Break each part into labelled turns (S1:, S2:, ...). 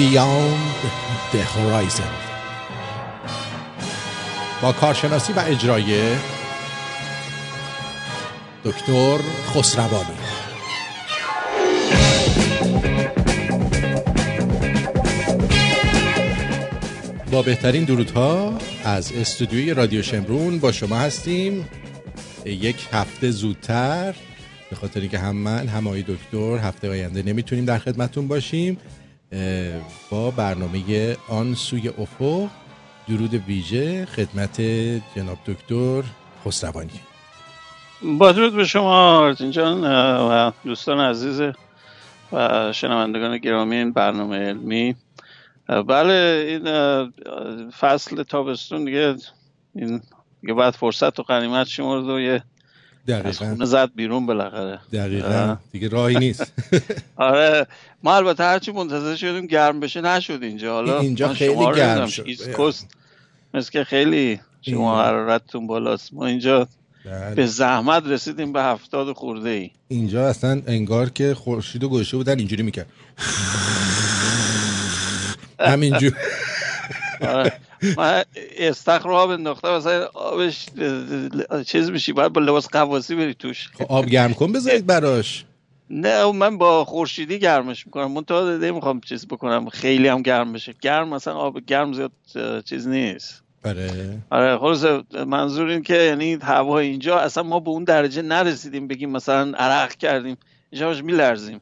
S1: Beyond the Horizon. با کارشناسی و اجرای دکتر خسروانی. با بهترین درودها از استودیوی رادیو شمرون با شما هستیم. یک هفته زودتر به خاطر اینکه هم من هم آقای دکتر هفته آینده نمی‌تونیم در خدمتون باشیم. با برنامه آن سوی افق درود ویژه خدمت جناب دکتر خسروانی.
S2: با درود به شما آرتین جان و دوستان عزیز و شنوندگان گرامی این برنامه علمی. بله این فصل تابستون دیگه این دیگه بعد فرصت و قنیمت شمرد و یه
S1: دقیقا.
S2: زد بیرون بالاخره.
S1: دقیقا. دیگه راهی نیست.
S2: آره. ما البته هرچی منتظر شدیم گرم بشه نشد اینجا. حالا
S1: اینجا خیلی گرم شد.
S2: ایست کوست مثل که خیلی شما حرارتتون بالاست. ما اینجا
S1: بله.
S2: به زحمت رسیدیم به هفتاد خورده ای
S1: اینجا اصلا انگار که خورشید و گوشه بودن اینجوری می‌کرد. همینجور.
S2: آره. من استخر رو آب انداخته مثلا آبش چیز میشی باید با لباس قواسی بری توش.
S1: خب آب گرم کن بذارید براش.
S2: نه من با خورشیدی گرمش می‌کنم. من تا می‌خوام چیز بکنم خیلی هم گرم بشه. گرم مثلا آب گرم زیاد چیز نیست.
S1: آره.
S2: آره خلاص منظور این که یعنی هوا اینجا اصلا ما به اون درجه نرسیدیم بگیم مثلا عرق کردیم اینجا میلرزیم.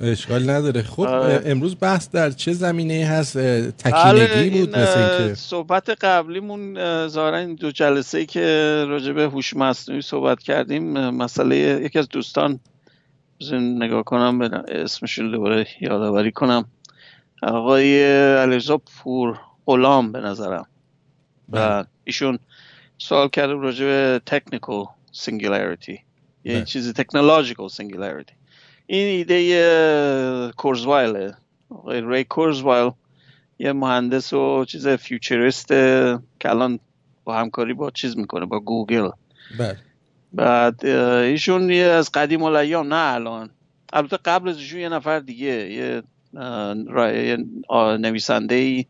S1: اشکال نداره. خب
S2: آره.
S1: امروز بحث در چه زمینه هست؟ تکینگی بود
S2: بله، این،
S1: مثل اینکه
S2: صحبت قبلیمون ظاهرا این دو جلسه ای که راجع به هوش مصنوعی صحبت کردیم مسئله یکی از دوستان بزن نگاه کنم اسمشون دوباره یادآوری کنم. آقای علیرضا پور غلام به نظرم. و ایشون سوال کرده راجع به technical singularity یه
S1: بله.
S2: چیزی technological singularity این ایده کورزوایله آقای ری کورزوایل یه مهندس و چیز futurist که الان با همکاری با چیز می‌کنه با گوگل.
S1: بله.
S2: بعد ایشون یه از قدیم الایام نه الان. البته قبل از ایشون یه نفر دیگه یه نویسنده ای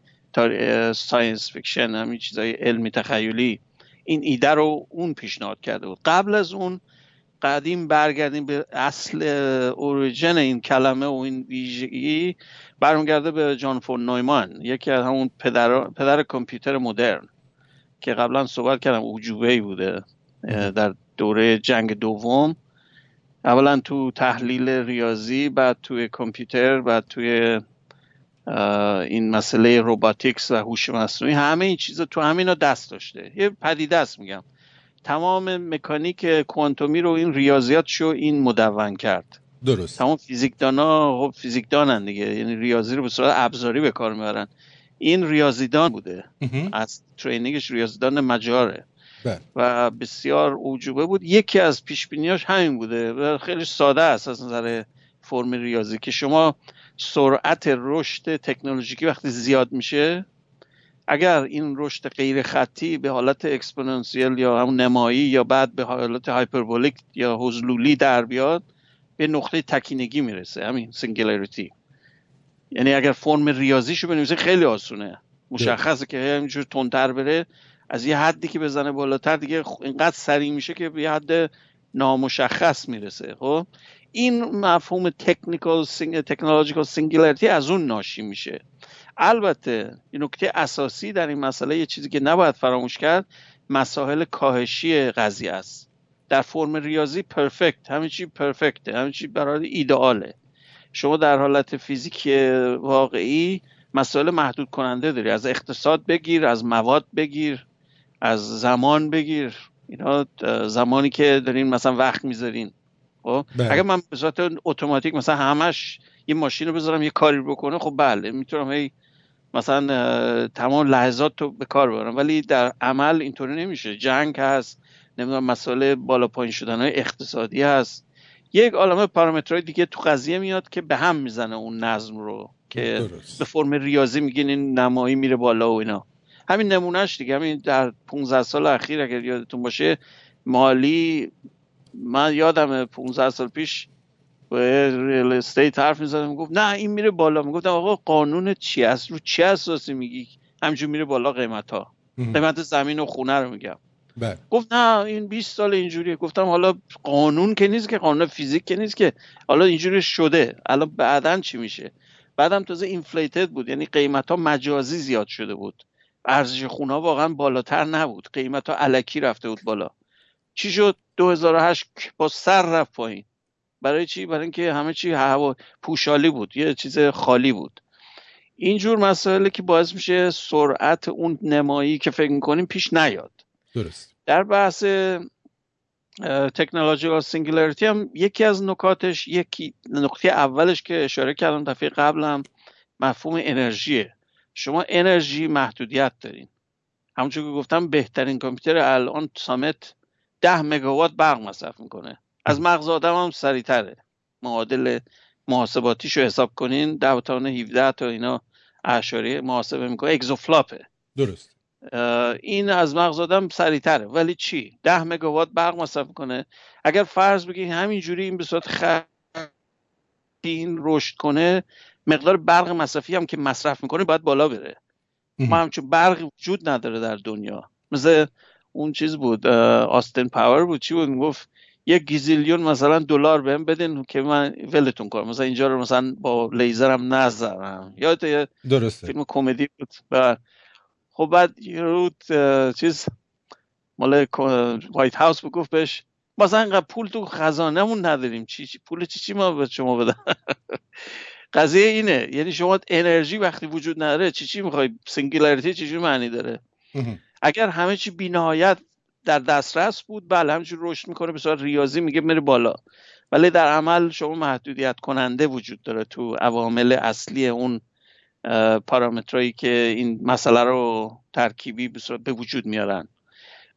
S2: science fiction همین چیزای علمی تخیلی. این ایده رو اون پیشنهاد کرده بود. قبل از اون قدیم برگردیم به اصل اوریجن این کلمه و این ویژگی برمیگرده به جان فون نویمان یکی از همون پدر, پدر کامپیوتر مدرن که قبلا صحبت کردم اوجوبه ای بوده در دوره جنگ دوم. اولا تو تحلیل ریاضی بعد توی کامپیوتر بعد توی این مسئله روباتیکس و هوش مصنوعی همه این چیزا تو همینا دست داشته. یه پدیده است میگم. تمام مکانیک کوانتومی رو این ریاضیات شو این مدون کرد.
S1: درست.
S2: تمام فیزیکدانا خب فیزیکدانن دیگه یعنی ریاضی رو به صورت ابزاری به کار می‌برن. این ریاضیدان بوده. از ترینینگش ریاضیدان مجاره.
S1: بله.
S2: و بسیار اوجوبه بود. یکی از پیش بینیاش همین بوده و خیلی ساده است از نظر فرم ریاضی که شما سرعت رشد تکنولوژیکی وقتی زیاد میشه اگر این رشد غیر خطی به حالت exponential یا همون نمایی یا بعد به حالت hyperbolic یا هذلولی در بیاد به نقطه تکینگی می‌رسه. همین singularity یعنی اگر فرم ریاضیشو بنویسه خیلی آسونه. مشخصه که همینجور تندتر بره از یه حدی که بزنه بالاتر دیگه اینقدر سریع میشه که به یه حد نامشخص می‌رسه. خب؟ این مفهوم technical technological singularity از اون ناشی میشه. البته این نکته اساسی در این مسئله یه چیزی که نباید فراموش کرد مسائل کاهشی قضیه است. در فرم ریاضی perfect همه چی perfect ه همه چی برای ایدئاله. شما در حالت فیزیک واقعی مسائل محدود کننده داری. از اقتصاد بگیر از مواد بگیر از زمان بگیر. اینا زمانی که دارین مثلا وقت می‌ذارین. خب؟
S1: بله.
S2: اگر من به صورت اتوماتیک مثلا همش یه ماشین رو بذارم یه کاری بکنه خب بله می‌تونم هی مثلا تمام لحظات رو به کار ببرم. ولی در عمل اینطوری نمیشه. جنگ هست نمی‌دونم مسئله بالا پایین شدن های اقتصادی هست. یک عالمه پارامترهای دیگه تو قضیه میاد که به هم می‌زنه اون نظم رو که
S1: درست.
S2: به فرم ریاضی میگین این نمایی میره بالا و اینا. همین نمونهش دیگه. همین در 15 سال اخیر اگر یادتون باشه مالی من یادم 15 سال پیش با ریل استیت حرف می‌زدم می‌گفت نه این میره بالا. می‌گفتم آقا قانون چی است؟ رو چه اساسی میگی؟ همجور میره بالا قیمت ها قیمت زمین و خونه رو میگم. بله. گفت نه این 20 سال اینجوریه. گفتم حالا قانون که نیست که قانون فیزیک که نیست که. حالا اینجوری شده. الان بعدا چی میشه؟ بعدم تازه اینفلیتد بود یعنی قیمت ها مجازی زیاد شده بود. ارزش خونه واقعا بالاتر نبود. قیمت ها الکی رفته بود بالا. چی شد؟ 2008 با سر رفت پایین. برای چی؟ برای اینکه همه چی هوا پوشالی بود یه چیز خالی بود. اینجور مسائلی که باعث میشه سرعت اون نمایی که فکر می‌کنیم پیش نیاد.
S1: درست.
S2: در بحث تکنولوژی و singularity هم یکی از نکاتش یکی نقطه اولش که اشاره کردم دفعه قبلم مفهوم انرژیه. شما انرژی محدودیت دارین. همونجور که گفتم بهترین کامپیوتر الان سامت ده مگاوات برق مصرف می‌کنه. از مغز آدم هم سریعتره. معادل محاسباتیشو حساب کنین ده تا 17 تا اینا اعشاری محاسبه می‌کنه. اگزوفلاپه.
S1: درست.
S2: این از مغز آدم سریعتره. ولی چی؟ ده مگاوات برق مصرف کنه اگر فرض بگین همینجوری این به صورت این رشد کنه مقدار برق مصرفی هم که مصرف می‌کنه باید بالا بره. ما همچین برق وجود نداره در دنیا. مثل اون چیز بود آستین پاور بود. چی بود؟ گفت یک gazillion مثلا دلار بهم بدین که من ولتون کنم. مثلا اینجا رو مثلا با لیزرم یاد یه
S1: درسته.
S2: فیلم کمدی بود. و خب بعد یه چیز مال White House بگفت بهش مثلا اینقدر پول تو خزانهمون نداریم. چی, چی پول چی چی ما به شما بدن قضیه اینه. یعنی شما انرژی وقتی وجود نداره چی چی می‌خوای؟ singularity چی معنی داره؟ اگر همه چی بینهایت در دسترس بود. بله همینجور رشد می‌کنه به صورت ریاضی میگه میره بالا. ولی در عمل شما محدودیت کننده وجود داره تو عوامل اصلی اون پارامترایی که این مسئله رو ترکیبی به وجود میارن.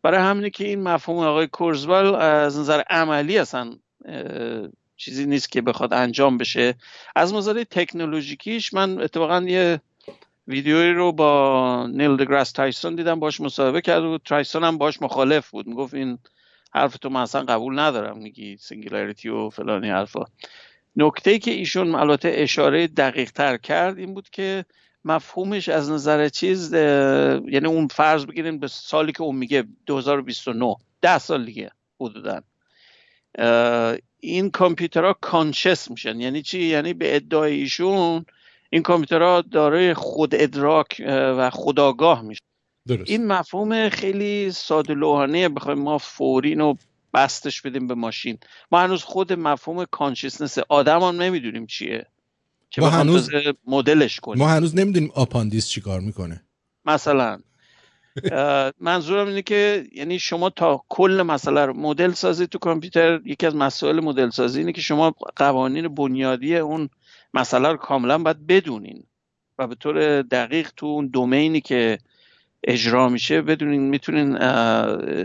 S2: برای همینه که این مفهوم آقای کورزوایل از نظر عملی اصلا چیزی نیست که بخواد انجام بشه. از نظر تکنولوژیکیش من اتفاقا یه ویدیویی رو با نیل دگراس تایسون دیدم باش مصاحبه کرد و تایسون هم باش مخالف بود. می‌گفت این حرف تو من اصلا قبول ندارم میگی singularity و فلانی حرفا. نکته که ایشون البته اشاره دقیق تر کرد این بود که مفهومش از نظر چیز یعنی اون فرض بگیریم به سالی که اون میگه 2029 ده سال دیگه حدودا. این کامپیوترها کانشس میشن. یعنی چی؟ یعنی به ادعای ایشون این کامپیوترها دارای خود ادراک و خداگاه میشه
S1: درست.
S2: این مفهوم خیلی ساده لوحانه بخوایم ما فورین و بستش بدیم به ماشین. ما هنوز خود مفهوم کانشسنس آدم هم نمی‌دونیم چیه.
S1: که ما هنوز
S2: مدلش کنیم.
S1: ما هنوز نمی‌دونیم آپاندیس چی کار می‌کنه.
S2: مثلا. منظورم اینه که یعنی شما تا کل مسئله رو مدل سازی تو کامپیوتر یکی از مسائل مدل سازی اینه که شما قوانین بنیادی اون مسئله رو کاملا باید بدونین و به طور دقیق تو اون دومینی که اجرا میشه بدونین می‌تونین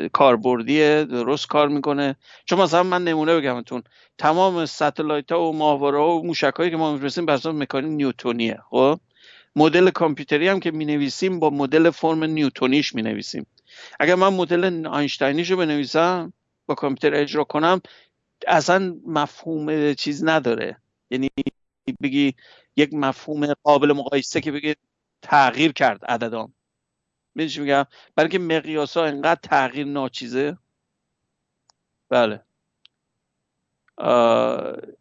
S2: کاربردی درست کار می‌کنه. چون مثلا من نمونه بگمتون تمام satellite ها و ماهواره ها و موشک هایی که ما میفرستیم بر اساس مکانیک نیوتونیه خب؟ مدل کامپیوتری هم که می نویسیم با مدل فرم نیوتونیش می نویسیم اگر من مدل آینشتاینیش رو بنویسم با کامپیوتر اجرا کنم اصلا مفهوم چیز نداره. یعنی بگی یک مفهوم قابل مقایسه که بگی تغییر کرد عددام می‌دونی میگم؟ برای اینکه مقیاس ها انقدر تغییر ناچیزه. بله.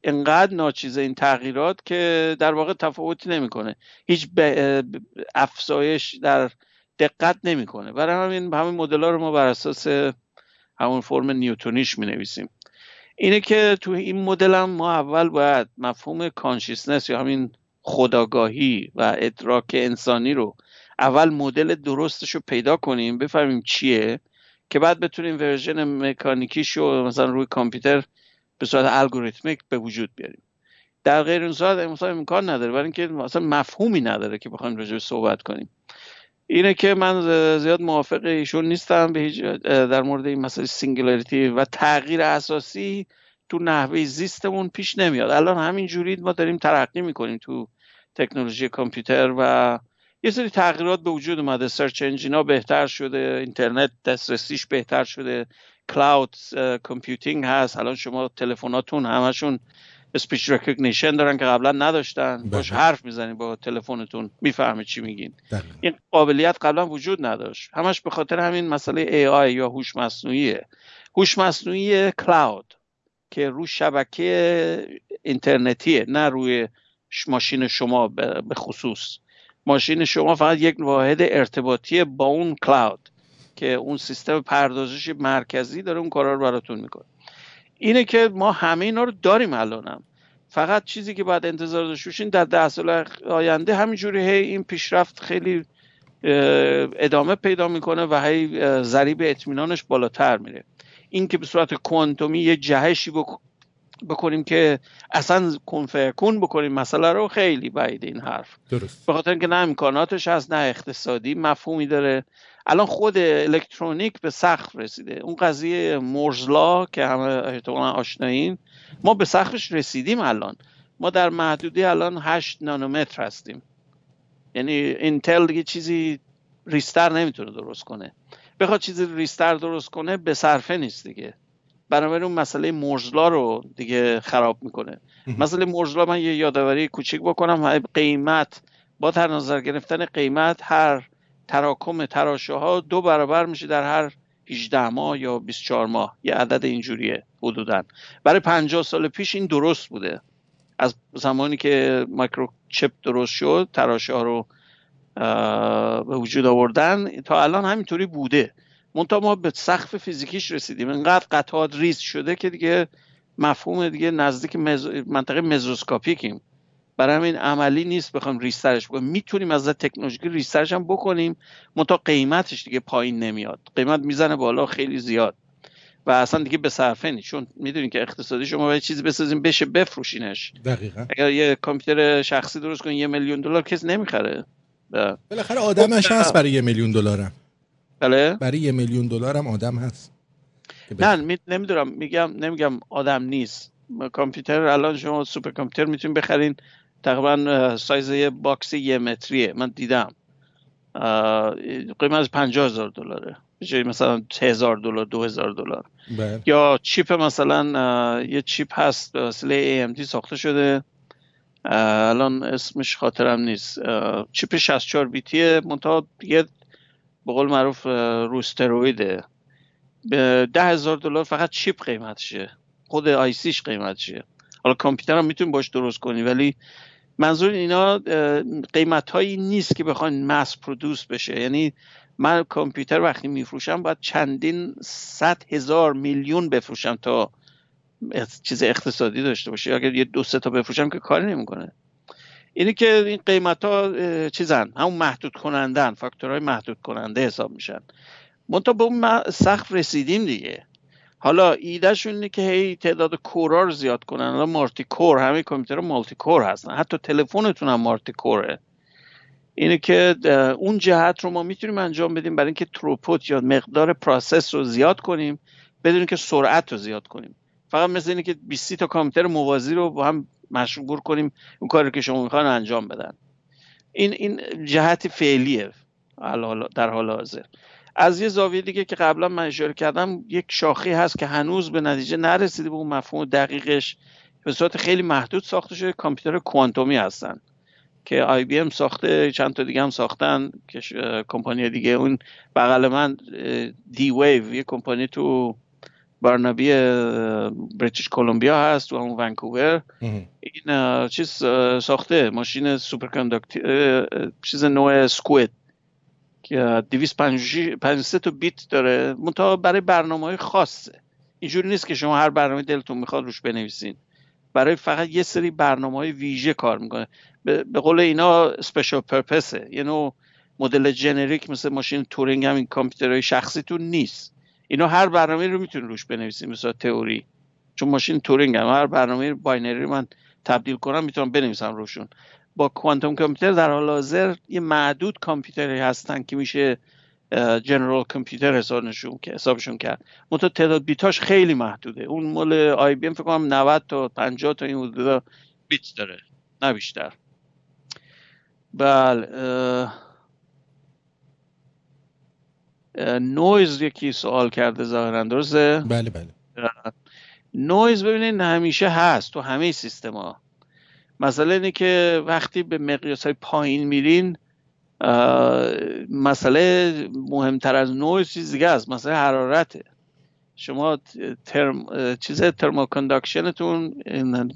S2: انقدر ناچیزه این تغییرات که در واقع تفاوتی نمی‌کنه. هیچ افزایش در دقت نمی‌کنه. برای همین همین مدل ها رو ما بر اساس همون فرم نیوتونیش می نویسیم اینه که تو این مدل ما اول باید مفهوم کانشیسنس یا همین خداگاهی و ادراک انسانی رو اول مدل درستش رو پیدا کنیم بفهمیم چیه که بعد بتونیم version مکانیکیش رو مثلا روی کامپیوتر به صورت algorithmic به وجود بیاریم. در غیر این صورت امکان نداره برای اینکه مثلا مفهومی نداره که بخوایم راجع صحبت کنیم. اینه که من زیاد موافق ایشون نیستم به در مورد این مسئله singularity و تغییر اساسی تو نحوه زیستمون پیش نمیاد. الان همین جوری ما داریم ترقی می‌کنیم تو تکنولوژی کامپیوتر و یه سری تغییرات به وجود اومده. search engine ا بهتر شده اینترنت دسترسیش بهتر شده cloud computing هست. الان شما تلفناتون همشون speech recognition دارن که قبلا نداشتن. باش حرف می‌زنید با تلفنتون می‌فهمه چی میگین. این قابلیت قبلا وجود نداشت. همش به خاطر همین مسئله AI یا هوش مصنوعیه. هوش مصنوعی cloud که رو شبکه اینترنتیه نه روی ماشین شما به خصوص. ماشین شما فقط یک واحد ارتباطی با اون کلاود که اون سیستم پردازش مرکزی داره اون کارا رو براتون می‌کنه. اینه که ما همه اینا رو داریم الانم. فقط چیزی که باید انتظار داشته باشین در ده سال آینده همینجوری هی این پیشرفت خیلی ادامه پیدا می‌کنه و هی ضریب اطمینانش بالاتر میره. این که به صورت کوانتومی یه جهشی بکنیم که اصلا کنفکون بکنیم مسئله رو خیلی بعید این حرف.
S1: درست.
S2: به خاطر اینکه نه امکاناتش هست نه اقتصادی مفهومی داره. الان خود الکترونیک به سقف رسیده. اون قضیه مرزلا که همه احتمالا آشنایین ما به سقفش رسیدیم الان. ما در محدوده الان 8 نانومتر هستیم. یعنی اینتل دیگه چیزی ریستر نمی‌تونه درست کنه. بخواد چیزی ریستر درست کنه به صرفه نیست دیگه. بنابراین اون مسئله مرزلا رو دیگه خراب می‌کنه. مسئله مرزلا من یه یادآوری کوچیک بکنم. قیمت با در نظر گرفتن قیمت هر تراکم تراشه ها دو برابر میشه در هر 18 ماه یا 24 ماه. یه عدد اینجوریه حدودا. برای 50 سال پیش این درست بوده. از زمانی که چپ درست شد تراشه ها رو به وجود آوردن تا الان همینطوری بوده. منتها ما به سقف فیزیکیش رسیدیم. اینقدر قطعات ریز شده که دیگه مفهوم دیگه نزدیک مز... منطقه مزوسکاپیکیم برای همین عملی نیست بخوایم ریسترش بکنیم. می‌تونیم از تکنولوژی ریسترش هم بکنیم. منتها قیمتش دیگه پایین نمیاد. قیمت می‌زنه بالا خیلی زیاد. و اصلا دیگه به صرفه نیست. چون می‌دونین که اقتصادی شما باید چیزی بسازیم بشه بفروشینش.
S1: دقیقا.
S2: اگر یه کامپیوتر شخصی درست کنین یه میلیون دلار کس نمی‌خره.
S1: بالاخره آدمش هست برای یه میلیون دلارم.
S2: بله.
S1: برای یه میلیون دلارم آدم هست.
S2: نه نمی‌دونم. میگم نمیگم آدم نیست. کامپیوتر الان شما super computer می‌تونین بخرین. تقریبا سایز یه box یه متریه. من دیدم. قیمت پنجاه هزار دلاره. جای مثلا هزار دلار دو هزار دلار.
S1: بله.
S2: یا chip مثلا یه chip هست به وسیله AMD ساخته شده. الان اسمش خاطرم نیست. چیپ 64 بیتیه منتها یه به قول معروف روسترویده به ده هزار دلار فقط چیپ قیمتشه. خود آیسیش قیمتشه. حالا کامپیوتر هم می‌تونی باش درست کنی ولی منظور اینا قیمت هایی نیست که بخواین مس پرودوس بشه. یعنی من کامپیوتر وقتی میفروشم باید چندین صد هزار میلیون بفروشم تا چیز اقتصادی داشته باشه. اگر یه دو سه تا بفروشم که کاری نمی‌کنه. اینی که این قیمت ها چیزن همون محدود کنندن فاکتورهای محدود کننده حساب میشن. منتها به اون سقف رسیدیم دیگه. حالا ایدهشون اینه که هی تعداد core ا رو زیاد کنن. حالا multi core همه کامپیوتر multi core هستن. حتی تلفنتون هم multi core ه اینه که اون جهت رو ما می‌تونیم انجام بدیم برای اینکه throughput یا مقدار process رو زیاد کنیم بدون که سرعت رو زیاد کنیم. فقط مثل اینه که 20 تا کامپیوتر موازی رو با هم مشغول کنیم اون کاری که شما می‌خوان انجام بدن. این این جهت فعلیه. در حال حاضر. از یه زاویه دیگه که قبلا من اشاره کردم یک شاخی هست که هنوز به نتیجه نرسیده به اون مفهوم دقیقش. به صورت خیلی محدود ساخته شده کامپیوتر کوانتومی هستن. که آی بی ام ساخته چند تا دیگه هم ساختن که کمپانی دیگه. اون بغل من دی ویو یه کمپانی تو بارنابی بریتیش کلمبیا هست و همون ونکوور. این چیز ساخته. ماشین سوپر چیز نوع سکوید 253 تا بیت داره. منتها برای برنامه های خاصه. اینجوری نیست که شما هر برنامه دلتون می‌خواد روش بنویسین. برای فقط یه سری برنامه های ویژه کار می‌کنه. به قول اینا special purpose ه یه نوع مدل generic مثل ماشین تورینگ همین کامپیوترهای شخصیتون نیست. اینا هر برنامه رو می‌تونید روش بنویسین مثلا تئوری. چون ماشین تورینگ هم. هر برنامه binary من تبدیل کنم می‌تونم بنویسم روشون. با quantum computer در حال حاضر یه معدود کامپیوتری هستن که میشه general computer حسابشون که حسابشون کرد. منتها تعداد bit اش خیلی محدوده. اون مال آی بی ام فکر کنم 90 تا 50 تا این حدود bit داره نه بیشتر. بله نویز یکی سوال کرده ظاهرا درسته؟
S1: بله بله.
S2: نویز ببینید همیشه هست تو همه سیستما مسئله اینه که وقتی به مقیاس های پایین میرین مسئله مهمتر از نویز چیز دیگه است. مسئله حرارته. شما ترم چیز thermoconduction تون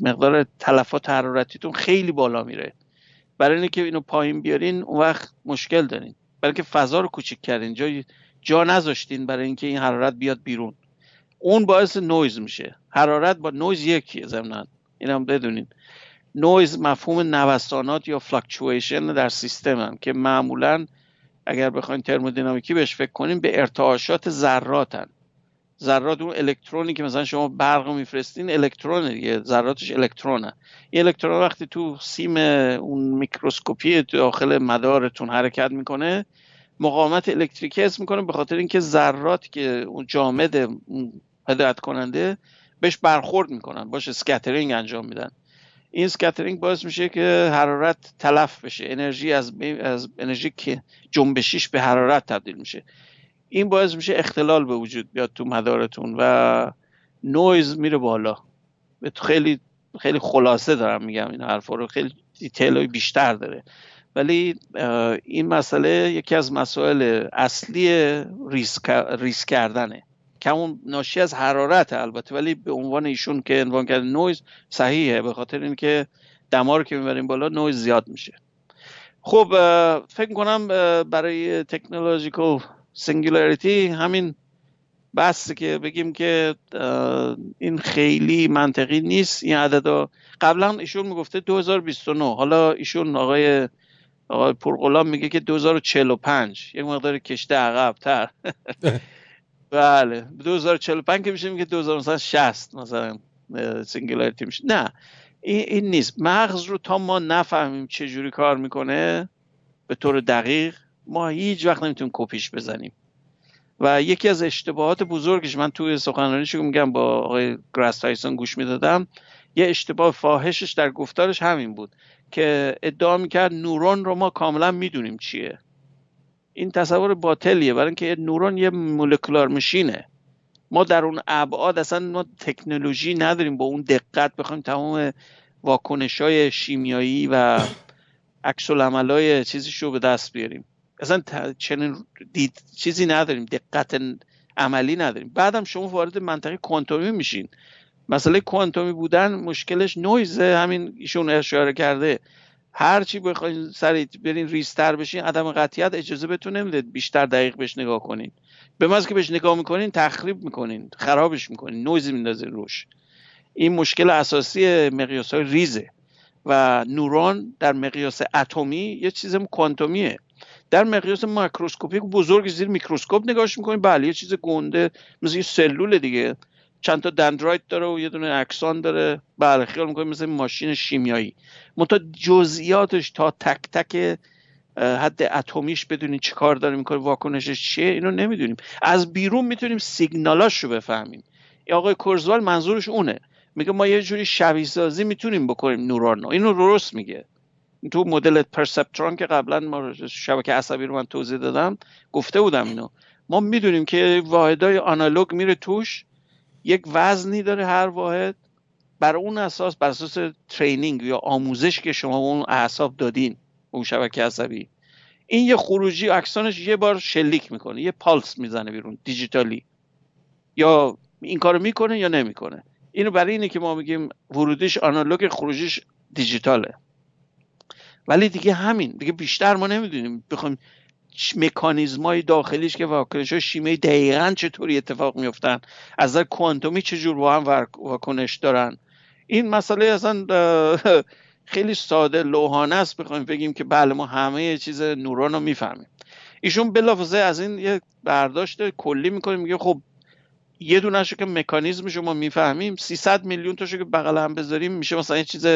S2: مقدار تلفات حرارتیتون خیلی بالا میره. برای اینکه اینو پایین بیارین اون وقت مشکل دارین. برای اینکه فضا رو کوچیک کردین. جا جا نذاشتین برای اینکه این حرارت بیاد بیرون. اون باعث نویز میشه. حرارت با نویز یکیه ضمن اینم بدونین. نویز مفهوم نوسانات یا fluctuation در سیستم هم که معمولا اگر بخواین ترمودینامیکی بهش فکر کنیم به ارتعاشات ذراتن. ذرات اون الکترونی که مثلا شما برق میفرستین الکترونه دیگه ذراتش الکترونه. این الکترون وقتی تو سیم اون میکروسکوپی داخل مدارتون حرکت می‌کنه مقاومت الکتریکی اسم می‌کنه به خاطر اینکه ذرات که اون جامد هدایت کننده بهش برخورد می‌کنن باش scattering انجام میدن. این scattering باعث میشه که حرارت تلف بشه. انرژی از, از انرژی که جنبشیش به حرارت تبدیل میشه. این باعث میشه اختلال به وجود بیاد تو مدارتون و نویز میره بالا. خیلی خیلی خلاصه دارم میگم این حرفا رو. خیلی detail بیشتر داره. ولی این مسئله یکی از مسائل اصلی ریسک, ریسک کردنه. که اون ناشی از حرارت البته ولی به عنوان ایشون که عنوان کرده نویز صحیحه به خاطر اینکه دما رو که می‌بریم بالا نویز زیاد میشه. خب فکر کنم برای تکنولوژیکال سنگولاریتی همین بس که بگیم که این خیلی منطقی نیست. این عددا قبلا ایشون می‌گفته 2029 حالا ایشون آقای آقای پرغلام میگه که 2045 یک مقدار کشته عقب تر بله. 2045 که میشه میگه 2060 مثلا singularity میشه. نه. این, این نیست. مغز رو تا ما نفهمیم چه جوری کار می‌کنه به طور دقیق ما هیچ وقت نمی‌تونیم کپیش بزنیم. و یکی از اشتباهات بزرگش من توی سخنرانیش میگم با آقای دگراس تایسون گوش می‌دادم. یه اشتباه فاحشش در گفتارش همین بود که ادعا می‌کرد نورون رو ما کاملا می‌دونیم چیه. این تصور باطلیه. برای اینکه نورون یه molecular machine ه. ما در اون ابعاد اصلا ما تکنولوژی نداریم با اون دقت بخوایم تمام واکنش های شیمیایی و عکس های چیزیش رو به دست بیاریم. اصلا چنین دید چیزی نداریم دقت عملی نداریم. بعدم شما وارد منطقه کوانتومی میشین. مسئله کوانتومی بودن مشکلش نویزه همین ایشون اشاره کرده. هر چی بخواین سریع برین ریستر بشین عدم قطعیت اجازه بهتون نمیده بیشتر دقیق بهش نگاه کنین. به محض که بهش نگاه می‌کنین تخریب می‌کنین خرابش می‌کنین نویز میندازین روش. این مشکل اساسی مقیاس های ریزه و نورون در مقیاس اتمی یه چیز کوانتومیه در مقیاس ماکروسکوپی بزرگ زیر میکروسکوپ نگاهش می‌کنین. بله یه چیز گنده مثل یه سلول دیگه. چند تا dendrite داره و یه دونه axon داره. بله خیال می‌کنیم مثل ماشین شیمیایی. منتها جزئیاتش تا تک تک حد اتمیش بدونیم چه کار داره می‌کنه واکنشش چیه اینو نمی‌دونیم. از بیرون می‌تونیم سیگنالاش رو بفهمیم آقای کرزوال منظورش اونه. میگه ما یه جوری شبیه سازی می‌تونیم بکنیم نوران رو اینو درست میگه. تو مدل پرسپترون که قبلا ما شبکه عصبی رو من توضیح دادم گفته بودم اینو. ما می‌دونیم که واحدای آنالوگ میره توش یک وزنی داره هر واحد بر اون اساس بر اساس ترینینگ یا آموزش که شما اون اعصاب دادین اون شبکه عصبی. این یه خروجی اکسانش یه بار شلیک می‌کنه یه پالس می‌زنه بیرون دیجیتالی. یا این کارو می‌کنه یا نمی‌کنه. اینو برای اینه که ما میگیم ورودیش آنالوگ خروجیش دیجیتاله. ولی دیگه همین دیگه بیشتر ما نمی‌دونیم. بخوایم مکانیزمای داخلیش که واکنش های شیمی دقیقا چطوری اتفاق میفتن از نظر کوانتومی چجور با هم واکنش دارن. این مسئله اصلا خیلی ساده لوحانه است. بخوایم بگیم که بله ما همه چیز نوران رو می‌فهمیم. ایشون بلافاظه از این یه برداشت کلی می‌کنیم. میگه خب یه دونه که مکانیزم شما می‌فهمیم 300 میلیون تاشو که بغل هم بذاریم میشه مثلا یه چیز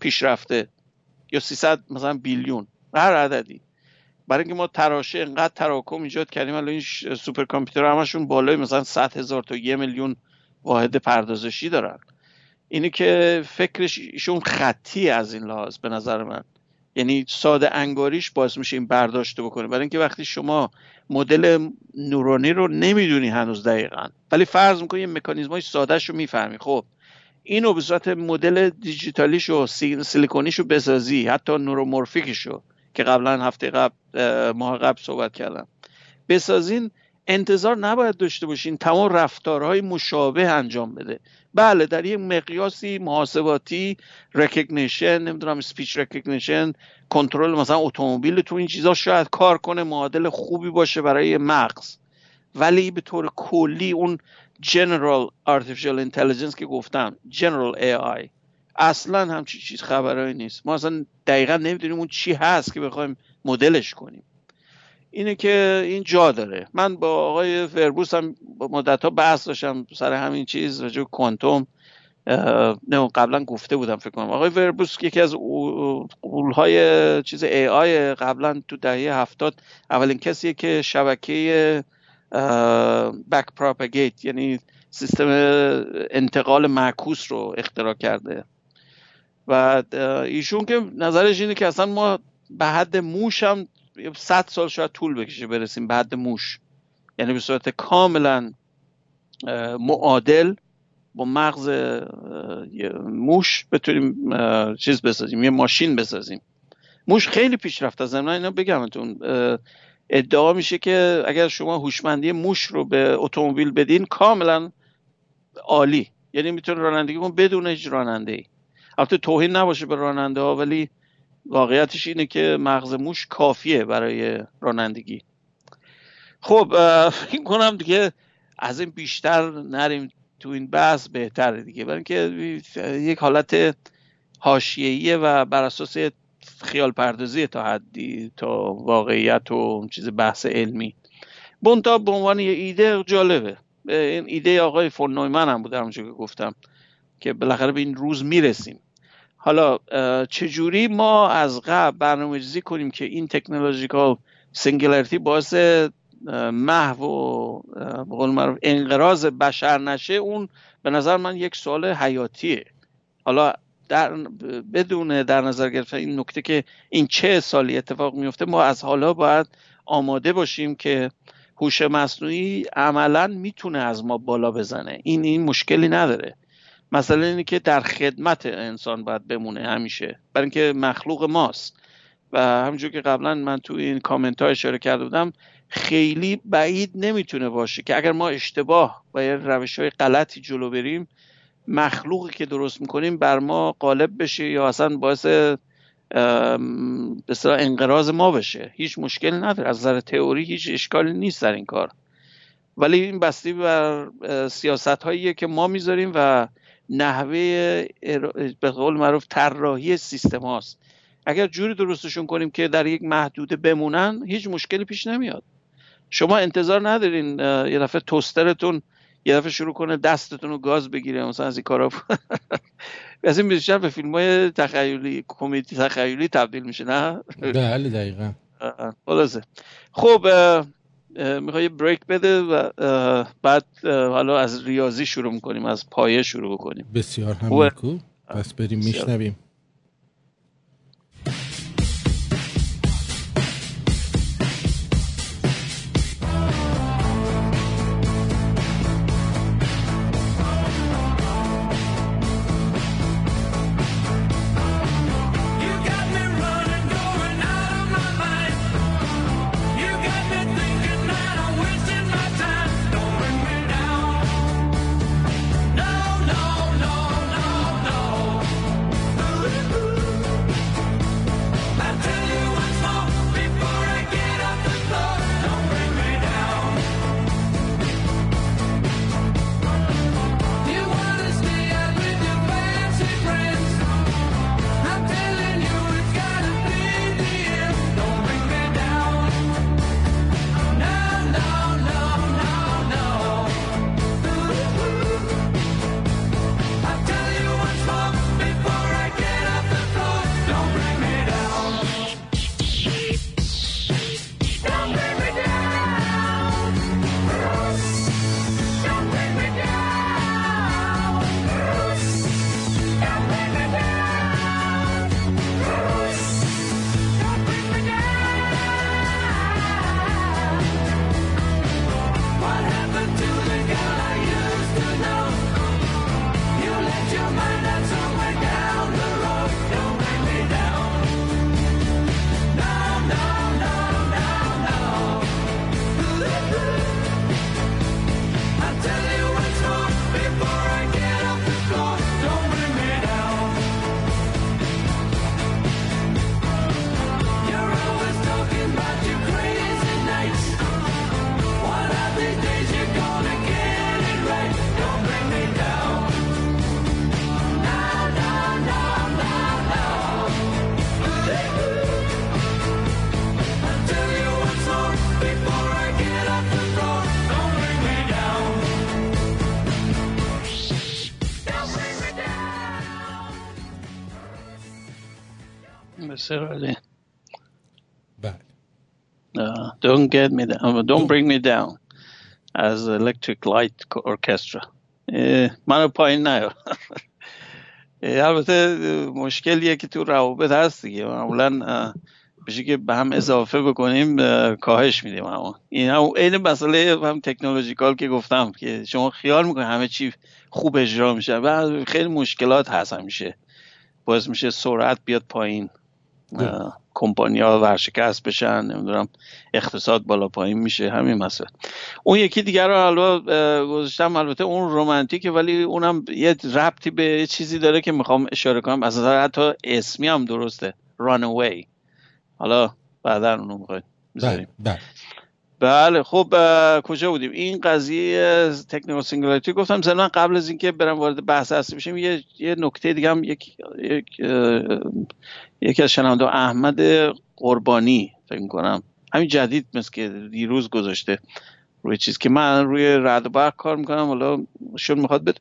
S2: پیشرفته. یا 300 مثلا بیلیون. هر عددی. برای اینکه ما تراشه انقدر تراکم ایجاد کردیم الان این سوپر کامپیوتر همشون بالای مثلا 100 هزار تا یه میلیون واحد پردازشی دارن. اینه که فکرش ایشون خطی از این لحاظ به نظر من. یعنی ساده انگاریش باعث میشه این برداشته بکنه. برای اینکه وقتی شما مدل نورانی رو نمی‌دونی هنوز دقیقا ولی فرض می‌کنی یه مکانیزم های سادهش رو می‌فهمی. خب اینو به صورت مدل دیجیتالیشو سیلیکونیشو بسازی حتی نورومورفیکشو که قبلا هفته قبل ماه قبل صحبت کردم. بسازین انتظار نباید داشته باشین تمام رفتارهای مشابه انجام بده. بله در یک مقیاسی محاسباتی recognition نمی‌دونم speech recognition کنترل مثلا اتومبیل تو این چیزا شاید کار کنه معادل خوبی باشه برای مغز. ولی به طور کلی اون General Artificial Intelligence که گفتم General AI اصلا همچی چیز خبرهایی نیست. ما اصلا دقیقا نمی‌دونیم اون چی هست که بخوایم مدلش کنیم. اینه که این جا داره. من با آقای فربوس هم مدت ها بحث داشتم سر همین چیز راجع کوانتوم. نه قبلا گفته بودم فکر کنم. آقای وربوس یکی از های چیز ای آی قبلا تو دهه هفتاد اولین کسیه که شبکه بک پراپگیت یعنی سیستم انتقال معکوس رو اختراع کرده. و ایشون که نظرش اینه که اصلا ما به حد موش هم صد سال شاید طول بکشه برسیم به حد موش. یعنی به صورت کاملا معادل با مغز موش بتونیم چیز بسازیم یه ماشین بسازیم. موش خیلی پیشرفت از من اینا بگمتون ادعا میشه که اگر شما هوشمندی موش رو به اتومبیل بدین کاملا عالی. یعنی می‌تونه رانندگی کن بدون هیچ راننده البته توهین نباشه به راننده ها ولی واقعیتش اینه که مغز موش کافیه برای رانندگی. خب این کنم دیگه از این بیشتر نریم تو این بحث بهتره دیگه. برای اینکه یک حالت حاشیه‌ایه و بر اساس خیال پردازی تا حدی تا واقعیت و چیز بحث علمی. بونتا به عنوان یه ایده جالبه. این ایده آقای فون نویمن هم بود همونجور که گفتم که بالاخره به این روز می‌رسیم. حالا چجوری ما از قبل برنامه کنیم که این technological singularity باعث محو و بقول معروف انقراض بشر نشه اون به نظر من یک سوال حیاتیه. حالا در بدون در نظر گرفتن این نکته که این چه سالی اتفاق میفته ما از حالا باید آماده باشیم که هوش مصنوعی عملا می‌تونه از ما بالا بزنه. این این مشکلی نداره. مثلا اینه که در خدمت انسان باید بمونه همیشه. برای اینکه مخلوق ماست. و همونجور که قبلا من تو این کامنت ها اشاره کرده بودم خیلی بعید نمی‌تونه باشه که اگر ما اشتباه با روش های غلطی جلو بریم مخلوقی که درست می‌کنیم بر ما غالب بشه یا اصلا باعث به انقراض ما بشه. هیچ مشکل نداره. از نظر تئوری هیچ اشکالی نیست در این کار. ولی این بستی بر سیاست هاییه که ما می‌ذاریم و نحوه به قول معروف طراحی سیستم هاست. اگر جوری درستشون کنیم که در یک محدوده بمونن هیچ مشکلی پیش نمیاد. شما انتظار ندارین یه دفعه توسترتون یه دفعه شروع کنه دستتون رو گاز بگیره مثلا از این کارا. از این بیشتر به فیلم های تخیلی کمدی تخیلی تبدیل میشه نه؟
S1: بله دقیقا.
S2: خلاصه. خب می‌خوای بریک بده و بعد حالا از ریاضی شروع می‌کنیم از پایه شروع بکنیم.
S1: بسیار هم پس بریم میشنویم.
S2: Don't get me down don't bring me down as electric light orchestra. منو پایین نیار. البته مشکلیه که تو روابط هست دیگه. معمولا بشه که به هم اضافه بکنیم کاهش میدیم اما. این هم این مسئله هم تکنولوژیکال که گفتم که شما خیال می‌کنید همه چی خوب اجرا میشه. و خیلی مشکلات هست همیشه. باعث میشه سرعت بیاد پایین. ها ورشکست بشن نمی‌دونم اقتصاد بالا پایین میشه همین مسئله. اون یکی دیگر رو البته گذاشتم البته اون رومانتیکه ولی اونم یه ربطی به چیزی داره که می‌خوام اشاره کنم. از حتی اسمی هم درسته. Away حالا بعدا اونو می‌خواید بذاریم
S1: بله,
S2: بله. خب کجا بودیم؟ این قضیه تکنیکال سینگولاریتی گفتم. زمان قبل از اینکه برم وارد بحث اصلی بشیم یه یه نکته دیگه هم یک یک یکی از شنونده احمد قربانی فکر کنم همین جدید مثل که دیروز گذاشته. روی چیز که من روی رد برق کار می‌کنم حالا شون می‌خواد به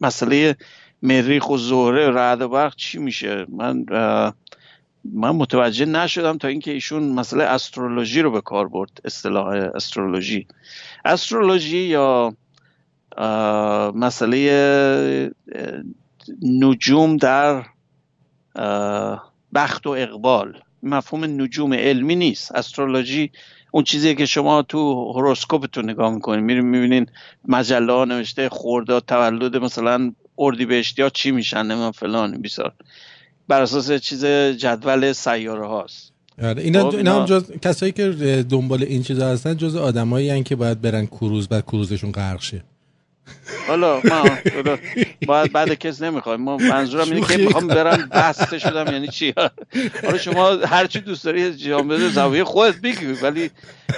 S2: مسئله مریخ و زهره رد برق چی میشه؟ من من متوجه نشدم تا اینکه ایشون مسئله استرولوژی رو به کار برد اصطلاح استرولوژی. استرولوژی یا مسئله نجوم در بخت و اقبال. مفهوم نجوم علمی نیست. استرولوژی اون چیزی که شما تو هوروسکوپتون نگاه می‌کنین میرین می‌بینین مجله ها نوشته خورداد تولد مثلا اردیبهشتی ها چی میشن؟ من فلان بیسار. بر اساس چیز جدول سیاره هاست.
S1: آره اینا, خب، اینا هم جز کسایی که دنبال این چیزا هستن جز آدمایی که باید برن کروز بعد کروزشون غرق شه.
S2: حالا ما باید بعد کس نمی‌خوایم ما منظورم اینه که می‌خوام برم بسته شدم یعنی چی؟ حالا شما هر چی دوست داری جام بده زاویه خودت بگی ولی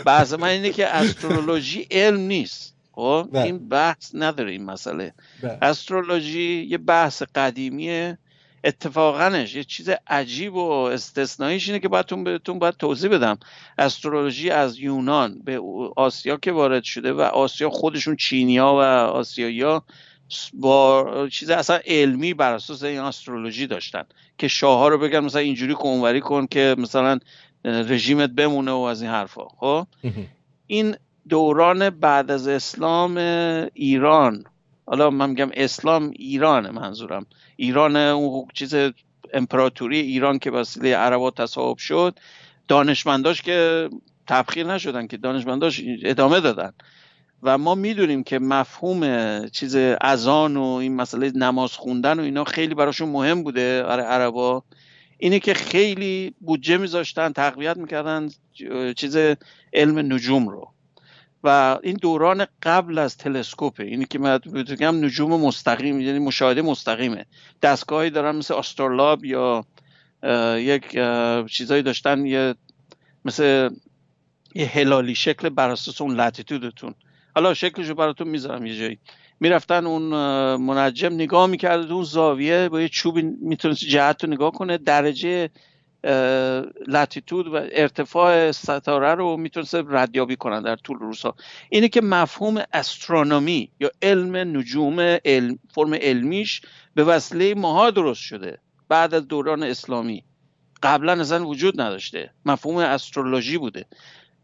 S2: بحث من اینه که استرولوژی علم نیست. خب. این بحث نداره این مسئله. استرولوژی یه بحث قدیمیه. اتفاقنش یه چیز عجیب و استثنائیش اینه که باید بهتون باید توضیح بدم. استرولوژی از یونان به آسیا که وارد شده و آسیا خودشون چینیا و آسیایی با چیز اصلا علمی بر اساس این استرولوژی داشتن که شاه رو بگن مثلا اینجوری کنوری کن که مثلا رژیمت بمونه و از این حرفا. خب؟ این دوران بعد از اسلام ایران حالا من میگم اسلام ایران منظورم. ایران اون چیز امپراتوری ایران که وسیله عربا تصاحب شد دانشمنداش که تبخیر نشدن که دانشمنداش ادامه دادن. و ما می‌دونیم که مفهوم چیز اذان و این مسئله نماز خوندن و اینا خیلی براشون مهم بوده. برای عربا. اینه که خیلی بودجه میذاشتن تقویت می‌کردن چیز علم نجوم رو. و این دوران قبل از تلسکوپه اینی که من بگم نجوم مستقیم یعنی مشاهده مستقیمه. دستگاهی دارن مثل آسترلاب یا یک چیزایی داشتن یه مثل یه هلالی شکل بر اساس اون لاتیتودتون حالا شکلشو براتون می‌ذارم یه جایی. می‌رفتن اون منجم نگاه می‌کرد اون زاویه با یه چوبی می‌تونست جهت رو نگاه کنه درجه لاتیتود و ارتفاع ستاره رو می‌تونست ردیابی کنن در طول روزها. اینه که مفهوم استرونومی یا علم نجوم علم فرم علمیش به وسیله ماها درست شده بعد از دوران اسلامی. قبلا اصلا وجود نداشته. مفهوم استرولوژی بوده.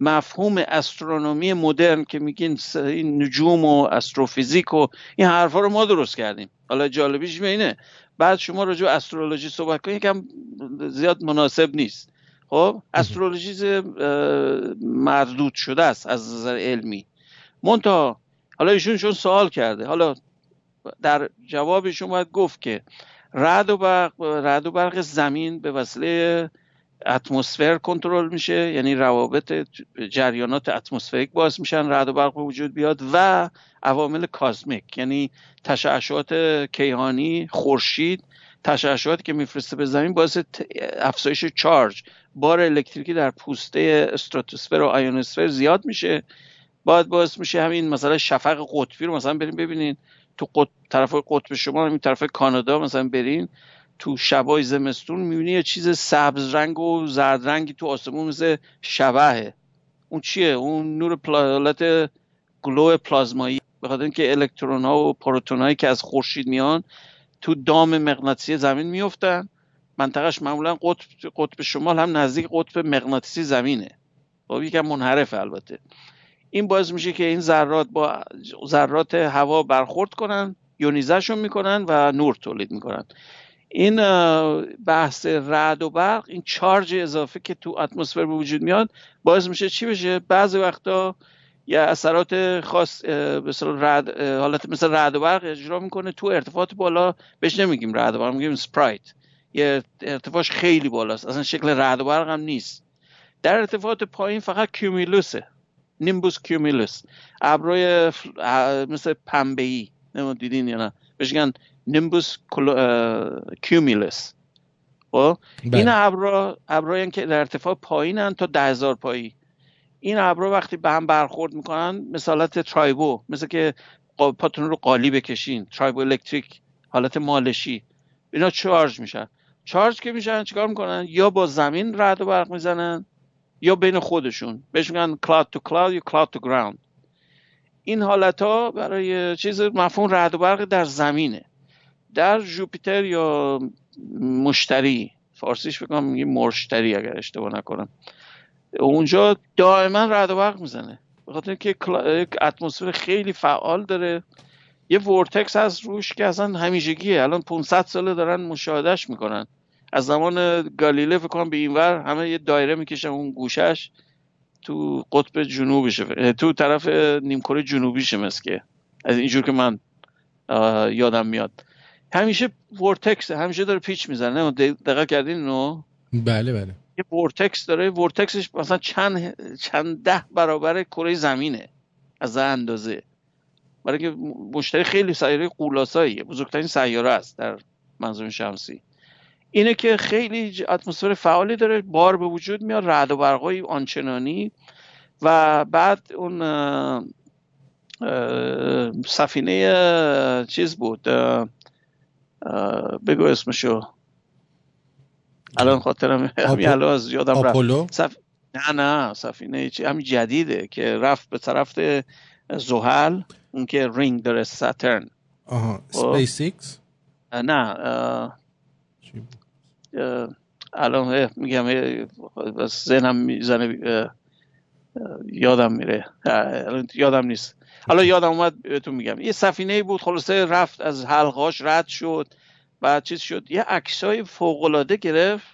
S2: مفهوم استرونومی مدرن که میگین نجوم و استروفیزیک و این حرفا رو ما درست کردیم. حالا جالبیش اینه. بعد شما راجع به استرولوژی صحبت کنید یکم زیاد مناسب نیست. خب استرولوژی مردود شده است از نظر علمی. مونتا حالا ایشون چون سوال کرده حالا در جوابشون باید گفت که رد و برق رد و برق زمین به وسیله اتمسفر کنترل میشه یعنی روابط جریانات اتمسفریک باعث میشن رد و برق وجود بیاد و عوامل کازمیک یعنی تشعشعات کیهانی خورشید تشعشعاتی که میفرسته به زمین باعث افزایش چارج. بار الکتریکی در پوسته استراتوسفر و آیونوسفر زیاد میشه. باید باعث میشه همین مثلا شفق قطبی رو مثلا بریم ببینین. تو قط... طرف قطب شما همین طرف کانادا مثلا برین. تو شبای زمستون می‌بینی یه چیز سبز رنگ و زرد رنگی تو آسمون مثل شبهه. اون چیه؟ اون نور پلالت گلو پلازمایی. به خاطر اینکه الکترون ها و پروتون هایی که از خورشید میان تو دام مغناطیسی زمین میفتن منطقهش معمولا قطب قطب شمال هم نزدیک قطب مغناطیسی زمینه. خب یکم منحرف البته. این باعث میشه که این ذرات با ذرات هوا برخورد کنن یونیزشون می‌کنن و نور تولید می‌کنن. این بحث رعد و برق این چارج اضافه که تو اتمسفر به وجود میاد باعث میشه چی بشه؟ بعضی وقتا یا اثرات خاص مثل رد حالت مثل رعد و برق اجرا می‌کنه تو ارتفاعات بالا بهش نمیگیم رعد و برق میگیم سپرایت. یه ارتفاعش خیلی بالاست. اصلا شکل رعد و برق هم نیست. در ارتفاعات پایین فقط cumulus ه. nimbus cumulus. ابرای مثل پنبه ای دیدین یا نه. بهش میگن nimbus cumulus. خب؟ بله. این ابرا ابرایی که در ارتفاع پایینن تا ده هزار پایی. این ابرا وقتی به هم برخورد می‌کنن حالت tribo مثل که پاتون رو قالی بکشین triboelectric حالت مالشی اینا چارج میشن. چارج که میشن چیکار می‌کنن؟ یا با زمین رد و برق می‌زنن یا بین خودشون. بهش میگن کلاود تو کلاود یا کلاود تو گراوند این حالت ها برای چیز مفهوم رد و برق در زمینه. در جوپیتر یا مشتری فارسیش بکنم میگه مرشتری اگر اشتباه نکنم. اونجا دائما رد و برق می‌زنه. به خاطر که اتمسفر خیلی فعال داره. یه vortex از روش که اصلا همیشگیه. الان 500 ساله دارن مشاهدهش می‌کنن. از زمان گالیله فکر کنم به اینور همه یه دایره می‌کشن اون گوشش تو قطب جنوبشه. تو طرف نیمکره جنوبیشه مسکه. از اینجور که من یادم میاد. همیشه vortex همیشه داره پیچ می‌زنه. دقیق کردین؟ اینو
S1: بله بله.
S2: یه vortex داره. vortex ش مثلا چند چند ده برابر کره زمینه. از اندازه. برای که مشتری خیلی سیاره قولاساییه. بزرگترین سیاره است در منظوم شمسی. اینه که خیلی اتمسفر فعالی داره. بار به وجود میاد. رعد و برقای آنچنانی. و بعد اون سفینه چیز بود. بگو اسمشو. الان خاطرم همین الان از یادم رفت. سف... نه نه سفینه چی همین جدیده که رفت به طرف زحل اون که رینگ داره Saturn.
S1: آها سپیس ایکس؟
S2: نه الان میگم ذهنم می‌زنه یادم میره. یادم نیست. حالا یادم اومد بهتون میگم. یه سفینه بود خلاصه رفت از حلقاش رد شد. بعد چیز شد. یه عکسای فوق العاده گرفت.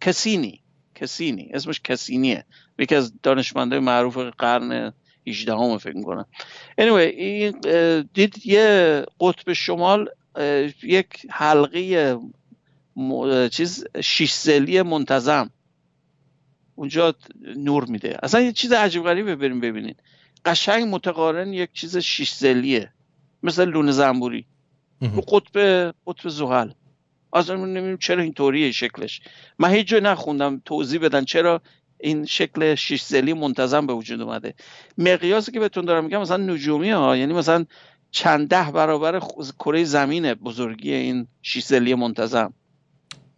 S2: کسینی. کسینی. اسمش کسینیه. یکی از دانشمنده معروف قرن 18 همه فکر می‌کنم. Anyway این دید یه قطب شمال یک حلقه چیز شیش سلی منتظم. اونجا نور میده. اصلا یه چیز عجیب غریبه بریم ببینید. قشنگ متقارن یک چیز شیش سلیه مثل لونه زنبوری. رو قطب قطب زحل اصلا نمی‌دونم چرا اینطوریه شکلش. من هیچ جای نخوندم توضیح بدن چرا این شکل شیش زلی منتظم به وجود اومده. مقیاسی که بهتون دارم میگم مثلا نجومی ها یعنی مثلا چند ده برابر کره زمین بزرگی این شیش زلی منتظم.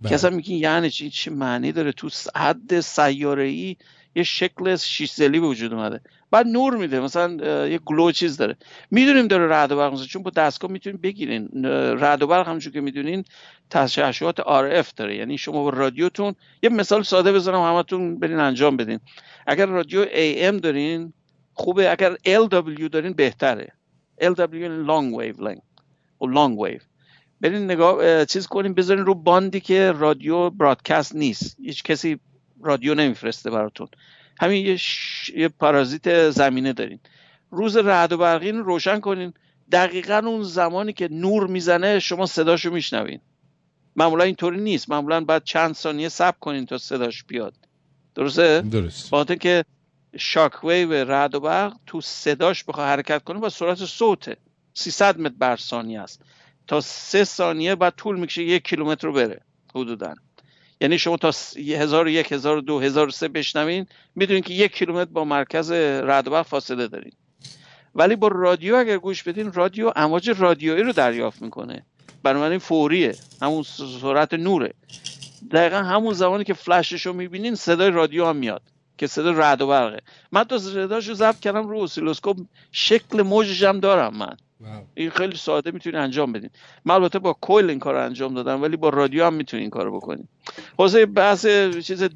S2: بله. که اصلا میگی یعنی چی؟ چه معنی داره؟ تو حد سیاره ای یه شکل شیش زلی به وجود اومده. بعد نور میده. مثلا یه گلو چیز داره. می‌دونیم داره رعد و برق چون با دستگاه می‌تونیم بگیرین. رعد و برق همونجور که می‌دونین تشعشعات RF داره. یعنی شما با رادیوتون یه مثال ساده بزنم همتون برین انجام بدین. اگر رادیو AM دارین خوبه. اگر LW دارین بهتره. LW یعنی long wave و long wave. برین نگاه چیز کنیم بذارین رو باندی که رادیو برادکست نیست. هیچ کسی رادیو نمیفرسته براتون. همین یه, ش... یه پارازیت زمینه دارین. روز رعد و برقی رو روشن کنین. دقیقا اون زمانی که نور می‌زنه شما صداشو میشنوین. معمولا اینطوری نیست. معمولا باید چند ثانیه صبر کنین تا صداش بیاد. درسته؟
S1: درست.
S2: با که شاک ویو رعد و برق تو صداش بخواد حرکت کنه با سرعت صوته 300 متر بر ثانیه است. تا سه ثانیه بعد طول می‌کشه یک کیلومتر رو بره. حدودا. یعنی شما تا هزار و یک هزار و دو هزار و سه بشنوین می‌دونین که یک کیلومتر با مرکز رد فاصله دارین. ولی با رادیو اگر گوش بدین رادیو امواج رادیویی رو دریافت می‌کنه. بنابراین فوریه. همون سرعت نوره. دقیقا همون زمانی که فلشش رو می‌بینین صدای رادیو هم میاد که صدای رد و برقه من تا صداش رو ضبط کردم رو اسیلوسکوپ شکل موجش هم دارم من. این خیلی ساده می‌تونی انجام بدین. من البته با کویل این کار انجام دادم ولی با رادیو هم می‌تونی این کار بکنی. واسه بحث چیز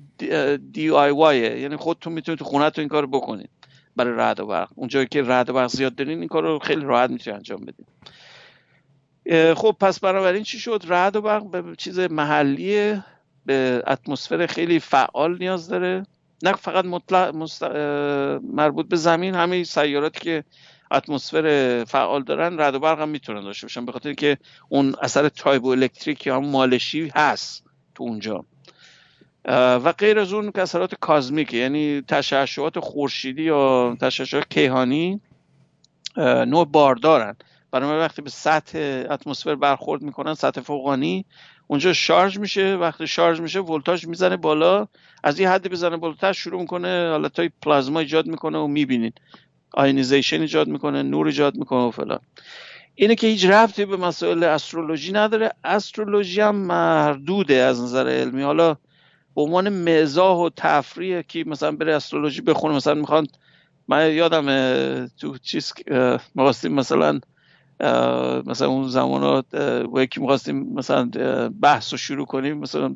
S2: دی آی وای یعنی خودتون می‌تونید تو خونه این کار بکنید برای رعد و برق. اونجایی که رعد و برق زیاد دارین این کار رو خیلی راحت می‌تونید انجام بدین. خب پس بنابراین چی شد؟ رعد و برق به چیز محلی به اتمسفر خیلی فعال نیاز داره. نه فقط مطلق مربوط به زمین همه سیاراتی که اتمسفر فعال دارن رد و برق هم می‌تونن داشته باشن به خاطر که اون اثر تایبو الکتریک یا مالشی هست تو اونجا. و غیر از اون اثرات کازمیک یعنی تشعشعات خورشیدی یا تشعشعات کیهانی نوع باردارن برای وقتی به سطح اتمسفر برخورد می‌کنن سطح فوقانی اونجا شارژ میشه. وقتی شارژ میشه ولتاژ می‌زنه بالا. از این حدی بزنه بالاتر شروع می‌کنه حالتهای پلازما ایجاد می‌کنه و می‌بینید. آینیزیشن ایجاد می‌کنه نور ایجاد می‌کنه و فلان. اینه که هیچ ربطی به مسائل استرولوژی نداره. استرولوژی هم مردوده از نظر علمی. حالا به عنوان مزاح و تفریح که مثلا بره استرولوژی بخونه مثلا می‌خوان من یادم تو چیز می‌خواستیم مثلا مثلا اون زمان با یکی می‌خواستیم مثلا بحث رو شروع کنیم مثلا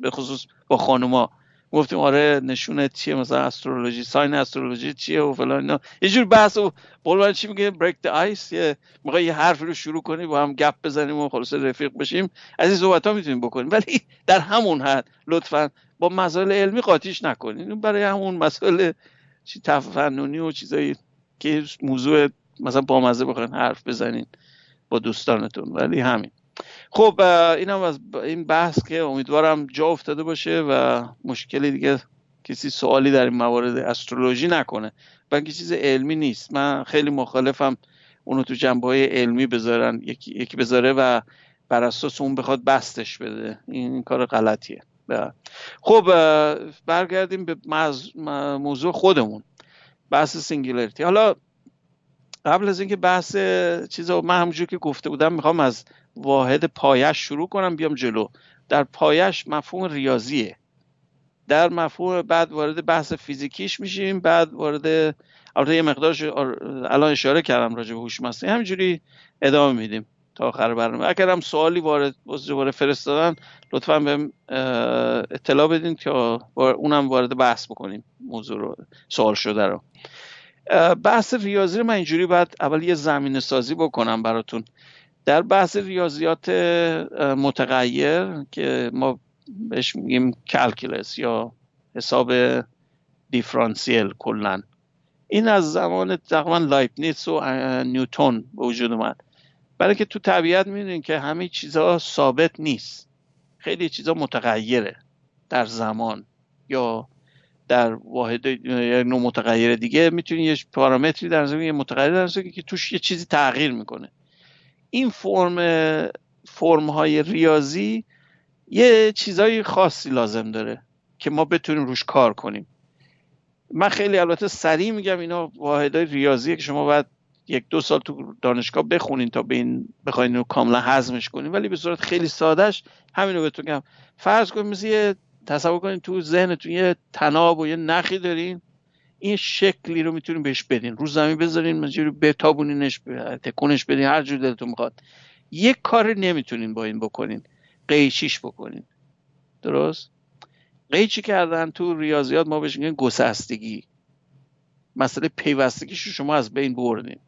S2: به خصوص با خانوما. گفتیم آره نشونه چیه مثلا استرولوژی ساین استرولوژی چیه و فلان اینا. یه جور بحث و قول چی میگه؟ بریک د آیس یه می‌خوای یه حرف رو شروع کنیم با هم گپ بزنیم و خلاص رفیق بشیم. از این صحبت ها می‌تونیم بکنیم. ولی در همون حد لطفا با مسائل علمی قاطیش نکنین. برای همون مسائل چی تفننی و چیزایی که موضوع مثلا با مزه حرف بزنین با دوستانتون. ولی همین. خب اینم از این بحث که امیدوارم جا افتاده باشه و مشکلی دیگه کسی سوالی در این موارد استرولوژی نکنه. بلکه چیز علمی نیست. من خیلی مخالفم اونو تو جنبه های علمی بذارن. یکی, یکی بذاره و بر اساس اون بخواد بستش بده. این کار غلطیه. خب برگردیم به موضوع خودمون. بحث singularity حالا قبل از اینکه بحث چیزا من همونجور که گفته بودم می‌خوام از واحد پایه‌ش شروع کنم بیام جلو. در پایه‌ش مفهوم ریاضیه. در مفهوم بعد وارد بحث فیزیکیش میشیم بعد وارد البته یه مقدارش الان اشاره کردم راجع به هوش مصنوعی همینجوری ادامه میدیم تا آخر برنامه. اگر هم سوالی وارد دوباره فرستادن لطفا بهم اطلاع بدین که اونم وارد بحث بکنیم. موضوع رو سوال شده رو. بحث ریاضی رو من اینجوری باید اول یه زمین سازی بکنم براتون. در بحث ریاضیات متغیر که ما بهش میگیم calculus یا حساب دیفرانسیل کلا. این از زمان تقریبا لایبنیتس و نیوتون به وجود اومد. برای که تو طبیعت می‌دونین که همه چیزها ثابت نیست. خیلی چیزها متغیره در زمان یا در واحد یک نوع متغیر دیگه. می‌تونی یه پارامتری در زمین یه متغیر در زمین که توش یه چیزی تغییر می‌کنه. این فرم فرم های ریاضی یه چیزای خاصی لازم داره که ما بتونیم روش کار کنیم. من خیلی البته سریع میگم اینا واحدهای ریاضیه که شما باید یک دو سال تو دانشگاه بخونین تا به این بخواین رو کاملا هضمش کنین ولی به صورت خیلی سادهش همین رو بهتون میگم. فرض کنید مثل یه تصور کنین تو ذهنتون یه تناب و یه نخی دارین. این شکلی رو می‌تونین بهش بدین. رو زمین بذارین مجبور بتابونینش تکونش بدین هر جور دلتون می‌خواد. یک کار نمی‌تونین با این بکنین. قیچیش بکنین. درست؟ قیچی کردن تو ریاضیات ما بهش میگن گسستگی. مسئله پیوستگیش رو شما از بین بردین.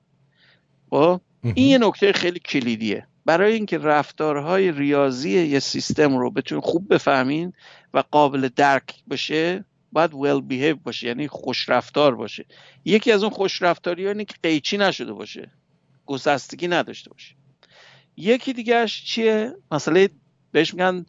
S2: خب؟ این یه نکته خیلی کلیدیه. برای اینکه رفتارهای ریاضی یه سیستم رو بتونین خوب بفهمین و قابل درک بشه باید ویل بیهیو باشه یعنی خوش رفتار باشه. یکی از اون خوش رفتاری اینه که قیچی نشده باشه گسستگی نداشته باشه. یکی دیگهش چیه؟ مسئله بهش میگن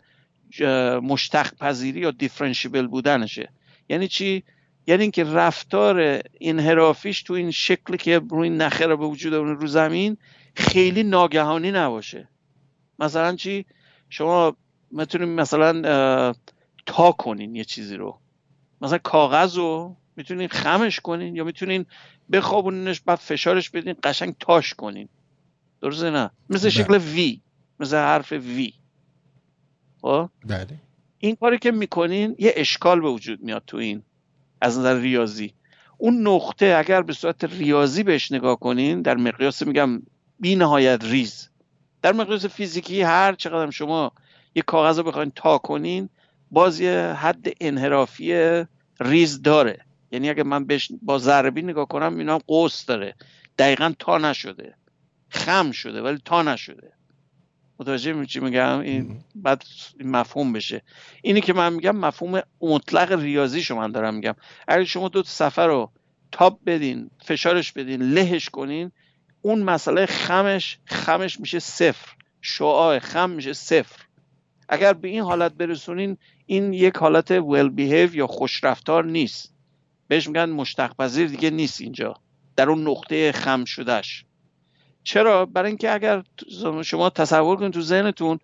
S2: مشتق پذیری یا دیفرنشیبل بودنشه. یعنی چی؟ یعنی اینکه رفتار انحرافیش تو این شکلی که روی نخه رو به وجود اون رو زمین خیلی ناگهانی نباشه. مثلا چی؟ شما می‌تونید مثلا تا کنین یه چیزی رو. مثلا کاغذ رو می‌تونین خمش کنین یا می‌تونین بخوابونینش بعد فشارش بدین قشنگ تاش کنین. درسته نه؟ مثل بله. شکل وی مثل حرف وی خب؟ بله. این کاری که می‌کنین یه اشکال به وجود میاد تو این از نظر ریاضی. اون نقطه اگر به صورت ریاضی بهش نگاه کنین در مقیاس میگم بی نهایت ریز. در مقیاس فیزیکی هر چقدر شما یه کاغذ رو بخواین تا کنین باز یه حد انحرافی ریز داره. یعنی اگه من بهش با ضربی نگاه کنم اینا قوس داره. دقیقا تا نشده. خم شده ولی تا نشده. متوجه می چی میگم؟ این بعد مفهوم بشه. اینی که من میگم مفهوم مطلق ریاضی شما دارم میگم. اگر شما دو سفر رو تاپ بدین فشارش بدین لهش کنین اون مسئله خمش خمش میشه صفر. شعاع خم میشه صفر. اگر به این حالت برسونین این یک حالت ویل بیهیو یا خوشرفتار نیست. بهش میگن مشتق پذیر دیگه نیست اینجا. در اون نقطه خم شدهش. چرا؟ برای اینکه اگر شما تصور کنید تو ذهنتون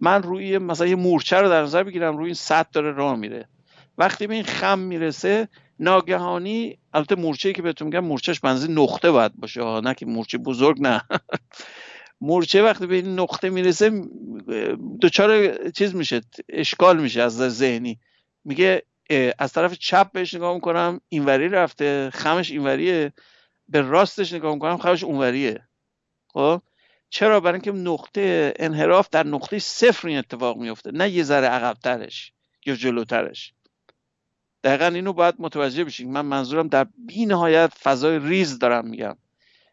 S2: من روی مثلا یه مورچه رو در نظر بگیرم روی این سطح داره راه میره. وقتی به این خم می‌رسه ناگهانی البته مورچه که بهتون میگم مورچهش بنزی نقطه باید باشه. نه که مورچه بزرگ نه. مورچه وقتی به این نقطه می‌رسه دچار چیز میشه اشکال میشه از ذهنی. میگه از طرف چپ بهش نگاه می‌کنم اینوری رفته خمش اینوریه به راستش نگاه می‌کنم خمش اونوریه. خب؟ چرا؟ برای اینکه نقطه انحراف در نقطه صفر این اتفاق میفته نه یه ذره عقبترش یا جلوترش. دقیقا اینو باید متوجه بشین. من منظورم در بی نهایت فضای ریز دارم میگم.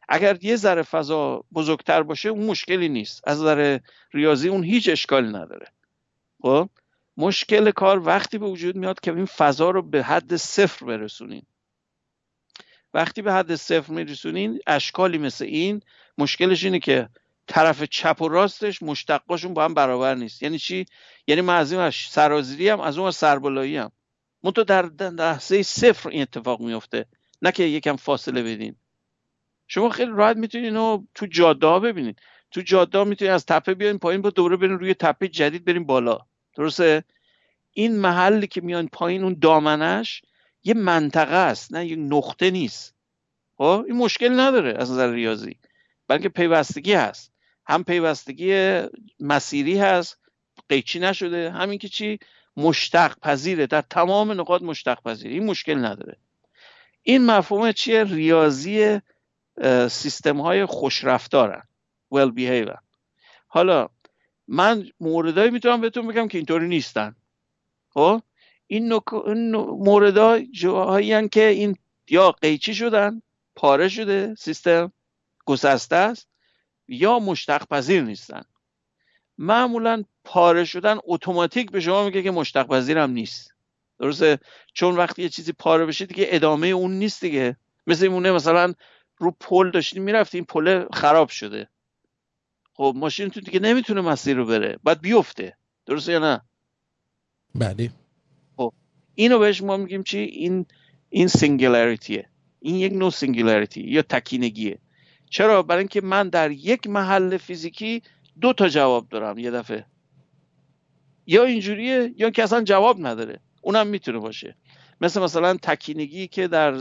S2: اگر یه ذره فضا بزرگتر باشه اون مشکلی نیست. از نظر ریاضی اون هیچ اشکالی نداره. خب؟ مشکل کار وقتی به وجود میاد که این فضا رو به حد صفر برسونین. وقتی به حد صفر میرسونین اشکالی مثل این مشکلش اینه که طرف چپ و راستش مشتقاشون با هم برابر نیست. یعنی چی؟ یعنی من از این سرازیری هم از اون سربالایی هم منتها در لحظه صفر این اتفاق میفته نه که یکم فاصله بدین. شما خیلی راحت می‌تونید اینو تو جاده ها ببینید. تو جاده می‌تونید از تپه بیاین پایین با دوره برین روی تپه جدید بریم بالا. درسته؟ این محلی که میان پایین اون دامنش یه منطقه است نه یه نقطه نیست. خب؟ این مشکل نداره از نظر ریاضی. بلکه پیوستگی هست. هم پیوستگی مسیری هست قیچی نشده. همین که چی؟ مشتق پذیره در تمام نقاط مشتق پذیره این مشکل نداره. این مفهوم چیه؟ ریاضی سیستم های خوشرفتارن well behavior. حالا من موردهایی می‌تونم بهتون بگم که اینطوری نیستن. خب؟ این, نک... موردها جاهایی که این یا قیچی شدن پاره شده سیستم گسسته است یا مشتق پذیر نیستن. معمولا پاره شدن اتوماتیک به شما میگه که مشتق پذیر هم نیست. درسته؟ چون وقتی یه چیزی پاره بشه دیگه ادامه اون نیست دیگه. مثل مونه مثلا رو پل داشتیم می‌رفتیم پل خراب شده. خب ماشین تو دیگه نمی‌تونه مسیر رو بره. باید بیفته. درسته یا نه؟
S1: بله.
S2: خب اینو بهش ما میگیم چی؟ این این singularity ه این یک نوع singularity یا تکینگیه. چرا؟ برای اینکه من در یک محل فیزیکی دو تا جواب دارم یه دفعه. یا اینجوریه یا که اصلا جواب نداره. اونم می‌تونه باشه. مثل مثلا تکینگی که در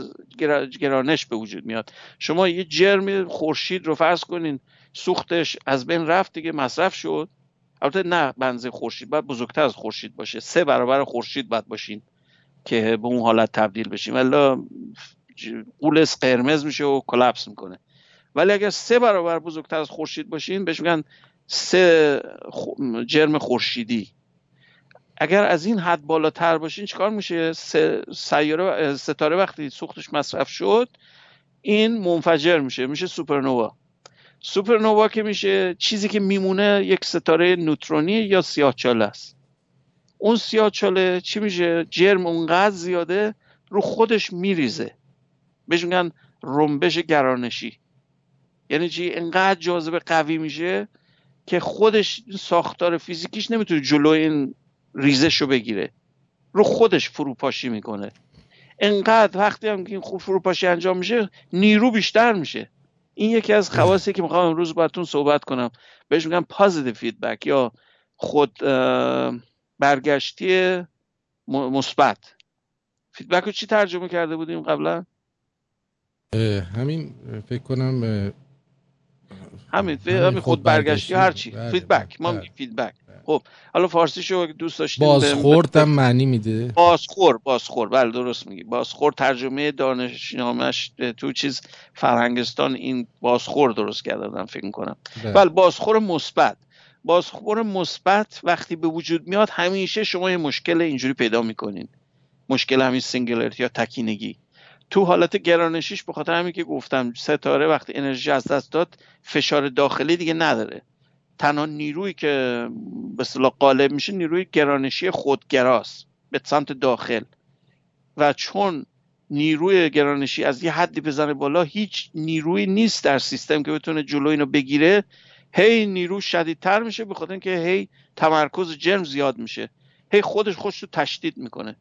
S2: گرانش به وجود میاد. شما یه جرم خورشید رو فرض کنین سوختش از بین رفت دیگه مصرف شد. البته نه بنزه خورشید باید بزرگتر از خورشید باشه. سه برابر خورشید باید باشین که به اون حالت تبدیل بشیم. ولی قولس قرمز میشه و کلپس می‌کنه. ولی اگر سه برابر بزرگتر از خورشید باشین بهش میگن سه جرم خورشیدی. اگر از این حد بالاتر باشین چیکار میشه؟ سیاره ستاره وقتی سوختش مصرف شد این منفجر میشه میشه سوپرنوا. سوپرنوا که میشه چیزی که میمونه یک ستاره نوترونی یا سیاهچاله است. اون سیاهچاله چی میشه؟ جرم اونقدر زیاده رو خودش میریزه. بهش میگن رنبش گرانشی. یعنی چی؟ انقدر جاذبه قوی میشه که خودش ساختار فیزیکیش نمی‌تونه جلو این ریزش رو بگیره. رو خودش فروپاشی می‌کنه. انقدر وقتی هم این خوب فروپاشی انجام میشه نیرو بیشتر میشه. این یکی از خواصی که می‌خوام امروز باهاتون صحبت کنم. بهش میگم positive feedback یا خود برگشتی مثبت. feedback رو چی ترجمه کرده بودیم قبلا؟
S1: همین فکر کنم
S2: همین, همین خود برگشتی هر چی feedback ما میگیم feedback خب حالا فارسیشو دوست داشتیم
S1: بازخورد هم معنی میده.
S2: بازخور بازخور. بله درست میگی. بازخور ترجمه دانشنامش تو چیز فرهنگستان این بازخور درست کردن فکر کنم بله, بله، بازخور مثبت. بازخور مثبت وقتی به وجود میاد همیشه شما یه مشکل اینجوری پیدا می‌کنین. مشکل همین singularity یا تکینگی. تو حالت گرانشیش به خاطر همین که گفتم ستاره وقتی انرژی از دست داد فشار داخلی دیگه نداره. تنها نیرویی که به اصطلاح غالب میشه نیروی گرانشی خودگراست. به سمت داخل. و چون نیروی گرانشی از یه حدی بزنه بالا هیچ نیروی نیست در سیستم که بتونه جلو اینو بگیره. هی نیرو شدیدتر میشه به خاطر اینکه هی تمرکز جرم زیاد میشه. هی خودش خودش رو تشدید می‌کنه.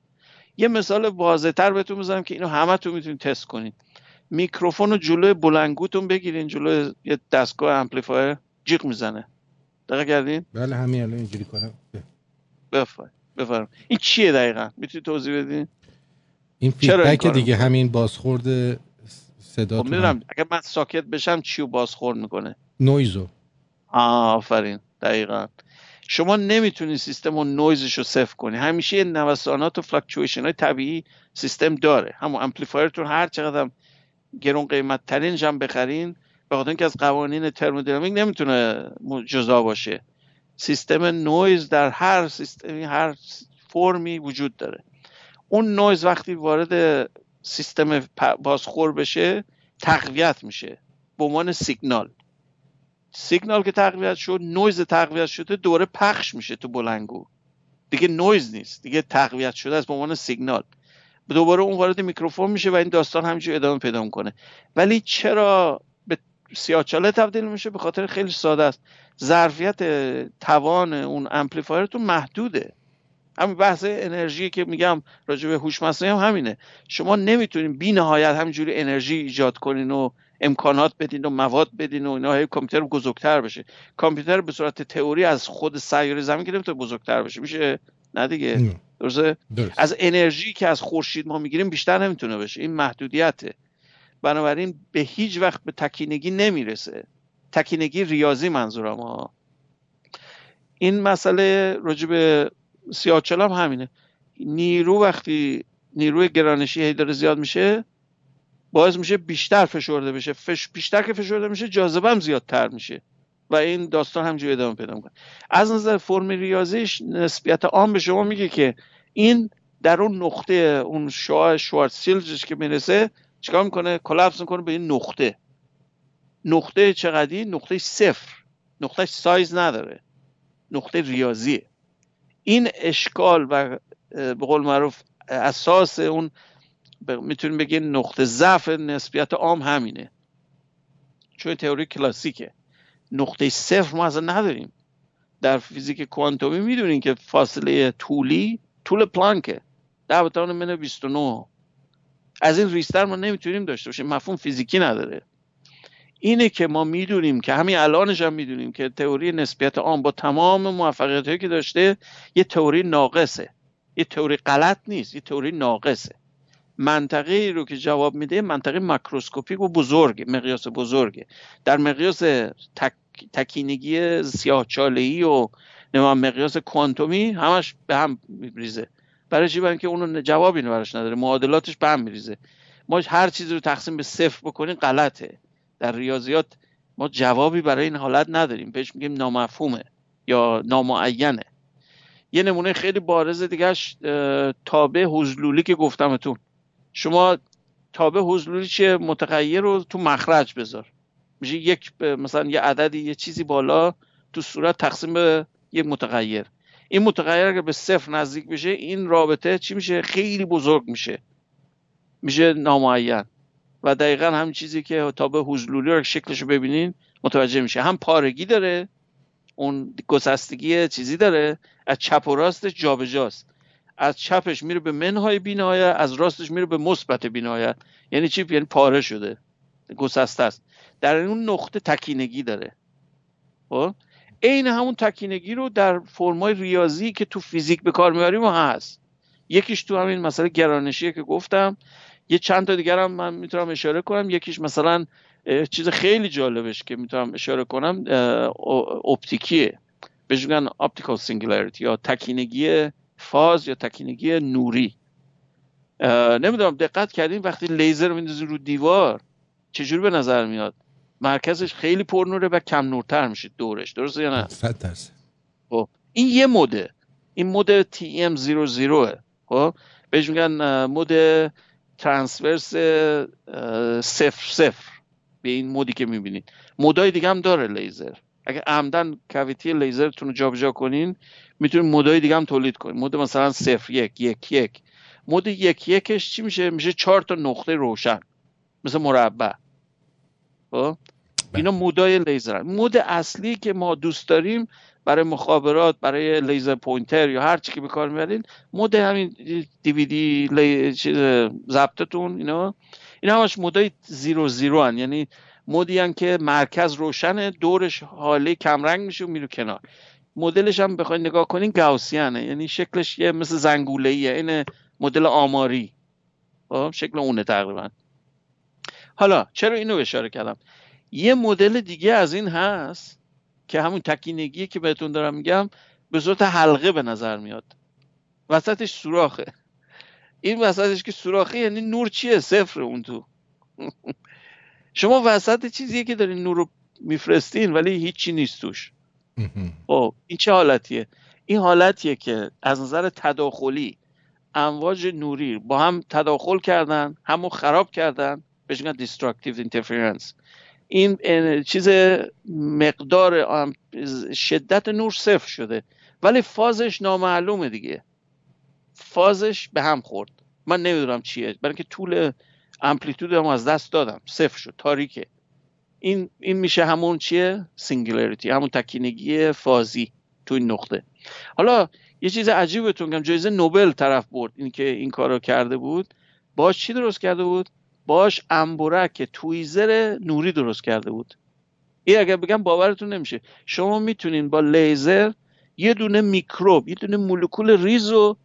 S2: یه مثال واضحتر بهتون بزنم که اینو همه تو می‌تونید تست کنید. میکروفون رو جلوی بلندگوتون بگیرین جلوی یه دستگاه amplifier جیغ می‌زنه. دقیق کردین؟
S1: بله همین الان اینجوری کنم.
S2: بفرم این چیه دقیقا؟ می‌تونید توضیح بدین؟
S1: این feedback دیگه همین بازخورد صدا
S2: خب اگر من ساکت بشم چیو بازخورد می‌کنه؟
S1: نویزو.
S2: آفرین. دقیقا. شما نمی‌تونید سیستم و نویزش رو صفر کنی. همیشه نوسانات و fluctuation های طبیعی سیستم داره. همون amplifier تون هر چقدر گرون قیمت ترین هم بخرین به خاطر اینکه از قوانین ترمودینامیک نمی‌تونه جدا باشه. سیستم نویز در هر سیستمی هر فرمی وجود داره. اون نویز وقتی وارد سیستم بازخور بشه تقویت میشه. به عنوان سیگنال. سیگنال که تقویت شد نویز تقویت شده دوره پخش میشه تو بلندگو. دیگه نویز نیست. دیگه تقویت شده از به عنوان سیگنال. دوباره اون وارد میکروفون میشه و این داستان همینجوری ادامه پیدا می‌کنه. ولی چرا سیاهچاله تبدیل میشه به خاطر خیلی ساده است. ظرفیت توان اون amplifier تون محدوده. همین بحث انرژی که میگم راجع به هوش مصنوعی هم همینه. شما نمی‌تونین بی نهایت همینجوری انرژی ایجاد کنین و امکانات بدین و مواد بدین و اینا کامپیوتر بزرگتر بشه. کامپیوتر به صورت تئوری از خود سیاره زمین که نمی‌تونه بزرگتر بشه. میشه؟ نه دیگه. درسته؟ از انرژی که از خورشید ما می‌گیریم بیشتر نمی‌تونه بشه. این محدودیته. بنابراین به هیچ وقت به تکینگی نمی‌رسه. تکینگی ریاضی منظورم ها این مسئله راجع به سیاهچال هم همینه. نیرو وقتی نیروی گرانشی هی داره زیاد میشه باعث میشه بیشتر فشرده بشه. فش... بیشتر که فشرده میشه جاذبه هم زیادتر میشه. و این داستان همجوری ادامه پیدا می‌کنه. از نظر فرم ریاضیش نسبیت عام به شما میگه که این در اون نقطه اون شعاع شوارتسیلزش که می‌رسه چیکار می‌کنه؟ کلاپس می‌کنه به این نقطه. نقطه چقدی؟ نقطه صفر. نقطه سایز نداره. نقطه ریاضیه. این اشکال و به قول معروف اساس اون می‌تونیم بگیم نقطه ضعف نسبیت عام همینه. چون تئوری کلاسیکه. نقطه صفر ما اصلا نداریم. در فیزیک کوانتومی می‌دونیم که فاصله طولی طول پلانکه. ده به من 29 از این ریستر ما نمی‌تونیم داشته باشیم. مفهوم فیزیکی نداره. اینه که ما می‌دونیم که همین الانش هم می‌دونیم که تئوری نسبیت عام با تمام موفقیت هایی که داشته یه تئوری ناقصه. یه تئوری غلط نیست یه تئوری ناقصه. منطقه رو که جواب میده منطقه مکروسکوپیک و بزرگ مقیاس بزرگه. در مقیاس تک، تکینگی سیاه ای و مقیاس کوانتومی همش به هم میریزه برای چی؟ برای که اونو جوابی براش نداره. معادلاتش به هم میریزه. ما هر چیزی رو تقسیم به صفر بکنیم غلطه. در ریاضیات ما جوابی برای این حالت نداریم. بهش میگیم نامفهومه یا نامعینه. یه نمونه خیلی بارز دیگهش تابع حضلولی که گفتمتون. شما تابع حضلولی چیه؟ متغیر رو تو مخرج بذار. میشه یک مثلا یه عددی یه چیزی بالا تو صورت تقسیم به یک متغیر. این متغیر اگر به صفر نزدیک بشه این رابطه چی میشه؟ خیلی بزرگ میشه. میشه نامعین. و دقیقا همین چیزی که تابع حضلولی رو شکلش رو ببینین متوجه میشه. هم پارگی داره اون گسستگی چیزی داره از چپ و راستش جابجاست. از چپش میره به منهای بینایه از راستش میره به مثبت بینایه یعنی چی؟ یعنی پاره شده. گسسته است. در اون نقطه تکینگی داره. خب؟ عین همون تکینگی رو در فرمای ریاضی که تو فیزیک به کار میاریم هست. یکیش تو همین مسئله گرانشیه که گفتم. یه چند تا دیگر هم من می‌تونم اشاره کنم. یکیش مثلا چیز خیلی جالبش که می‌تونم اشاره کنم اپتیکیه. بهش میگن optical singularity یا تکینگی فاز یا تکینگی نوری. نمی‌دونم دقت کردین وقتی لیزر رو میندازین رو دیوار چجوری به نظر میاد؟ مرکزش خیلی پرنوره و کم نورتر میشه دورش. درسته یا نه؟
S1: 100 درصد.
S2: خب این یه مده. این مد TM00 خب بهش میگن مد ترانسورس صفر صفر. به این مودی که می‌بینید. مودای دیگه هم داره لیزر. اگه عمدن کویتی لیزرتون رو جابجا کنین می‌تونید مودای دیگه هم تولید کنین. مود مثلا صفر یک یک یک. مود یک یکش چی میشه؟ میشه چهار تا نقطه روشن. مثل مربع. خب؟ اینا مودای لیزر مود اصلی که ما دوست داریم برای مخابرات برای laser pointer یا هر چی که به کار می‌برین مود همین دیویدی لی... ضبطتون اینا. اینا همش مودای zero zero هن. یعنی مودی هن که مرکز روشنه دورش حاله کمرنگ میشه و میره کنار. مدلش هم بخواید نگاه کنین Gaussian ه. یعنی شکلش یه مثل زنگوله ایه این مدل آماری. خب شکل اونه تقریبا. حالا چرا اینو اشاره کردم؟ یه مدل دیگه از این هست که همون تکینگی که بهتون دارم میگم به صورت حلقه به نظر میاد. وسطش سوراخه. این وسطش که سوراخه یعنی نور چیه؟ صفر اون تو. شما وسط چیزیه که دارین نور رو میفرستین ولی هیچی نیست توش. خب این چه حالتیه؟ این حالتیه که از نظر تداخلی امواج نوری با هم تداخل کردن همو خراب کردن بهش میگن destructive interference این چیز مقدار شدت نور صفر شده. ولی فازش نامعلومه دیگه. فازش به هم خورد. من نمی‌دونم چیه. برای که طول amplitude هم از دست دادم. صفر شد. تاریکه. این این میشه همون چیه؟ singularity. همون تکینگی فازی تو این نقطه. حالا یه چیز عجیب بهتون میگم. جایزه نوبل طرف برد. این که این کارو کرده بود. باش چی درست کرده بود؟ باش انبورک تویزر نوری درست کرده بود. این اگر بگم باورتون نمیشه. شما می‌تونین با لیزر یه دونه میکروب یه دونه مولکول ریز رو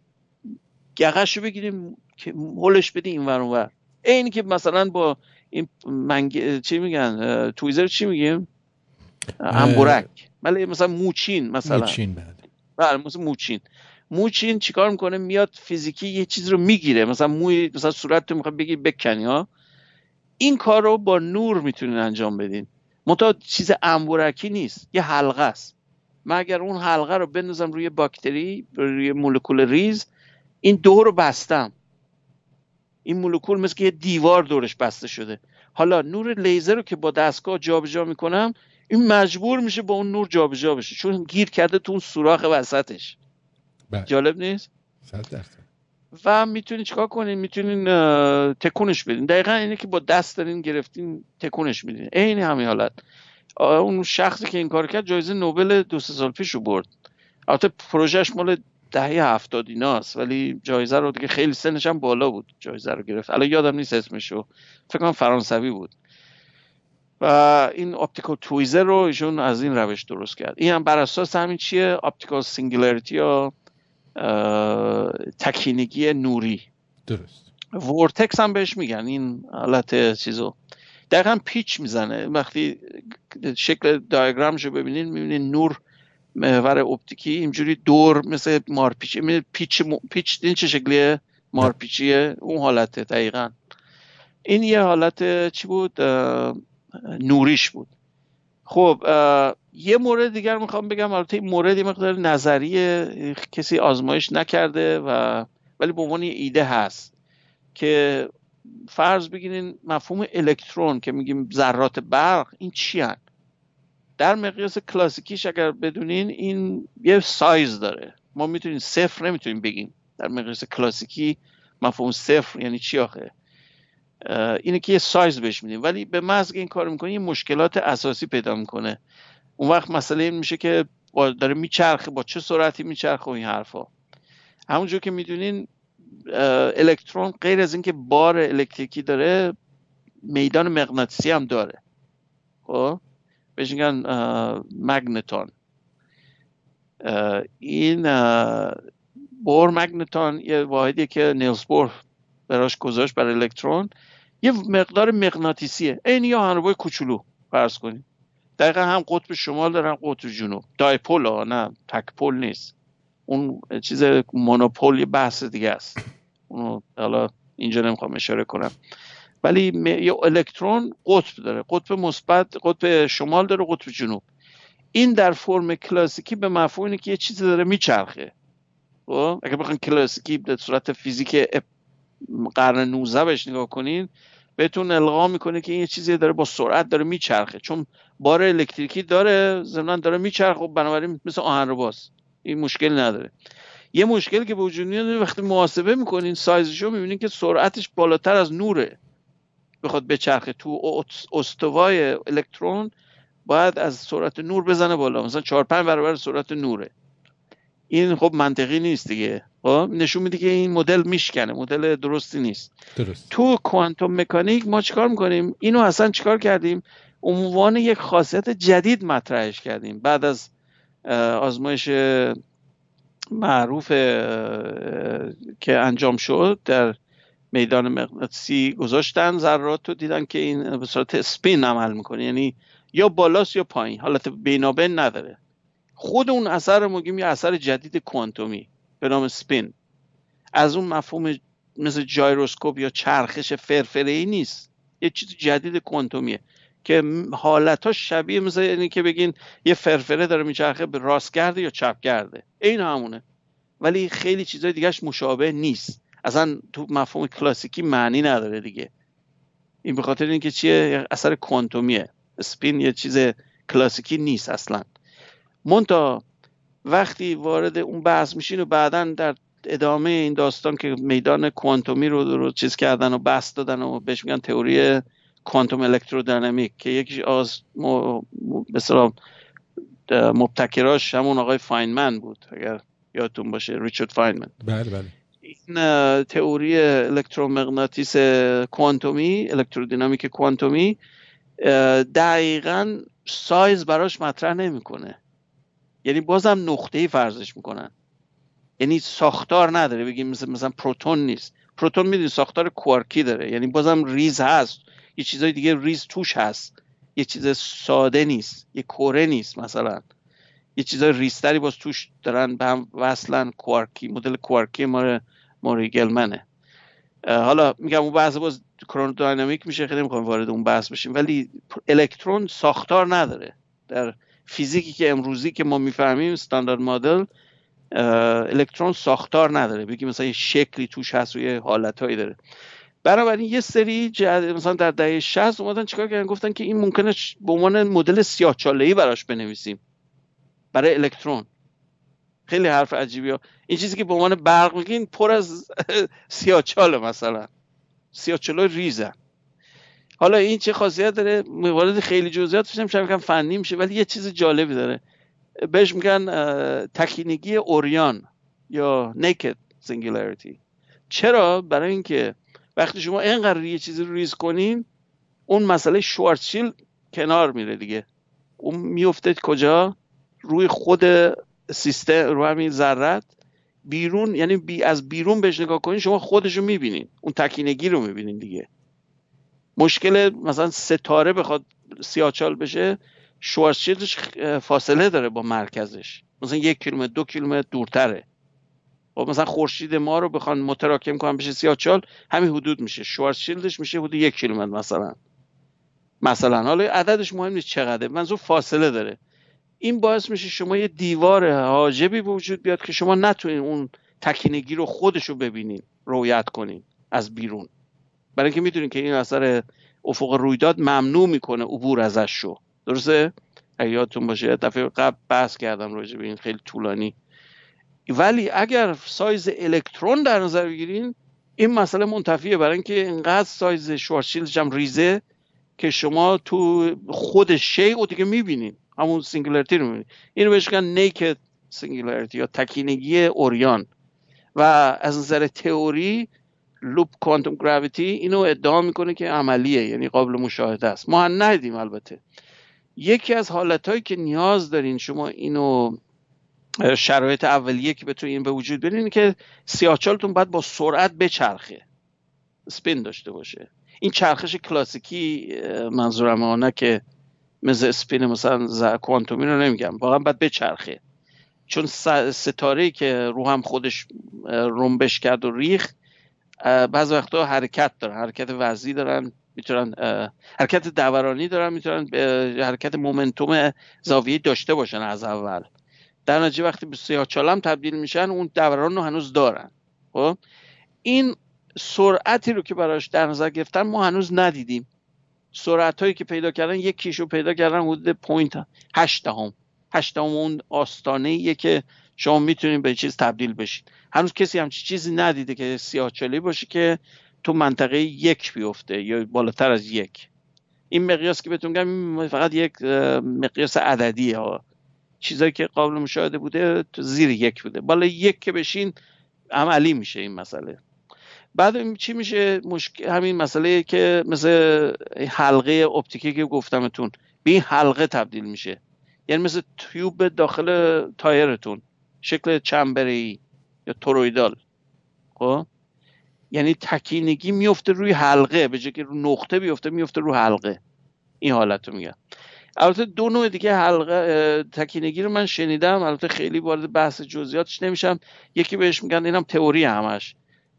S2: گغش رو بگیریم که هلش بدی این ور ور. این که مثلا با این منگ... چی میگن تویزر چی میگیم؟ انبورک. ولی مثلا موچین مثلا.
S1: موچین بله
S2: بله مثلا موچین. موچین چیکار می‌کنه؟ میاد فیزیکی یه چیز رو می‌گیره. مثلا موی مثلا صورت تو می‌خواد بگی بکنی ها؟ این کار رو با نور می‌تونین انجام بدین. منتها چیز انبورکی نیست یه حلقه است. من اگر اون حلقه رو بندازم روی باکتری روی مولکول ریز این دور رو بستم. این مولکول مثل یه دیوار دورش بسته شده. حالا نور لیزر رو که با دستگاه جابجا می‌کنم این مجبور میشه با اون نور جابجا بشه چون گیر کرده تو اون سوراخ وسطش.
S1: بله.
S2: جالب نیست؟ و می‌تونین چیکار کنین می‌تونین تکونش بدین. دقیقا اینه که با دست دارین گرفتین تکونش میدین. عین همین حالت. اون شخصی که این کار کرد جایزه نوبل دو سه سال پیش رو برد. البته پروژهش مال دهه هفتاد ایناست ولی جایزه رو دیگه خیلی سنش هم بالا بود جایزه رو گرفت. الان یادم نیست اسمشو. فکر کنم فرانسوی بود. و این optical tweezer رو ایشون از این روش درست کرد. این هم بر اساس همین چیه؟ optical singularity یا تکینگی نوری.
S1: درست.
S2: vortex هم بهش میگن این حالت چیزو. دقیقا پیچ می‌زنه. وقتی شکل diagram ش رو ببینین می‌بینین نور محور اپتیکی اینجوری دور مثل مارپیچی پیچ پیچ این چه شکلیه؟ مارپیچیه. اون حالته دقیقا. این یه حالت چی بود؟ نوریش بود. خب یه مورد دیگر می‌خوام بگم البته این مورد مقدار نظریه کسی آزمایش نکرده و ولی به عنوان ایده هست که فرض بگیرین مفهوم الکترون که میگیم ذرات برق این چی هن؟ در مقیاس کلاسیکیش اگر بدونین این یه سایز داره. ما می‌تونیم صفر نمی‌تونیم بگیم در مقیاس کلاسیکی مفهوم صفر یعنی چی آخه؟ اینه که یه سایز بهش میدیم. ولی به محض این کار می‌کنه یه مشکلات اساسی پیدا می‌کنه. اون وقت مسئله این میشه که داره میچرخه با چه سرعتی میچرخه و این حرفا. همونجور که می‌دونین الکترون غیر از اینکه بار الکتریکی داره میدان مغناطیسی هم داره. خب؟ بهش میگن مگنتون این بور مگنتون یه واحدی که نیلز بور براش گذاشت برای الکترون یه مقدار مغناطیسیه. این یا هنربای کوچولو فرض کنیم. دقیقا هم قطب شمال دارن قطب جنوب. دایپول ها نه تکپول نیست. اون چیز مونوپول یه بحث دیگه است. اونو حالا اینجا نمی‌خوام اشاره کنم. ولی یه الکترون قطب داره. قطب مثبت قطب شمال داره قطب جنوب. این در فرم کلاسیکی به مفهوم اینه که یه چیزی داره میچرخه. خب؟ اگه بخواین کلاسیکی به صورت فیزیک قرن 19 بهش نگاه کنین بهتون القا می‌کنه که این یه چیزی داره با سرعت داره میچرخه. چون بار الکتریکی داره ضمن داره میچرخه. و بنابراین مثل آهن باز. این مشکل نداره. یه مشکلی که به وجود میاد وقتی محاسبه می‌کنین سایزشو می‌بینین که سرعتش بالاتر از نوره. بخواد بچرخه. تو استوای الکترون باید از سرعت نور بزنه بالا. مثلا 4 5 برابر سرعت نوره. این خب منطقی نیست دیگه. خب نشون میده که این مدل میشکنه مدل درستی نیست.
S1: درست.
S2: تو کوانتوم مکانیک ما چیکار می‌کنیم؟ اینو اصلا چیکار کردیم؟ عنوان یک خاصیت جدید مطرحش کردیم. بعد از آزمایش معروف که انجام شد در میدان مغناطیسی گذاشتن ذرات رو دیدن که این به صورت سپین عمل می‌کنه. یعنی یا بالاست یا پایین. حالت بینابین نداره. خود اون اثر رو میگیم یه اثر جدید کوانتومی به نام سپین. از اون مفهوم مثل جایروسکوپ یا چرخش فرفره ای نیست. یه چیز جدید کوانتومیه که حالتاش شبیه مثل اینی که بگین یه فرفره داره میچرخه به راست گرده یا چپ گرده. این همونه. ولی خیلی چیزای دیگهش مشابه نیست. اصلا تو مفهوم کلاسیکی معنی نداره دیگه. این به خاطر اینکه چیه؟ اثر کوانتومیه. سپین یه چیز کلاسیکی نیست اصلا. مونتا وقتی وارد اون بحث میشین و بعدا در ادامه این داستان که میدان کوانتومی رو, رو چیز کردن و بحث دادن و بهش میگن تئوری کوانتوم الکترودینامیک که یکی از مثلا مبتکراش همون آقای فاینمن بود اگر یادتون باشه ریچارد فاینمن.
S1: بله بله.
S2: این تئوری الکترومغناطیس کوانتومی الکترودینامیک کوانتومی دقیقا سایز براش مطرح نمی‌کنه. یعنی بازم نقطه فرضش می‌کنن. یعنی ساختار نداره. بگیم مثل مثلا پروتون نیست. پروتون می‌دونی ساختار کوارکی داره. یعنی بازم ریز هست. یه چیزای دیگه ریز توش هست. یه چیز ساده نیست. یه کره نیست مثلا. یه چیزای ریزتری باز توش دارن به هم وصلن. کوارکی مدل کوارکی ما موری گلمنه. حالا میگم اون بحث باز کرونودینامیک میشه. خیلی نمی‌خوام وارد اون بحث بشیم. ولی الکترون ساختار نداره. در فیزیکی که امروزی که ما می‌فهمیم استاندارد مدل الکترون ساختار نداره. بگیم مثلا یه شکلی توش هست و یه حالتهایی داره. بنابراین یه سری مثلا در دهه 60 اومدن چیکار کردن؟ گفتن که این ممکنه به عنوان مدل ای براش بنویسیم. برای الکترون. خیلی حرف عجیبی ها. این چیزی که به عنوان برق میگین پر از سیاچاله مثلا. سیاچالای ریزن. حالا این چه خاصیت داره؟ وارد خیلی جزئیات میشم شاید فنی میشه ولی یه چیز جالبی داره. بهش میگن تکینگی اوریان یا naked singularity چرا؟ برای اینکه وقتی شما اینقدر یه چیزی رو ریز کنین اون مسئله شوارتشیلد کنار میره دیگه. اون میفته کجا؟ روی خود سیستم رو همین ذره. بیرون یعنی بی از بیرون بهش نگاه کنین شما خودش رو می‌بینین. اون تکینگی رو می‌بینین دیگه. مشکل مثلا ستاره بخواد سیاچال بشه شوارزشیلدش فاصله داره با مرکزش. مثلا یک کیلومتر دو کیلومتر دورتره. و خب مثلا خورشید ما رو بخوان متراکم کنن بشه سیاچال همین حدود میشه. شوارزشیلدش میشه حدود یک کیلومتر مثلا. مثلا. حالا عددش مهم نیست چقدره منظور فاصله داره. این باعث میشه شما یه دیوار حاجبی به وجود بیاد که شما نتونین اون تکینگی رو خودش رو ببینین رویت کنین از بیرون. برای اینکه می‌دونین که این اثر افق رویداد ممنوع می‌کنه عبور ازش شو. درسته؟ اگه یادتون باشه دفعه قبل بحث کردم راجع به این خیلی طولانی. ولی اگر سایز الکترون در نظر بگیرین این مسئله منتفیه برای اینکه اینقدر سایز شوارشیلدش هم ریزه که شما تو خود شی رو دیگه می‌بینین. همون singularity رو می‌بینین. اینو بهش میگن naked singularity یا تکینگی عریان. و از نظر تئوری لوپ کوانتوم گراویتی اینو ادعا می‌کنه که عملیه یعنی قابل مشاهده است. ما ندیدیم البته. یکی از حالتهایی که نیاز دارین شما اینو شرایط اولیه که بتونین این به وجود برین که سیاچالتون باید با سرعت بچرخه. سپین داشته باشه. این چرخش کلاسیکی منظورم نه که مثل اسپین مثلا کوانتومی رو نمیگم. واقعا باید بچرخه. چون ستاره که رو هم خودش رمبش کرد و ریخت بعض وقتا حرکت دارن حرکت وضعی دارن می‌تونن حرکت دورانی دارن می‌تونن حرکت momentum زاویه داشته باشن از اول. در نتیجه وقتی به سیاه چالم تبدیل میشن اون دوران رو هنوز دارن. خب؟ این سرعتی رو که براش در نظر گرفتن ما هنوز ندیدیم. سرعت هایی که پیدا کردن یکیشو پیدا کردن حدود point هشت هم هشت هم اون آستانه که شما می‌تونید به چیز تبدیل بشید. هنوز کسی همچی چیزی ندیده که سیاه چالی باشه که تو منطقه یک بیفته یا بالاتر از یک. این مقیاس که بهتون گم فقط یک مقیاس عددی ها. چیزایی که قابل مشاهده بوده تو زیر یک بوده. بالا یک که بشین عملی میشه این مسئله. بعد چی میشه؟ مشکل همین مسئله که مثل حلقه اپتیکی که گفتمتون. به این حلقه تبدیل میشه. یعنی مثل تیوب داخل تایرتون. شکل چمبری یا تورویدال خب؟ یعنی تکینگی میفته روی حلقه به جای که رو نقطه بیفته میفته رو حلقه. این حالت رو میگم. البته دو نوع دیگه حلقه تکینگی رو من شنیدم. البته خیلی وارد بحث جزئیاتش نمیشم. یکی بهش میگن اینم تئوری همش.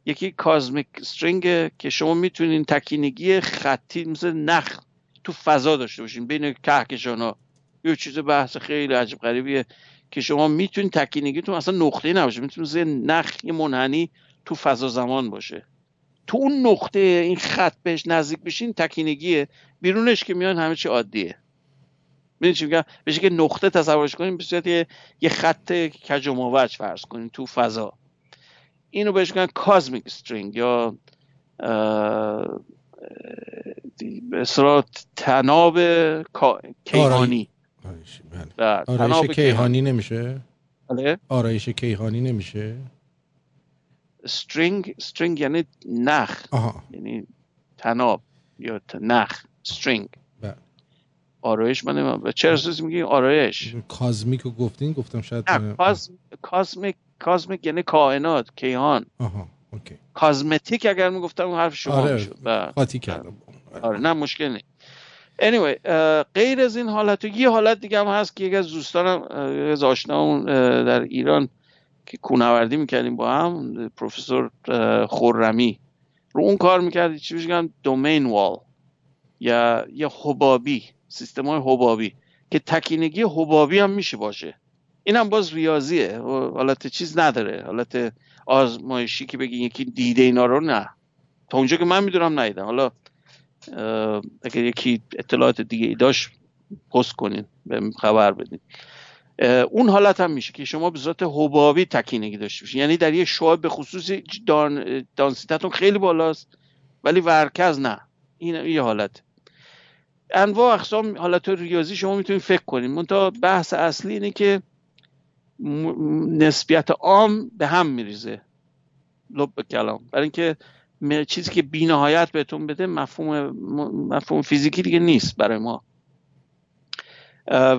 S2: یکی کازمیک استرینگ که شما می‌تونین تکینگی خطی مثل نخ تو فضا داشته باشین بین کهکشان ها. یه چیز بحث خیلی عجب غریبیه. که شما می‌تونین تکینگیتون اصلا نقطه نباشه. می‌تونین نخ یه منحنی تو فضا زمان باشه. تو اون نقطه این خط بهش نزدیک بشین تکینگیه. بیرونش که میان همه چی عادیه. می‌دونی چی میگم؟ بشه که نقطه تصورش کنیم به صورت یه خط کج و فرض کنیم تو فضا. اینو بهش میگن کازمیک استرینگ یا به صورت تناب کیهانی.
S1: آرایش کیهانی نمیشه؟ بله. آرایش کیهانی نمیشه؟
S2: استرینگ استرینگ یعنی نخ. یعنی تناب یا نخ استرینگ بله. آرایش من چرا سوزی میگی آرایش؟
S1: کازمیک رو گفتین گفتم شاید
S2: نه کازمیک کازمیک یعنی کائنات کیهان. آها اوکی. کازمتیک اگر می‌گفتم حرف شما
S1: آره می‌شد. قاطی کردم.
S2: آره نه مشکل نیست. Anyway غیر از این حالت یه حالت دیگه هم هست که یک از دوستانم از آشنامون در ایران که کونوردی می‌کردیم با هم پروفسور خورمی رو اون کار می‌کرد چی میگن؟ دومین وال یا یا حبابی سیستم های حبابی که تکینگی حبابی هم میشه باشه. این هم باز ریاضیه. حالت چیز نداره. حالت آزمایشی که بگی یکی دیده اینا رو نه. تا اونجا که من می‌دونم نیدم حالا اگر یکی اطلاعات دیگه ای داشت پست کنین به خبر بدین. اون حالت هم میشه که شما به صورت حبابی تکینگی داشته باشین. یعنی در یه شعاع به خصوص دان دانسیتتون خیلی بالاست ولی ورکز نه. این یه حالت. انواع اقسام حالت ریاضی شما می‌تونید فکر کنید منتها بحث اصلی اینه که نسبیت عام به هم میریزه. لب کلام. برای اینکه چیزی که بینهایت بهتون بده مفهوم مفهوم فیزیکی دیگه نیست برای ما.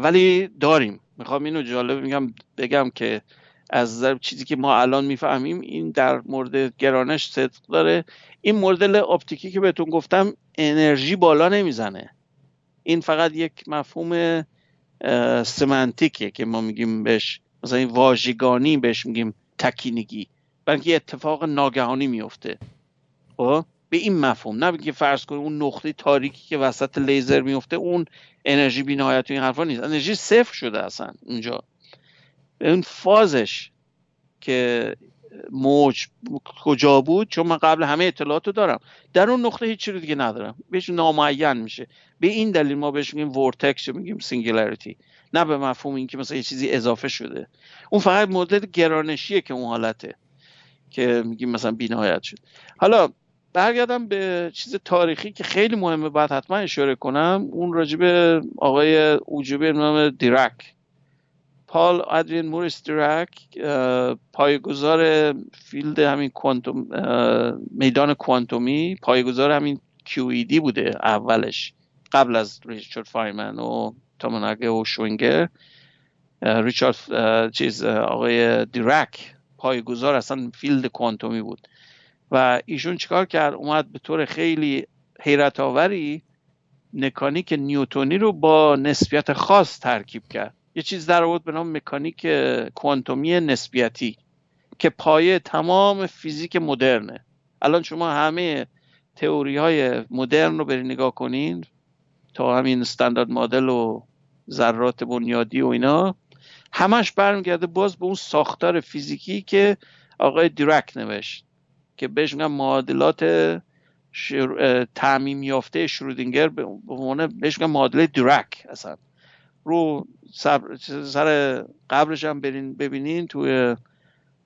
S2: ولی داریم. می‌خوام اینو جالب میگم بگم که از چیزی که ما الان می‌فهمیم این در مورد گرانش صدق داره. این مدل اپتیکی که بهتون گفتم انرژی بالا نمی‌زنه. این فقط یک مفهوم سمنتیکه که ما میگیم بهش. مثلا این واژگانی بهش میگیم تکینگی. بلکه اتفاق ناگهانی میفته خب؟ به این مفهوم. نه که فرض کنیم اون نقطه تاریکی که وسط لیزر میفته اون انرژی بینهایت و این حرفا نیست. انرژی صفر شده اصلا اونجا. اون فازش که موج کجا بود؟ چون من قبل همه اطلاعات رو دارم. در اون نقطه هیچ چیزی دیگه ندارم. بهش نامعین میشه. به این دلیل ما بهش میگیم vortex میگیم singularity نه به مفهوم اینکه مثلا یه چیزی اضافه شده. اون فقط مدل گرانشیه که اون حالته که میگیم مثلا بینهایت شد حالا برگردم به چیز تاریخی که خیلی مهمه بعد حتما اشاره کنم. اون راجع به آقای اوجوبی نام دیرک پال ادوین موریس دیرک پایه‌گذار field همین کوانتوم میدان کوانتومی. پایه‌گذار همین دی بوده اولش قبل از ریچارد فاینمن و توموناگا و شوینگر. ریچارد چیز آقای دیرک پایه‌گذار اصلا field کوانتومی بود. و ایشون چیکار کرد؟ اومد به طور خیلی حیرت آوری مکانیک نیوتونی رو با نسبیت خاص ترکیب کرد. یه چیز در آورد به نام مکانیک کوانتومی نسبیتی که پایه تمام فیزیک مدرنه. الان شما همه تئوری های مدرن رو برید نگاه کنین تا همین استاندارد مدل و ذرات بنیادی و اینا. همش برمیگرده باز به اون ساختار فیزیکی که آقای دیرک نوشت. که بهش میگن معادلات شر... تعمیم یافته شرودینگر به عنوان بهش میگن معادله دیرک اصلا. رو سر قبلش هم برین ببینین توی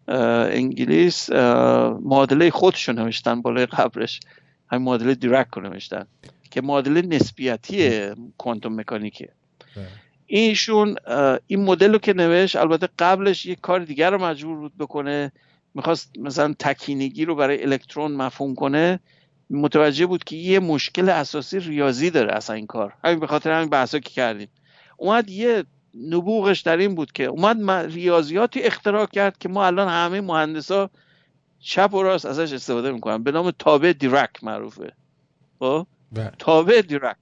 S2: انگلیس معادله خودشو نوشتن بالای قبرش. همین معادله دیرک رو نوشتن که معادله نسبیتی کوانتوم مکانیکه. اینشون این مدل رو که نوشت البته قبلش یک کار دیگر رو مجبور بود بکنه. می‌خواست مثلا تکینگی رو برای الکترون مفهوم کنه متوجه بود که یه مشکل اساسی ریاضی داره اصلا این کار. همین به خاطر همین بحثا که کردیم. اومد یه نبوغش در این بود که اومد ریاضیاتی اختراع کرد که ما الان همه مهندسا چپ و راست ازش استفاده می‌کنن. به نام تابع دیرک معروفه. خب؟ بله. تابع دیرک.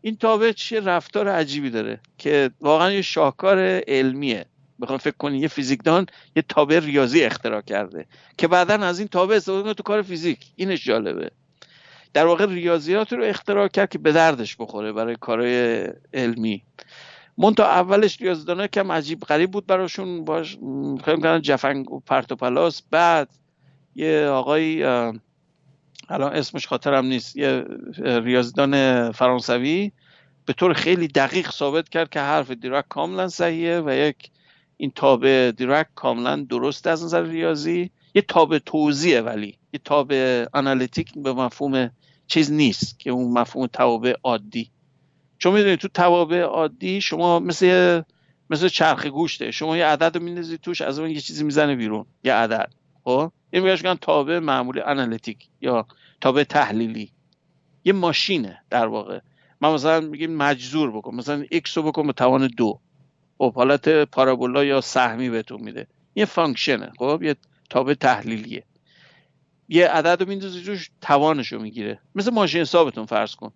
S2: این تابع چه رفتار عجیبی داره که واقعا یه شاهکار علمیه. بخوام فکر کنی یه فیزیکدان یه تابع ریاضی اختراع کرده که بعدا از این تابع استفاده کنه تو کار فیزیک. اینش جالبه. در واقع ریاضیات رو اختراع کرد که به دردش بخوره برای کارهای علمی. تا اولش ریاضیدانه کم عجیب غریب بود براشون. باش خیلی کنن جفنگ و پرت و پلاس. بعد یه آقای الان اسمش خاطرم نیست یه ریاضیدان فرانسوی به طور خیلی دقیق ثابت کرد که حرف دیرک کاملا صحیحه و یک این تابع دیرک کاملا درست از نظر ریاضی. یه تابع توضیحه ولی. یه تابع آنالیتیک به مفهوم چیز نیست که اون مفهوم توابع عادی. چون می‌دونید تو توابع عادی شما مثل مثل چرخ گوشته. شما یه عدد رو میندازید توش از اون یه چیزی می‌زنه بیرون. یه عدد. خب؟ این میگه میگن تابع معمولی آنالیتیک یا تابع تحلیلی. یه ماشینه در واقع. من مثلا میگیم مجذور بکن. مثلا x رو بکن به توان دو. خب حالت پارابولا یا سهمی بهتون میده. یه فانکشنه خب؟ یه تابع تحلیلیه. یه عدد رو میندازی توش توانش رو می‌گیره. مثل ماشین حسابتون فرض کن.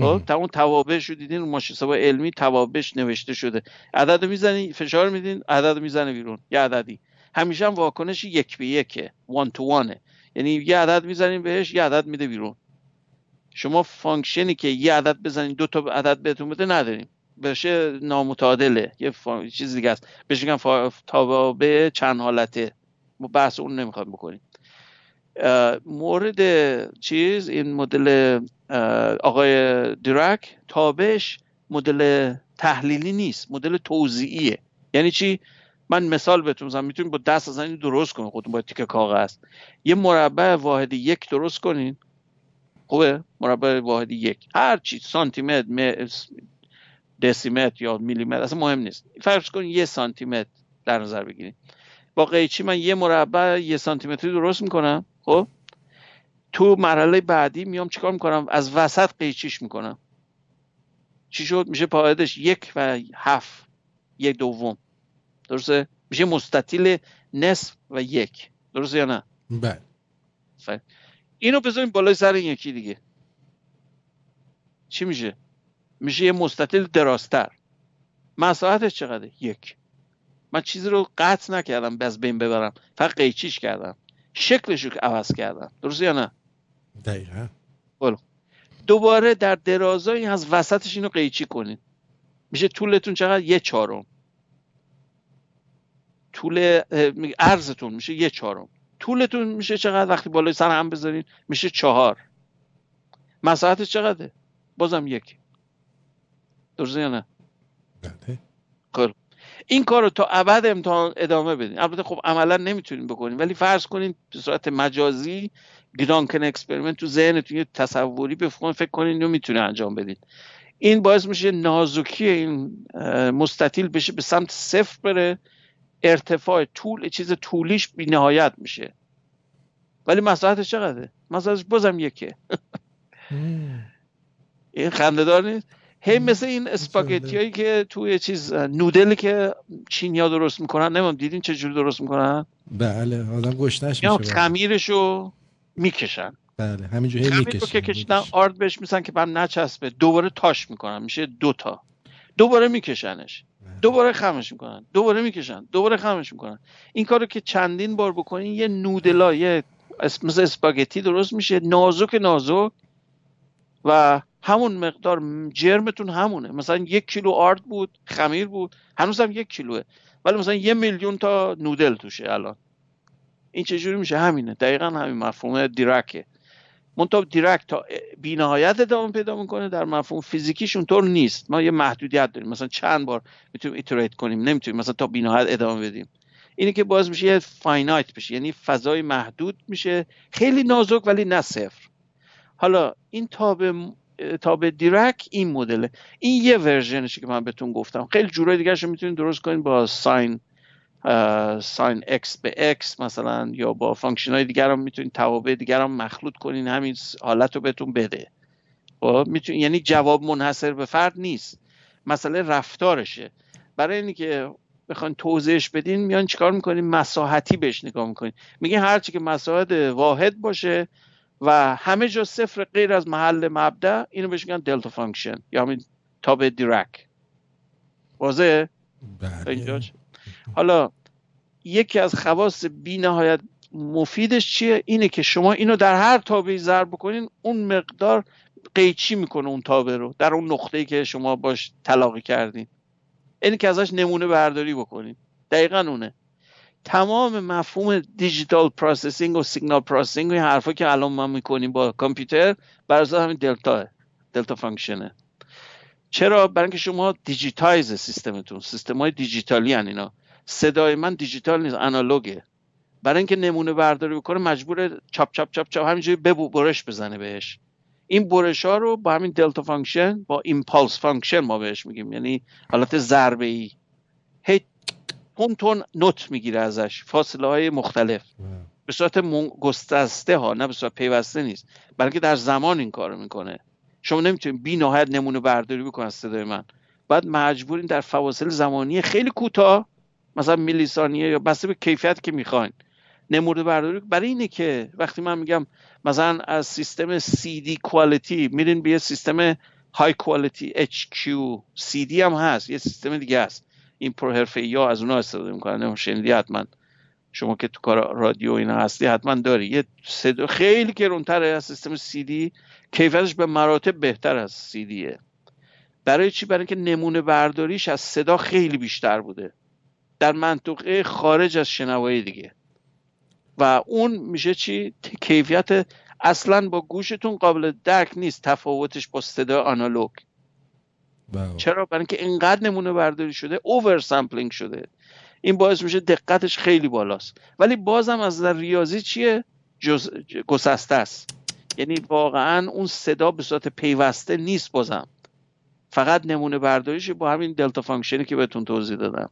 S2: خب؟ اون توابعش رو دیدین ماشین حساب علمی توابعش نوشته شده. عدد رو می‌زنی فشار میدین عدد رو می‌زنه بیرون. یه عددی. همیشه هم واکنش یک به یکه one to one ه یعنی یه عدد می‌زنین بهش یه عدد میده بیرون. شما function ی که یه عدد بزنین دو تا عدد بهتون بده نداریم. بشه نامعادله. یه چیز دیگه است. بهش میگن تابع چند حالته. ما بحث اون نمی‌خواد بکنیم. مورد چیز این مدل آقای دیرک تابعش مدل تحلیلی نیست. مدل توضیحیه یعنی چی؟ من مثال بهتون می‌زنم می‌تونید با دست از این درست کنید. خودتون با تیکه کاغذ. یه مربع واحد یک درست کنین. خوبه؟ مربع واحد یک. هر چی سانتی متر دسیمتر یا میلیمتر اصلا مهم نیست. فرض کنید یه سانتی متر در نظر بگیرید با قیچی من یه مربع یه سانتی متری درست می‌کنم خب؟ تو مرحله بعدی میام چیکار می‌کنم؟ از وسط قیچیش می‌کنم. چی شد؟ میشه پایدش یک و هفت یک دوم. درسته؟ میشه مستطیل نصف و یک. درسته یا نه؟
S1: بله.
S2: اینو بذاریم بالای سر این یکی دیگه. چی میشه؟ میشه یه مستطیل دراستر مساحتش چقدره؟ یک. من چیزی رو قطع نکردم از بین ببرم. فقط قیچیش کردم. شکلش رو عوض کردم. درسته یا نه؟
S1: دقیقا.
S2: دوباره در درازایی از وسطش اینو قیچی کنید. میشه طولتون چقدر؟ یه چهارم. طول ارزتون میشه یه چهارم. طولتون میشه چقدر؟ وقتی بالای سر هم بذارین میشه چهار. مساحتش چقدره؟ بازم یک. درسته یا نه؟
S1: بله.
S2: خب. این کار رو تا ابد امتحان ادامه بدین. البته خب عملا نمی‌تونین بکنین ولی فرض کنین به صورت مجازی Gedanken experiment تو ذهنتون یه تصوری بفکن فکر کنین اینو می‌تونه انجام بدین. این باعث میشه نازکی این مستطیل بشه به سمت صفر بره. ارتفاع طول چیز طولیش بی نهایت میشه. ولی مساحتش چقدره؟ مساحتش بازم یکه. این خنده نیست؟ هی مثل این اسپاگتی هایی که توی چیز نودلی که چینیا درست می‌کنن نمیم دیدین چه جور درست می‌کنن؟
S1: بله آدم گشنش میشه
S2: خمیرشو می‌کشن.
S1: بله همینجوری
S2: می‌کشن که کشیدن آرد بهش میسن که بعد نچسبه. دوباره تاش می‌کنن میشه دوتا دوباره میکشنش. بله. دوباره خمش می‌کنن. دوباره می‌کشن. دوباره خمش می‌کنن. این کارو که چندین بار بکنین یه نودلا یه مثل اسپاگتی درست میشه. نازک نازک و همون مقدار جرمتون همونه. مثلا یک کیلو آرد بود خمیر بود هنوز هم یک کیلوه. ولی مثلا یه میلیون تا نودل توشه الان. این چجوری میشه؟ همینه. دقیقا همین مفهوم دیرکه. منتها دیرک تا بینهایت ادامه پیدا می‌کنه. در مفهوم فیزیکیش اونطور نیست. ما یه محدودیت داریم. مثلا چند بار می‌تونیم iterate کنیم؟ نمی‌تونیم. مثلا تا بینهایت ادامه بدیم. اینه که باز میشه یه finite بشه. یعنی فضای محدود میشه. خیلی نازک ولی نه صفر. حالا این تابع تابع دیرک این مدله. این یه version شه که من بهتون گفتم. خیلی جورای دیگه رو می‌تونید درست کنید با sine sine x به x مثلا یا با function های دیگر هم می‌تونید توابع دیگر هم مخلوط کنین همین حالت رو بهتون بده. خب می‌تونید یعنی جواب منحصر به فرد نیست. مسئله رفتارشه. برای اینکه که بخواین توضیحش بدین میان چیکار می‌کنین؟ مساحتی بهش نگاه می‌کنین. میگه هرچی که مساحت واحد باشه و همه جا صفر غیر از محل مبدا اینو بهش میگن delta function. یا همین تابع دیرک واضحه؟ بله. حالا یکی از خواص بی نهایت مفیدش چیه؟ اینه که شما اینو در هر تابعی ضرب بکنین اون مقدار قیچی می‌کنه اون تابع رو. در اون نقطه‌ای که شما باش تلاقی کردین. اینه که ازش نمونه برداری بکنین. دقیقا اونه. تمام مفهوم digital processing و signal processing و این حرفا که الان ما می‌کنیم با کامپیوتر بر همین delta delta function ه. چرا؟ برای اینکه شما digitize سیستمتون سیستم های دیجیتالی هن اینا. صدای من دیجیتال نیست آنالوگه. برای اینکه نمونه برداری بکنه مجبور chop chop chop chop همینجوری ببو برش بزنه بهش. این برش ها رو با همین delta function با impulse function ما بهش میگیم. یعنی حالت ضربه ای هی تون تون نوت می‌گیره ازش فاصله های مختلف به صورت گستسته ها نه به صورت پیوسته نیست بلکه در زمان این کارو می‌کنه. شما نمی‌تونید بی نهایت نمونه برداری بکنید از صدای من. بعد مجبورین در فواصل زمانی خیلی کوتاه مثلا میلی ثانیه یا بسته به کیفیت که می‌خواین. نمونه برداری برای اینه که وقتی من میگم مثلا از سیستم CD quality میرین به یه سیستم های quality HQ CD هم هست یه سیستم دیگه هست. این پر حرفه یا از اونها استفاده می‌کنن شنیدی حتما. شما که تو کار رادیو اینا هستی حتما داری. یه صدا خیلی گرونتر از سیستم CD کیفیتش به مراتب بهتر از CDه برای چی؟ برای اینکه نمونه برداریش از صدا خیلی بیشتر بوده. در منطقه خارج از شنوایی دیگه. و اون میشه چی؟ کیفیت اصلا با گوشتون قابل درک نیست. تفاوتش با صدا آنالوگ. بله. چرا؟ برای اینکه اینقدر نمونه برداری شده oversampling شده. این باعث میشه دقتش خیلی بالاست. ولی بازم از نظر ریاضی چیه؟ جز... گسسته است. یعنی واقعا اون صدا به صورت پیوسته نیست بازم. فقط نمونه برداریش با همین delta function ی که بهتون توضیح دادم.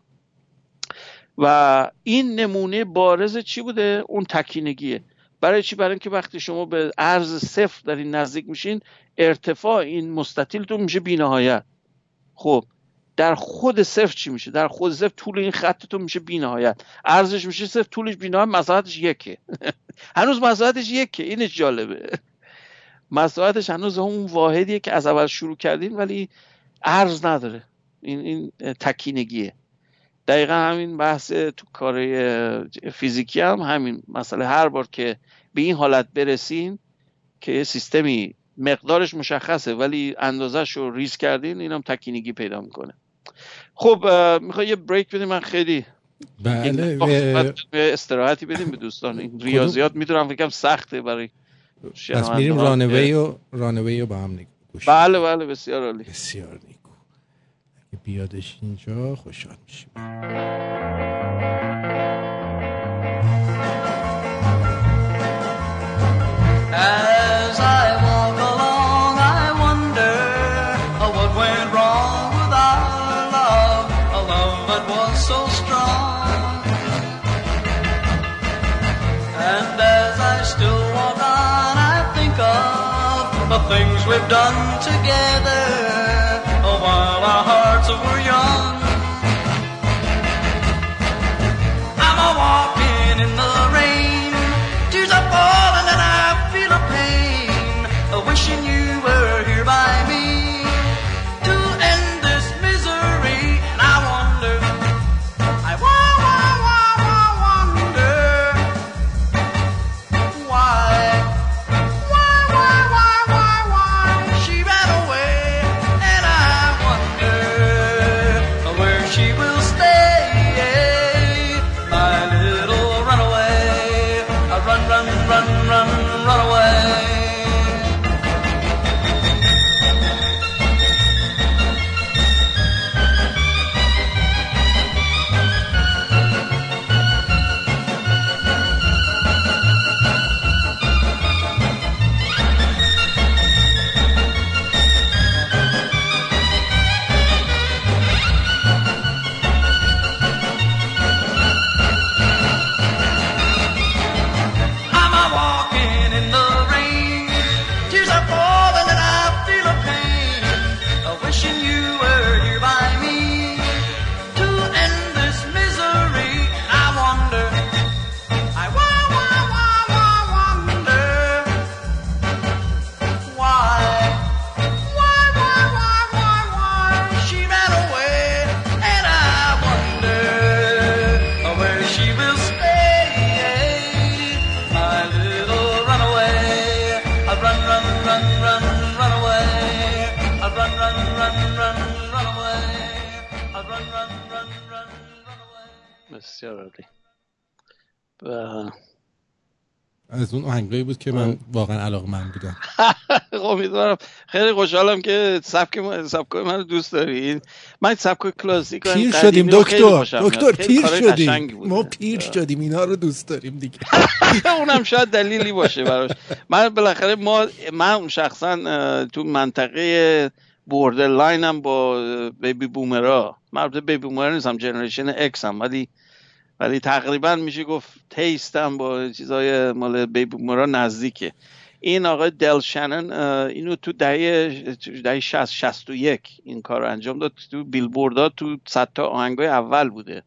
S2: و این نمونه بارز چی بوده؟ اون تکینگیه. برای چی؟ برای اینکه وقتی شما به عرض صفر در این نزدیک میشین ارتفاع این مستطیلتون میشه بینهایت. خب در خود صفر چی میشه؟ در خود صفر طول این خطتون میشه بینهایت. عرضش میشه صفر طولش بینهایت مساحتش یکه. هنوز مساحتش یکه اینش جالبه. مساحتش هنوز اون واحدیه که از اول شروع کردیم ولی عرض نداره. این این تکینگیه. دقیقا همین بحث تو کار فیزیکی هم همین مسئله. هر بار که به این حالت برسین که یه سیستمی مقدارش مشخصه ولی اندازش رو ریز کردین اینم تکینگی پیدا می‌کنه. خب می‌خوای یه بریک بدیم من خیلی
S1: بله
S2: استراحتی بدیم به دوستان. این ریاضیات می‌دونم فکرم سخته برای
S1: پس میریم رانوی و رانوی رو با هم نگوش
S2: بله بله بسیار عالی.
S1: بسیار نیکو. اگه بیادش اینجا خوشحال میشیم. Done together از اون آهنگایی بود که من واقعا علاقه‌مند بودم.
S2: خب امیدوارم. خیلی خوشحالم که سبک سبک من دوست داری. من سبک کلاسیک
S1: پیر شدیم دکتر. دکتر پیر شدیم. ما پیر شدیم اینا رو دوست داریم دیگه.
S2: اونم شاید دلیلی باشه براش. من بالاخره ما من شخصا تو منطقه borderline م با baby boomer ا من baby boomer ا نیستم جنریشن اکس هم ولی ولی تقریبا میشه گفت تیستم با چیزای مال بیبی مورا نزدیکه. این آقای دل شنن اینو تو دهه دهه 60 61 این کار رو انجام داد. تو بیلبوردها تو صد تا آهنگای اول بوده.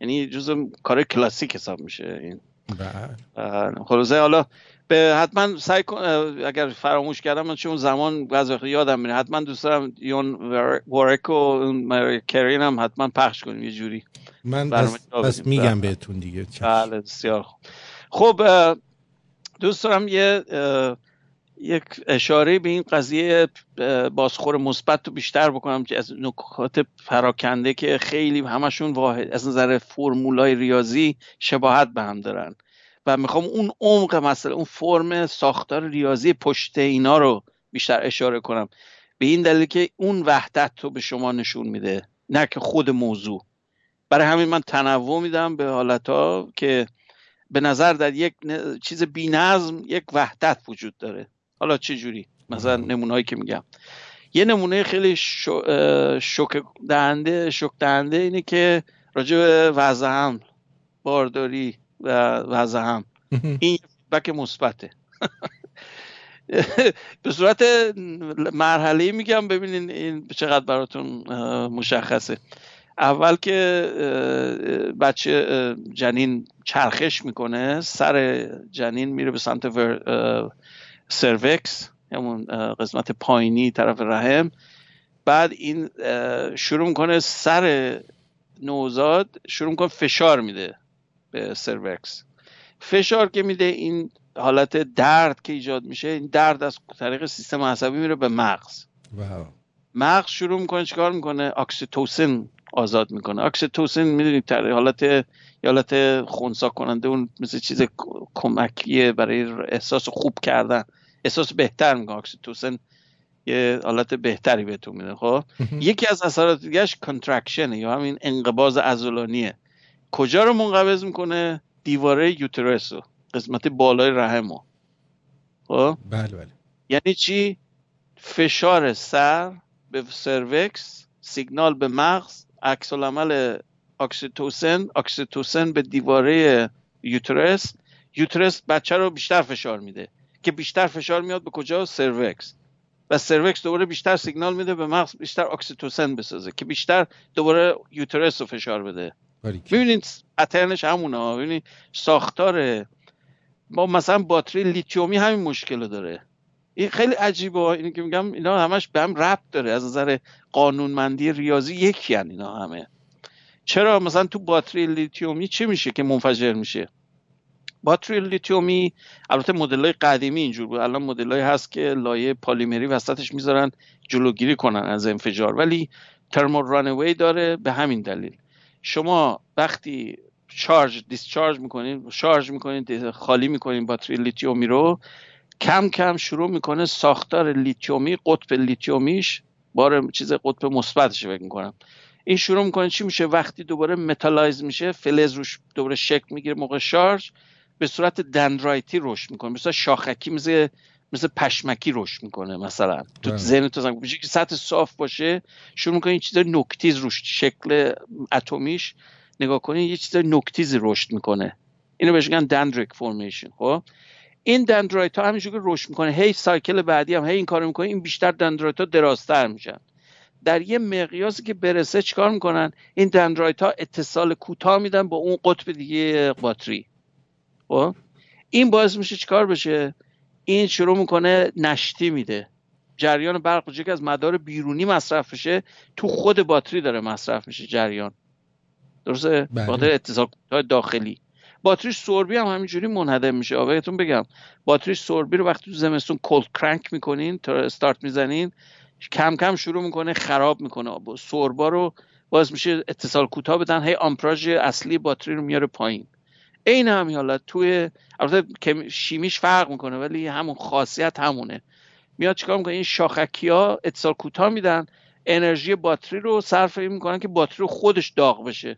S2: یعنی جزء کار کلاسیک حساب میشه این. بله. خلاصه حالا به حتما سعی کن اگر فراموش کردم من چون زمان بعضی یادم میره. حتما دوست دارم یون وارک و کرین هم حتما پخش کنیم یه جوری.
S1: من پس, میگم بله. بهتون دیگه.
S2: بله بسیار خب دوست دارم یه یک اشاره به این قضیه بازخور مثبت رو بیشتر بکنم که از نکات پراکنده که خیلی همشون واحد از نظر فرمولای ریاضی شباهت به هم دارن. و می‌خوام اون عمق مسئله اون فرم ساختار ریاضی پشت اینا رو بیشتر اشاره کنم. به این دلیل که اون وحدت رو به شما نشون میده نه که خود موضوع. برای همین من تنوع میدم به حالت ها که به نظر در یک چیز بی نظم یک وحدت وجود داره. حالا چه جوری؟ مثلا نمونه که میگم. یه نمونه خیلی شوک دهنده شوک دهنده اینه که راجع به وضع بارداری وضع هم. این بک مثبته. به صورت مرحله میگم ببینین این چقدر براتون مشخصه. اول که بچه جنین چرخش می‌کنه سر جنین میره به سمت سروکس همون قسمت پایینی طرف رحم. بعد این شروع می‌کنه سر نوزاد شروع می‌کنه فشار میده. به cervix فشار که میده این حالت درد که ایجاد میشه این درد از طریق سیستم عصبی میره به مغز. مغز شروع می‌کنه چیکار می‌کنه؟ اکسیتوسین آزاد می‌کنه. اکسیتوسین می‌دونید حالت حالت خونسا کننده اون مثل چیز کمکیه برای احساس خوب کردن. احساس بهتر می‌کنه. اکسیتوسین یه حالت بهتری بهتون میده خب؟ یکی از اثرات دیگهش کنترکشنه یا همین انقباز عضلانیه. کجا رو منقبض می‌کنه؟ دیواره یوترسو قسمت بالای رحمو خب؟
S1: بله بله.
S2: یعنی چی؟ فشار سر به سروکس سیگنال به مغز عکس العمل اکسیتوسن اکسیتوسن به دیواره یوترس. یوترس بچه رو بیشتر فشار میده که بیشتر فشار میاد به کجا؟ سروکس و cervix دوباره بیشتر سیگنال میده به مغز بیشتر اکسیتوسین بسازه که بیشتر دوباره uterus رو فشار بده. می‌بینید اترنش همونه ببینید ساختار با مثلا باتری لیتیومی همین مشکل داره. این خیلی عجیبه اینی که میگم اینا همش به هم ربط داره. از نظر قانونمندی ریاضی یکی هن اینا همه. چرا؟ مثلا تو باتری لیتیومی چی میشه که منفجر میشه؟ باتری لیتیومی البته مدل های قدیمی اینجور بود. الان مدل هست که لایه پلیمری وسطش می‌ذارن جلوگیری کنن از انفجار. ولی thermal runaway داره به همین دلیل. شما وقتی charge discharge می‌کنین شارژ می‌کنین خالی می‌کنین باتری لیتیومی رو کم کم شروع می‌کنه ساختار لیتیومی قطب لیتیومیش بار چیز قطب مثبتش فکر می‌کنم. این شروع می‌کنه چی میشه؟ وقتی دوباره metalize میشه فلز روش دوباره شکل می‌گیره موقع شارژ به صورت دندرایتی رشد می‌کنه. مثلا شاخکی مثل مثل پشمکی رشد می‌کنه مثلا. تو. ذهن تو زنگ که سطح صاف باشه شروع می‌کنه این چیز نکتیز روش شکل اتمیش نگاه کنید یه چیز نکتیزی رشد می‌کنه. اینو بهش میگن دندریک فرمیشن خب؟ این دندرایت ها همینجور که رشد می‌کنه. هی سایکل بعدی هم هی این کارو می‌کنه این بیشتر دندرایت ها درازتر میشن. در یه مقیاسی که برسه چیکار می‌کنن؟ این دندرایت ها اتصال کوتاه میدن با اون قطب دیگه باتری. خب؟ این باعث میشه چیکار بشه؟ این شروع می‌کنه نشتی میده. جریان برق که از مدار بیرونی مصرف میشه تو خود باتری داره مصرف میشه جریان. درسته؟
S1: بله.
S2: بخاطر اتصال داخلی. باتری سوربی هم همینجوری منهدم میشه. آقا بهتون بگم باتری سوربی رو وقتی تو زمستون کلد کرنک می‌کنین تا استارت می‌زنین کم کم شروع می‌کنه خراب می‌کنه. سوربا رو باز میشه اتصال کوتاه بدن هی آمپراژ اصلی باتری رو میاره پایین. عین همین حالت توی البته شیمیش فرق می‌کنه ولی همون خاصیت همونه. میاد چیکار می‌کنه؟ این شاخکی ها اتصال کوتاه میدن انرژی باتری رو صرف این می‌کنن که باتری رو خودش داغ بشه.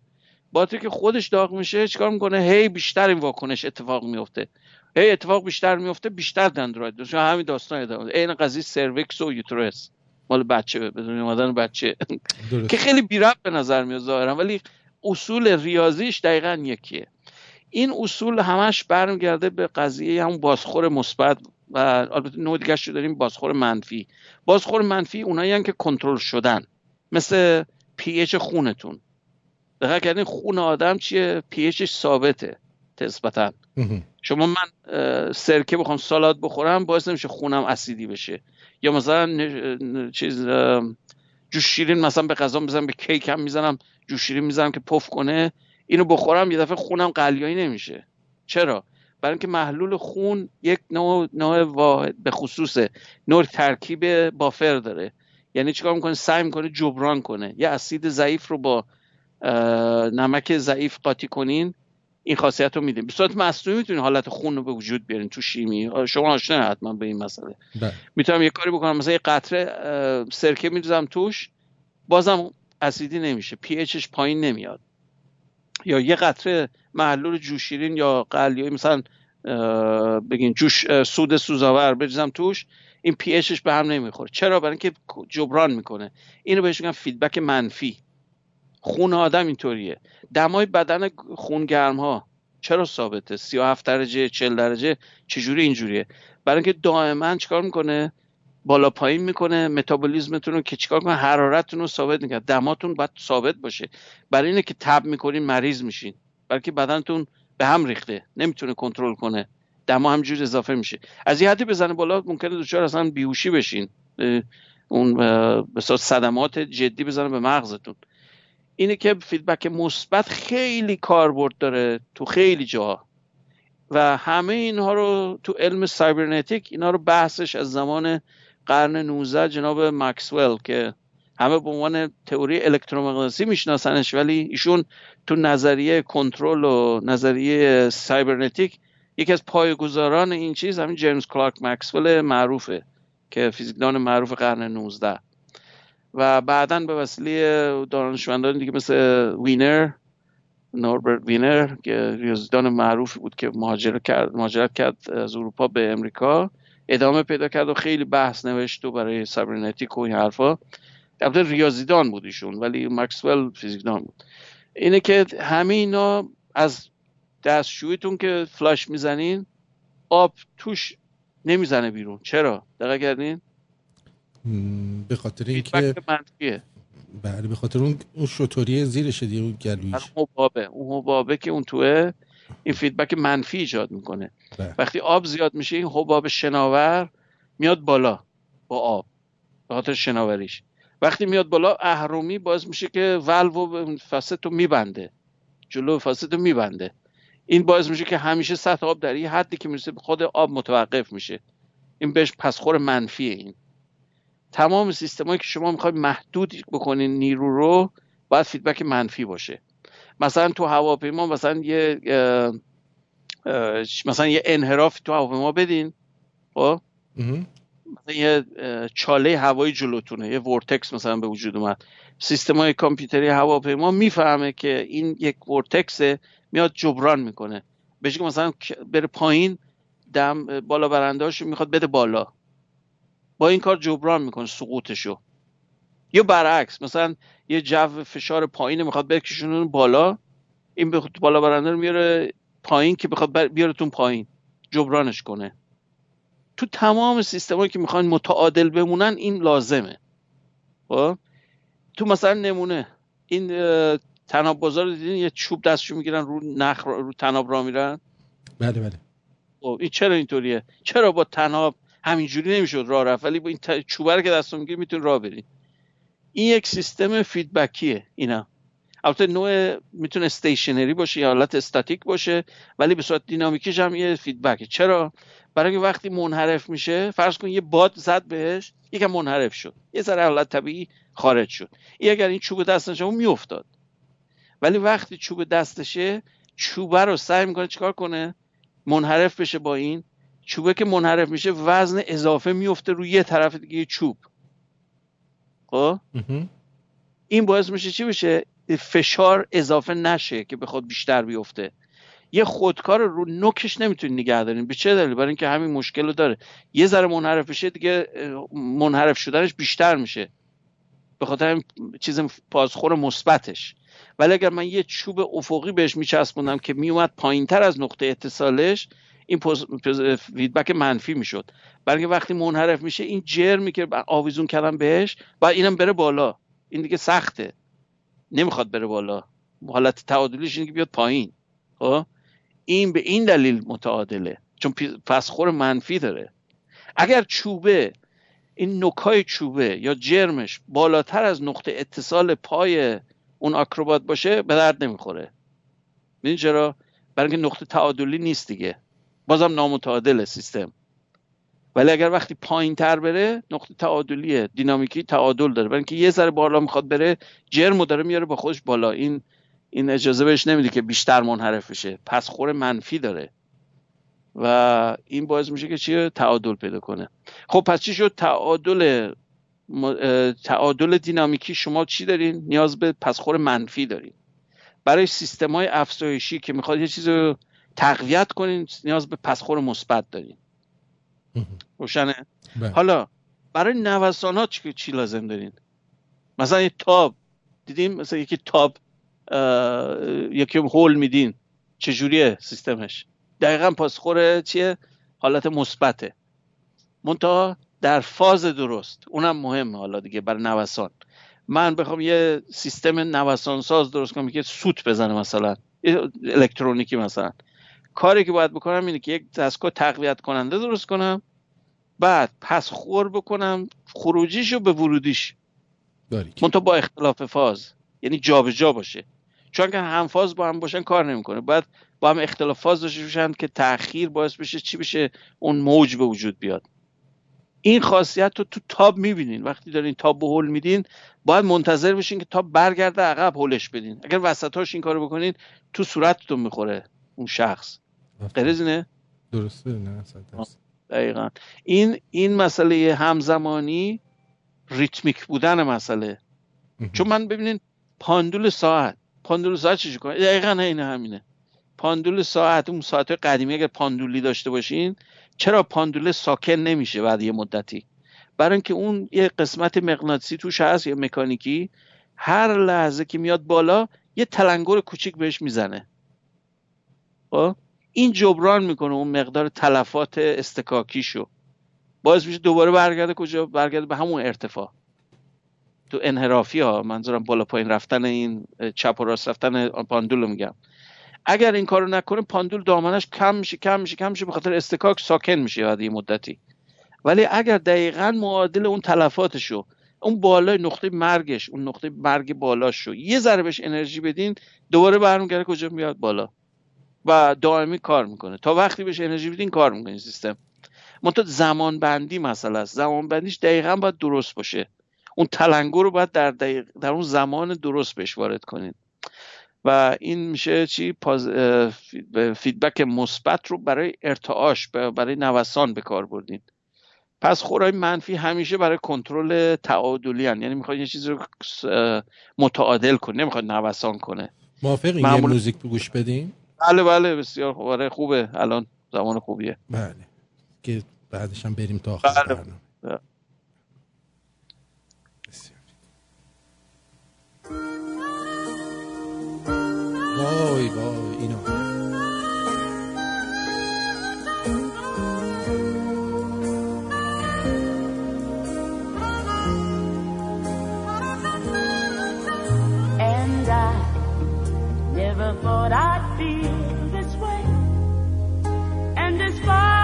S2: باتری که خودش داغ میشه چیکار می‌کنه؟ هی بیشتر این واکنش اتفاق میفته هی اتفاق بیشتر میفته بیشتر دندراید داشت همین داستان ادامه این قضیه سرویکس و یوترس. مال بچه بدون اومدن بچه. که خیلی بی ربط به نظر میاد ظاهرا ولی اصول ریاضیش دقیقا یکیه. این اصول همش برمیگرده به قضیه همون بازخور مثبت و البته نوع دیگه رو داریم بازخور منفی. بازخور منفی اونایی که کنترل شدن. مثل پی اچ خونتون. دقیق کردین خون آدم چیه؟ پی اچش ثابته نسبتا.
S1: مهم.
S2: شما من سرکه بخوام سالاد بخورم باعث نمیشه خونم اسیدی بشه. یا مثلا چیز جوش شیرین مثلا به غذا می‌زنم به کیک هم می‌زنم جوش شیرین می‌زنم که پف کنه اینو بخورم یه دفعه خونم قلیایی نمیشه. چرا؟ برای اینکه محلول خون یک نوع نوع واحد به خصوص نوع ترکیب بافر داره. یعنی چیکار می‌کنه؟ سعی می‌کنه جبران کنه. یه اسید ضعیف رو با نمک ضعیف قاطی کنین این خاصیت رو میدیم به صورت مصنوعی می‌تونین حالت خون رو به وجود بیارین تو شیمی. شما آشنا حتما به این مسئله.
S1: بله.
S2: می‌تونم یه کاری بکنم. مثلا یه قطره سرکه میریزم توش بازم اسیدی نمیشه. pH ش پایین نمیاد. یا یه قطره محلول جوش شیرین یا قلیایی مثلا بگین جوش سود سوزآور بریزم توش این pH ش به هم نمی‌خوره. چرا؟ برای اینکه جبران می‌کنه. اینو بهش میگن فیدبک منفی. خون آدم اینطوریه. دمای بدن خونگرم ها چرا ثابته؟ 37 درجه 40 درجه چجوری اینجوریه؟ برای اینکه دائما چیکار می‌کنه؟ بالا پایین می‌کنه متابولیزمتون رو که چیکار کنه؟ حرارتتون رو ثابت می‌کنه دماتون باید ثابت باشه. برای اینه که تب می‌کنین مریض میشین. برای که بدنتون به هم ریخته. نمی‌تونه کنترل کنه. دما همجور اضافه میشه. از یه حدی بزنه بالا ممکنه دچار اصلا بیهوشی بشین. اون به صدمات جدی بزنه به مغزتون. اینه که فیدبک مثبت خیلی کاربرد داره تو خیلی جاها و همه اینها رو تو علم سایبرنتیک اینا رو بحثش از زمان قرن 19 جناب مکسول که همه به عنوان تئوری الکترومغناطیسی میشناسنش ولی ایشون تو نظریه کنترل و نظریه سایبرنتیک یکی از پایه‌گذاران این چیز همین جیمز کلارک مکسول معروفه که فیزیکدان معروف قرن 19 و بعدا به وسیله دانشمندان دیگه مثل وینر نوربرت وینر که ریاضیدان معروفی بود که مهاجرت کرد مهاجرت کرد از اروپا به امریکا. ادامه پیدا کرد و خیلی بحث نوشت و برای سایبرنتیک و این حرفا. البته ریاضیدان بود ایشون ولی مکسول فیزیکدان بود. اینه که همه اینا از دستشویتون که flush می‌زنین آب توش نمی‌زنه بیرون. چرا؟ دقیق کردین؟
S1: به خاطر اینکه بله به خاطر اون اون شطوری زیرشه دیگه اون گلویش.
S2: اون حبابه. اون حبابه که اون توه. این فیدبک منفی ایجاد می‌کنه.
S1: بله.
S2: وقتی آب زیاد میشه این حباب شناور میاد بالا با آب به خاطر شناوریش. وقتی میاد بالا اهرومی باعث میشه که ولو به فاسد رو میبنده جلو فاسد رو میبنده. این باعث میشه که همیشه سطح آب در یه حدی که می‌رسه به خود آب متوقف میشه. این بهش پسخور منفیه این. تمام سیستمایی که شما می‌خواید محدود بکنین نیرو رو باید فیدبک منفی باشه. مثلا تو هواپیما مثلا یه مثلا یه انحراف تو هواپیما بدین خب. مثلا یه چاله هوایی جلوتونه یه vortex مثلا به وجود اومد. سیستم های کامپیوتری هواپیما می‌فهمه که این یک vortex ه میاد جبران می‌کنه. بهش که مثلا بره پایین دم بالا برندهاشو می‌خواد بده بالا. با این کار جبران می‌کنه سقوطشو. یا برعکس مثلا یه جو فشار پایین می‌خواد بکشونه بالا این به بالا برنده رو میاره پایین که بخواد بر- بیارتون پایین جبرانش کنه. تو تمام سیستمایی که می‌خوان متعادل بمونن این لازمه. خب؟ تو مثلا نمونه. این تناب بازار رو دیدین؟ یه چوب دستشو می‌گیرن رو نخ را- رو تناب را میرن؟
S1: بله بله.
S2: خب این چرا اینطوریه؟ چرا با تناب همینجوری نمی‌شد راه رفت؟ ولی با این ت- چوبه که دستتون می‌گیری می‌تونی راه بری این یک سیستم فیدبکیه اینا. البته نوع می‌تونه استیشنری باشه یا حالت استاتیک باشه ولی به صورت دینامیکیش هم یه فیدبکه. چرا؟ برای وقتی منحرف میشه فرض کن یه باد زد بهش یکم منحرف شد. یه ذره حالت طبیعی خارج شد. این اگر این چوب دستش اون میافتاد. ولی وقتی چوب دستشه چوبه رو سعی می‌کنه چیکار کنه؟ منحرف بشه با این. چوبه که منحرف میشه وزن اضافه میفته روی یه طرف دیگه چوب. خب. این باعث میشه چی بشه؟ فشار اضافه نشه که بخواد بیشتر بیفته. یه خودکار رو نوکش نمی‌تونی نگه دارین. به چه دلیل؟ برای اینکه همین مشکل رو داره. یه ذره منحرف بشه دیگه منحرف شدنش بیشتر میشه. به خاطر همین چیز پاسخور مثبتش. ولی اگر من یه چوب افقی بهش میچسبوندم که میومد پایین تر از نقطه اتصالش این فیدبک منفی می‌شد. اینکه وقتی منحرف میشه این جرمی که آویزون کردم بهش باید اینم بره بالا. این دیگه سخته. نمی‌خواد بره بالا. حالت تعادلیش اینه که بیاد پایین. خب؟ این به این دلیل متعادله. چون پسخور منفی داره. اگر چوبه این نوکای چوبه یا جرمش بالاتر از نقطه اتصال پای اون آکروبات باشه به درد نمی‌خوره. ببین چرا؟ برای اینکه نقطه تعادلی نیست دیگه. بازم نامتعادل سیستم. ولی اگر وقتی پایین تر بره نقطه تعادلیه. دینامیکی تعادل داره. برای اینکه یه ذره بالا می‌خواد بره جرمو داره میاره با خودش بالا. این این اجازه بهش نمیده که بیشتر منحرف بشه. پس خور منفی داره. و این باعث میشه که چیه؟ تعادل پیدا کنه. خب پس چی شد؟ تعادل تعادل دینامیکی شما چی دارین؟ نیاز به پسخور منفی دارین. برای سیستم های افزایشی که می‌خواد یه چیز رو تقویت کنین نیاز به پسخور مثبت دارین. روشنه؟
S1: بله.
S2: حالا برای نوسانات چی, چی لازم دارین؟ مثلا یه تاب. دیدیم مثلا یکی تاب یکی هول میدین. چجوریه سیستمش؟ دقیقا پاسخور چیه؟ حالت مثبته. منتها در فاز درست. اونم مهمه حالا دیگه برای نوسان. من بخوام یه سیستم نوسان ساز درست کنم که سوت بزنه مثلا. الکترونیکی مثلا. کاری که باید بکنم اینه که یک دستگاه تقویت کننده درست کنم بعد پس خور بکنم خروجیشو به ورودیش. منتها با اختلاف فاز. یعنی جابجا جا باشه. چون که هم فاز با هم باشن کار نمی‌کنه. باید با هم اختلاف فاز داشته باشن که تاخیر باعث بشه چی بشه اون موج به وجود بیاد. این خاصیت رو تو تاب می‌بینین. وقتی دارین تاب به هول میدین باید منتظر بشین که تاب برگرده عقب هولش بدین. اگر وسطاش این کارو بکنین تو صورتتون می‌خوره اون شخص. از اینه
S1: درسته نه.
S2: دقیقا. این این مسئله همزمانی ریتمیک بودن مسئله. چون من ببینین پاندول ساعت. پاندول ساعت چی کنه دقیقا این همینه. پاندول ساعت اون ساعت قدیمی اگر پاندولی داشته باشین چرا پاندول ساکن نمیشه بعد یه مدتی؟ برای اینکه اون یه قسمت مغناطیسی توش هست یا مکانیکی هر لحظه که میاد بالا یه تلنگر کوچیک بهش می‌زنه. خب؟ این جبران می‌کنه اون مقدار تلفات استکاکیشو. باعث میشه دوباره برگرده کجا؟ برگرده به همون ارتفاع. تو انحرافی ها منظورم بالا پایین رفتن این چپ و راست رفتن پاندول میگم. اگر این کارو نکنه پاندول دامنش کم میشه کم میشه کم میشه به خاطر استکاک ساکن میشه بعد یه مدتی. ولی اگر دقیقا معادل اون تلفاتشو اون بالای نقطه مرگش اون نقطه مرگ بالاش رو یه ذره بهش انرژی بدین دوباره برمیگرده کجا؟ میاد بالا. و دائمی کار می‌کنه. تا وقتی بهش انرژی بدین کار می‌کنه این سیستم. منتها زمان بندی مسئله است. زمان بندیش دقیقا باید درست باشه. اون تلنگر رو باید در, دقیق... در اون زمان درست بهش وارد کنین. و این میشه چی؟ پاز... فیدبک مثبت رو برای ارتعاش برای نوسان به کار بردین. پس خورای منفی همیشه برای کنترل تعادلی هن. یعنی می‌خواد یه چیزی رو متعادل کنه نمی‌خواد نوسان کنه.
S1: موافقین یه
S2: معمولا-
S1: موزیک گوش بدیم
S2: بله بله بسیار خوب آره خوبه الان زمان خوبیه
S1: بله که بعدش هم بریم تا آخر
S2: بله.
S1: برنامه
S2: بله.
S1: بسیار. وای وای
S3: never thought I'd feel this way. And as far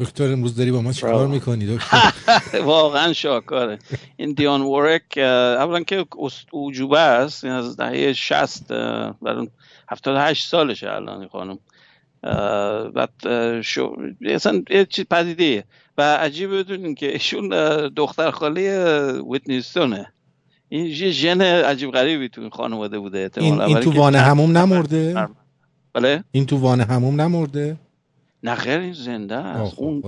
S1: دکتر امروز داری با ما چیکار. می‌کنی دکتر؟
S2: واقعا شاکاره این دیان وورک اه، اولا که اوجوبه است این از دهه 60 اه، برای 78 سالشه الان خانم. بعد شو اصلا یه چیز پدیده و عجیبه بدونین که ایشون دختر خاله ویتنیستونه این یه ژن عجیب غریبی تو این خانواده بوده
S1: این, این تو
S2: که
S1: وان
S2: چند
S1: هموم نمرده؟
S2: بله.
S1: این تو وان هموم نمرده؟
S2: نه خیر این زنده است.
S1: خب،
S2: اون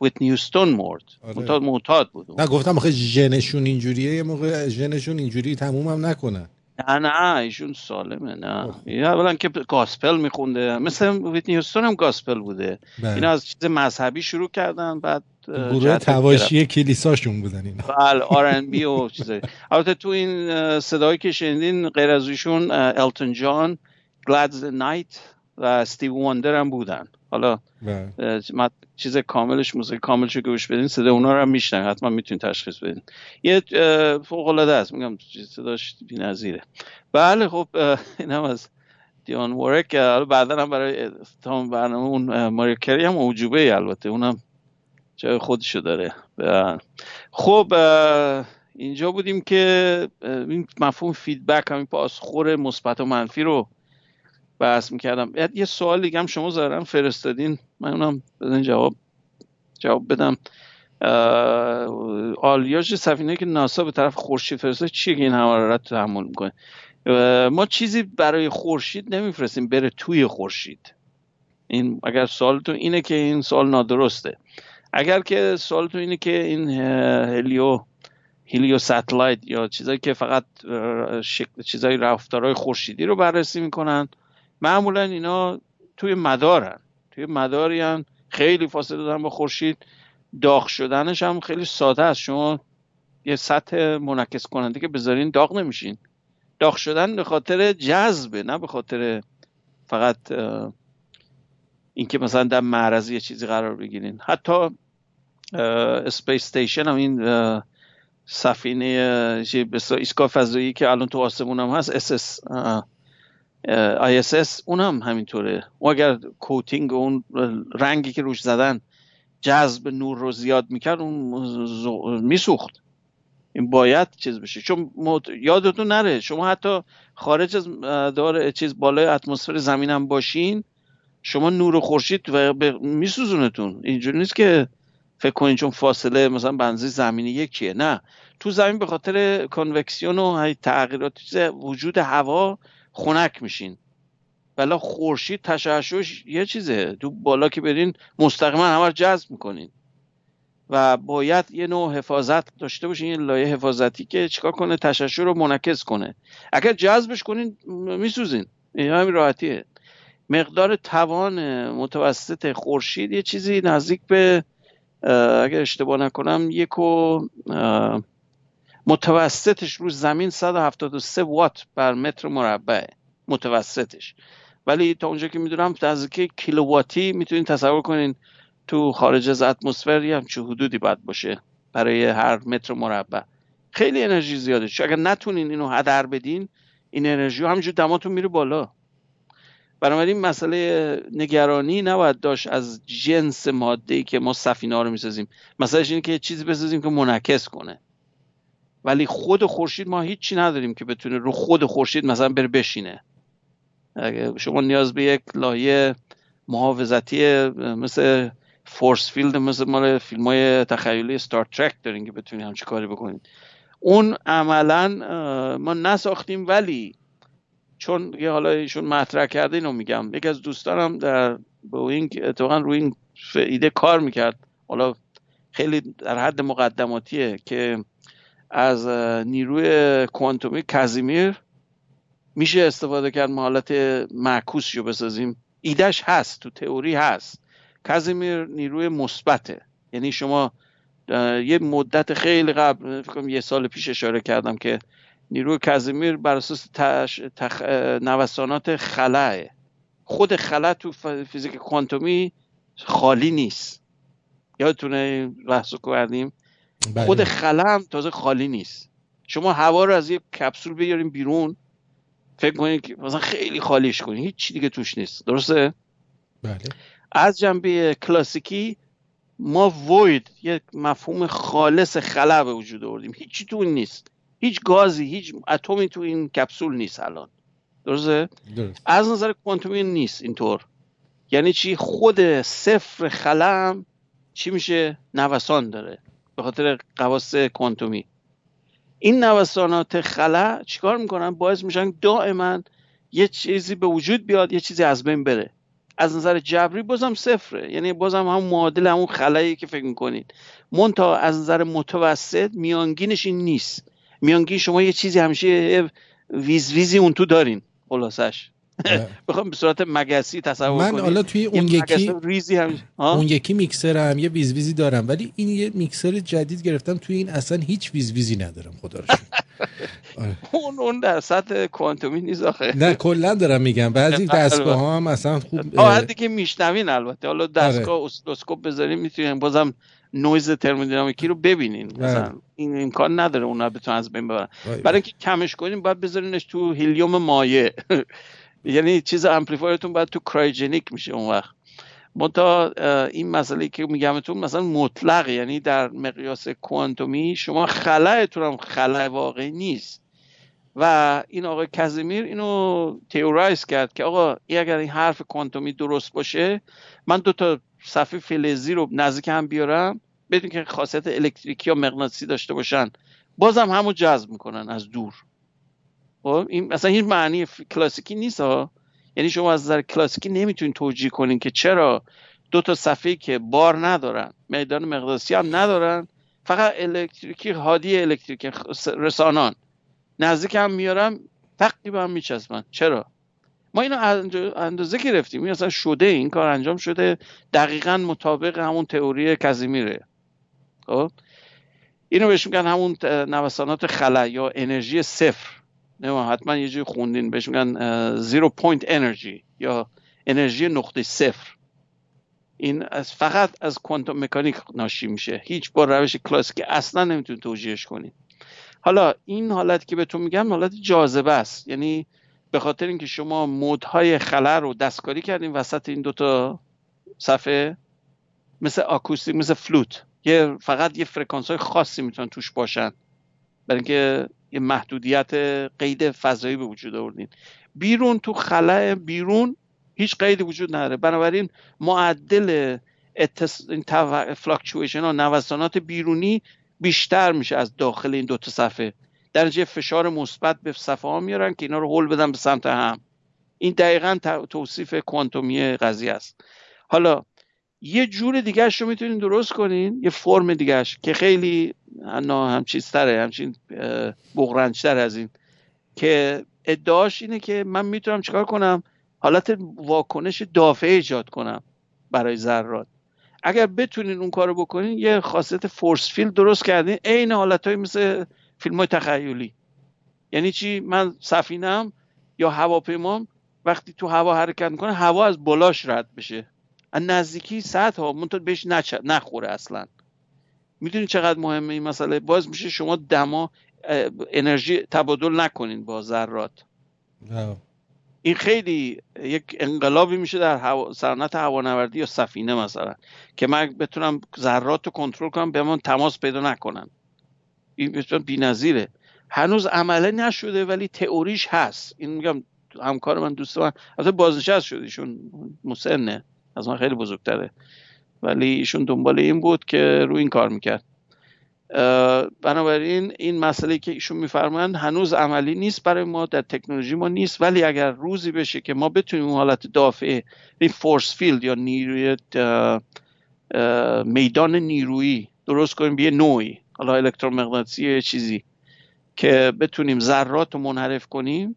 S2: ویتنی هیوستون مرد.
S1: آره.
S2: معتاد معتاد بود.
S1: نه گفتم آخه ژنشون اینجوریه یه موقع ژنشون اینجوری تموم هم نکنن.
S2: نه نه ایشون سالمه نه.
S1: اوه.
S2: این اولا که گاسپل میخونده. مثل ویتنی هیوستون هم گاسپل بوده.
S1: بله.
S2: اینا از چیز مذهبی شروع کردن بعد
S1: گروه
S2: جهت
S1: تواشی کلیساشون بودن اینا.
S2: بله آر ان بی و چیزایی. البته تو این صدایی که شنیدین غیر از ایشون التون جان گلادیس نایت و استیو واندر هم بودن. حالا
S1: بله.
S2: چیز کاملش موزیک کاملش رو گوش بدین صدا اونا رو هم میشنن حتما می‌تونین تشخیص بدین. یه فوق العاده است. میگم صداش بی‌نظیره. بله خب این هم از دیان وارویک. حالا بعدا هم برای اختتام برنامه اون ماریا کری هم اعجوبه ای البته. اونم جای خودشو داره. خب اینجا بودیم که این مفهوم feedback همین پسخور مثبت و منفی رو بحث می‌کردم. یه سوال دیگه هم شما ظاهرا فرستادین. من اونم بدین جواب جواب بدم. آلیاژ سفینه که ناسا به طرف خورشید فرستاد چیه که این حرارت تحمل می‌کنه؟ ما چیزی برای خورشید نمیفرستیم بره توی خورشید. این اگر سوالتون اینه که این سوال نادرسته. اگر که سوالتون اینه که این هلیو هیلیو ساتلایت یا چیزایی که فقط شکل چیزای رفتارهای خورشیدی رو بررسی می‌کنن معمولا اینا توی مدارن. توی مداری هن خیلی فاصله دارن با خورشید. داغ شدنش هم خیلی ساده است. شما یه سطح منعکس کننده که بذارین داغ نمیشین. داغ شدن به خاطر جذبه نه به خاطر فقط اینکه مثلا در معرض یه چیزی قرار بگیرین. حتی space station هم این سفینه ایستگاه فضایی که الان تو آسمون هم هست ISS اون هم همینطوره. و اگر coating اون رنگی که روش زدن جذب نور رو زیاد می‌کرد اون میسوخت. این باید چیز بشه. چون مت- یادتون نره شما حتی خارج از دار چیز بالای اتمسفر زمین هم باشین شما نور خورشید و به- میسوزونتون. اینجوری نیست که فکر کنین چون فاصله مثلا بنزی زمینی یکیه. نه. تو زمین به خاطر کنوکسیون و تغییرات وجود هوا خنک میشین. ولی خورشید تشعشعش یه چیزه. تو بالا که برین مستقیما همه رو جذب می‌کنین. و باید یه نوع حفاظت داشته باشین. یه لایه حفاظتی که چیکار کنه؟ تشعشع رو منعکس کنه. اگر جذبش کنین میسوزین. این همین راحتیه. مقدار توان متوسط خورشید یه چیزی نزدیک به اگر اشتباه نکنم یک و متوسطش رو زمین 173 وات بر متر مربع. متوسطش. ولی تا اونجا که می‌دونم نزدیک کیلوواتی می‌تونین تصور کنین تو خارج از اتمسفر یه همچین حدودی باید باشه برای هر متر مربع. خیلی انرژی زیاده. چون اگر نتونین اینو هدر بدین این انرژی همینجور دماتون میره بالا. بنابراین مسئله نگرانی نباید داشت از جنس ماده ای که ما سفینه ها رو می‌سازیم. مسئلهش اینه که چیزی بسازیم که منعکس کنه. ولی خود خورشید ما هیچی نداریم که بتونه رو خود خورشید مثلا بره بشینه. شما نیاز به یک لایه محافظتی مثل force field مثل مال فیلم های تخیلی استار ترک دارین که بتونین همچی کاری بکنین. اون عملا ما نساختیم ولی چون یه حالا ایشون مطرح کرده اینو میگم. یکی از دوستانم در بوینگ اتفاقا روی این ایده کار می‌کرد. حالا خیلی در حد مقدماتیه که از نیروی کوانتومی کازیمیر میشه استفاده کرد ما حالت معکوس رو بسازیم. ایدهش هست تو تئوری هست. کازیمیر نیروی مثبته. یعنی شما یه مدت خیلی قبل فکر کنم یه سال پیش اشاره کردم که نیروی کازیمیر بر اساس. تخ... نوسانات خلاه خود خلا تو فیزیک کوانتومی خالی نیست. یادتونه بحث کردیم؟
S1: بله.
S2: خود خلا هم تازه خالی نیست. شما هوا رو از یک کپسول بیاریم بیرون. فکر کنید که مثلا خیلی خالیش کنید هیچ چی دیگه توش نیست. درسته؟
S1: بله.
S2: از جنبه کلاسیکی ما وید یک مفهوم خالص خلا به وجود آوردیم. هیچی تو این نیست. هیچ گازی هیچ اتمی تو این کپسول نیست الان. درسته؟
S1: درست.
S2: از نظر کوانتومی نیست اینطور. یعنی چی؟ خود صفر خلم چی میشه؟ نوسان داره. به خاطر خواص کوانتومی. این نوسانات خلا چیکار می‌کنن؟ باعث میشن دائما یه چیزی به وجود بیاد یه چیزی از بین بره. از نظر جبری بازم صفره. یعنی بازم هم معادل همون خلایی که فکر می‌کنید. منتها از نظر متوسط میانگینش این نیست. میانگین شما یه چیزی همیشه ویز ویزی اون تو دارین. خلاصش. بخوام به صورت مگسی تصور
S1: من حالا توی اون یکی
S2: ریزی هم؟
S1: اون یکی میکسرم یه ویزویزی دارم ولی این یه میکسر جدید گرفتم توی این اصلا هیچ ویزویزی ندارم خدا رو. آره.
S2: اون اون در سطح کوانتومی نیست آخه
S1: نه کلا دارم میگم بعضی دستگاه ها هم اصلا خوب
S2: حدی که میشنوین البته حالا دستگاه
S1: آره.
S2: اسیلوسکوپ بذارین می‌تونین بازم نویز ترمودینامیکی رو ببینین
S1: بله.
S2: مثلا این امکان نداره اونا بتونن از بین ببرن. برای اینکه کمش کنین باید بذارینش تو هیلیوم مایع یعنی چیز amplifier تون باید تو cryogenic میشه اون وقت. منتها این مسئله که میگمتون مثلا مطلق یعنی در مقیاس کوانتومی شما خلایتون هم خلای واقعی نیست. و این آقای کازیمیر اینو تئورایز کرد که آقا این اگر این حرف کوانتومی درست باشه من دو تا صفحه فلزی رو نزدیک هم بیارم بدون که خاصیت الکتریکی یا مغناطیسی داشته باشن. بازم همو جذب می‌کنن از دور. خب این مثلا این معنی کلاسیکی نیست ها یعنی شما از نظر کلاسیکی نمی‌تونین توجیه کنین که چرا دو تا صفحه که بار ندارن میدان مقداسی هم ندارن فقط الکتریکی هادی الکتریک رسانان. نزدیک هم میارم تقریبا هم میچسبن. چرا؟ ما اینو اندازه گرفتیم. این اصلا شده این کار انجام شده. دقیقا مطابق همون تئوری کازیمیره خب؟ اینو بهش میگن همون نوسانات خلا یا انرژی صفر. نه حتما یه جای خوندین بهش میگن zero point energy یا انرژی نقطه صفر. این از فقط از کوانتوم مکانیک ناشی میشه. هیچ با روش کلاسیک اصلا نمیتون توجیهش کنید حالا این حالت که بهتون میگم حالت جاذبه است. یعنی به خاطر اینکه شما مودهای خلا رو دستکاری کردین وسط این دوتا صفحه مثل آکوستیک مثل فلوت یه فقط یه فرکانس های خاصی می‌تونن توش باشن. برای اینکه یه محدودیت قید فضایی به وجود آوردین. بیرون تو خلاه بیرون هیچ قیدی وجود نداره. بنابراین معدل اتس... این ها نوسانات بیرونی بیشتر میشه از داخل این دوتا صفحه. در نتیجه فشار مثبت به صفحه ها میارن که اینا رو هول بدن به سمت هم. این دقیقا توصیف کوانتومی قضیه است. حالا یه جور دیگرش رو می‌تونین درست کنین یه فرم دیگرش که خیلی هم چیزتره همچین بغرنجتر از این. که ادعاش اینه که من می‌تونم چیکار کنم؟ حالت واکنش دافعه ایجاد کنم برای ذرات. اگر بتونین اون کارو بکنین یه خاصیت force field درست کردین عین حالت های مثل فیلم های تخیلی. یعنی چی؟ من سفینم یا هواپیمام وقتی تو هوا حرکت می‌کنه هوا از بغلاش رد بشه. نزدیکی سطح ها منتها بهش نخوره اصلا. می‌دونی چقدر مهمه این مسئله؟ باز میشه شما دما انرژی تبادل نکنین با ذرات. این خیلی یک انقلابی میشه در هوا... صنعت هوانوردی یا سفینه مثلا که من بتونم ذرات رو کنترل کنم به من تماس پیدا نکنن. این بسیار بی‌نظیره. هنوز عمله نشده ولی تئوریش هست. این میگم همکار من دوست من البته بازنشست شد ایشون مسنه. از من خیلی بزرگتره. ولی ایشون دنبال این بود که روی این کار می‌کرد. بنابراین این مسئله که ایشون میفرمایند هنوز عملی نیست برای ما در تکنولوژی ما نیست. ولی اگر روزی بشه که ما بتونیم اون حالت دافعه این force field یا نیروی میدان نیرویی درست کنیم به یه نوعی حالا الکترومغناطیسی چیزی که بتونیم ذرات رو منحرف کنیم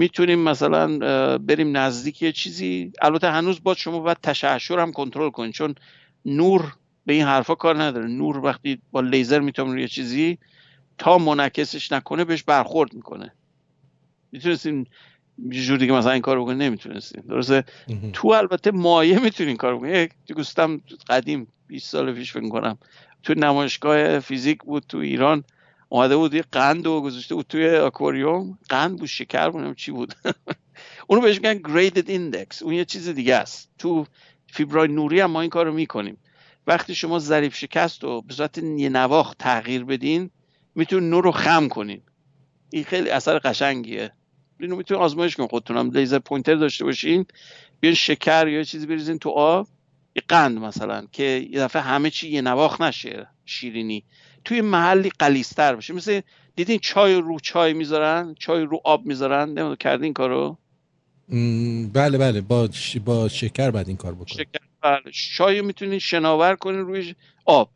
S2: می‌تونیم مثلا بریم نزدیک یه چیزی. البته هنوز با شما باید تشعشر هم کنترل کنید چون نور به این حرفا کار نداره. نور وقتی با لیزر می‌تونم روی چیزی تا منعکسش نکنه بهش برخورد می‌کنه. می‌تونستیم یه جور دیگه مثلا این کار بکنیم نمی‌تونستیم درسته؟ تو البته مایه می‌تونیم کار بکنیم یک دوستم قدیم 20 سال پیش فکر کنم تو نمایشگاه فیزیک بود تو ایران. اومده بود یه قند و گذاشته بود توی آکواریوم. قند بود شکر بود چی بود. اونو بهش میگن graded index. اون یه چیز دیگه است. تو فیبرای نوری هم ما این کارو می‌کنیم. وقتی شما ضریب شکست و به صورت یه نواخت تغییر بدین می‌تونین نور رو خم کنین. این خیلی اثر قشنگیه. اینو می‌تونین آزمایش کنین خودتونم. laser pointer داشته باشین. بیان شکر یا چیزی بریزین تو آب. یه قند مثلا که یه دفعه همه چی یه نواخت نشه. شیرینی. توی محلی قلیستر باشه. مثل دیدین چای رو چای می‌ذارن چای رو آب می‌ذارن. نمی‌دونم کردین کارو؟
S1: بله بله. با, با شکر بعد این کار بکنید
S2: شکر بله. چای می‌تونین شناور کنین روی آب.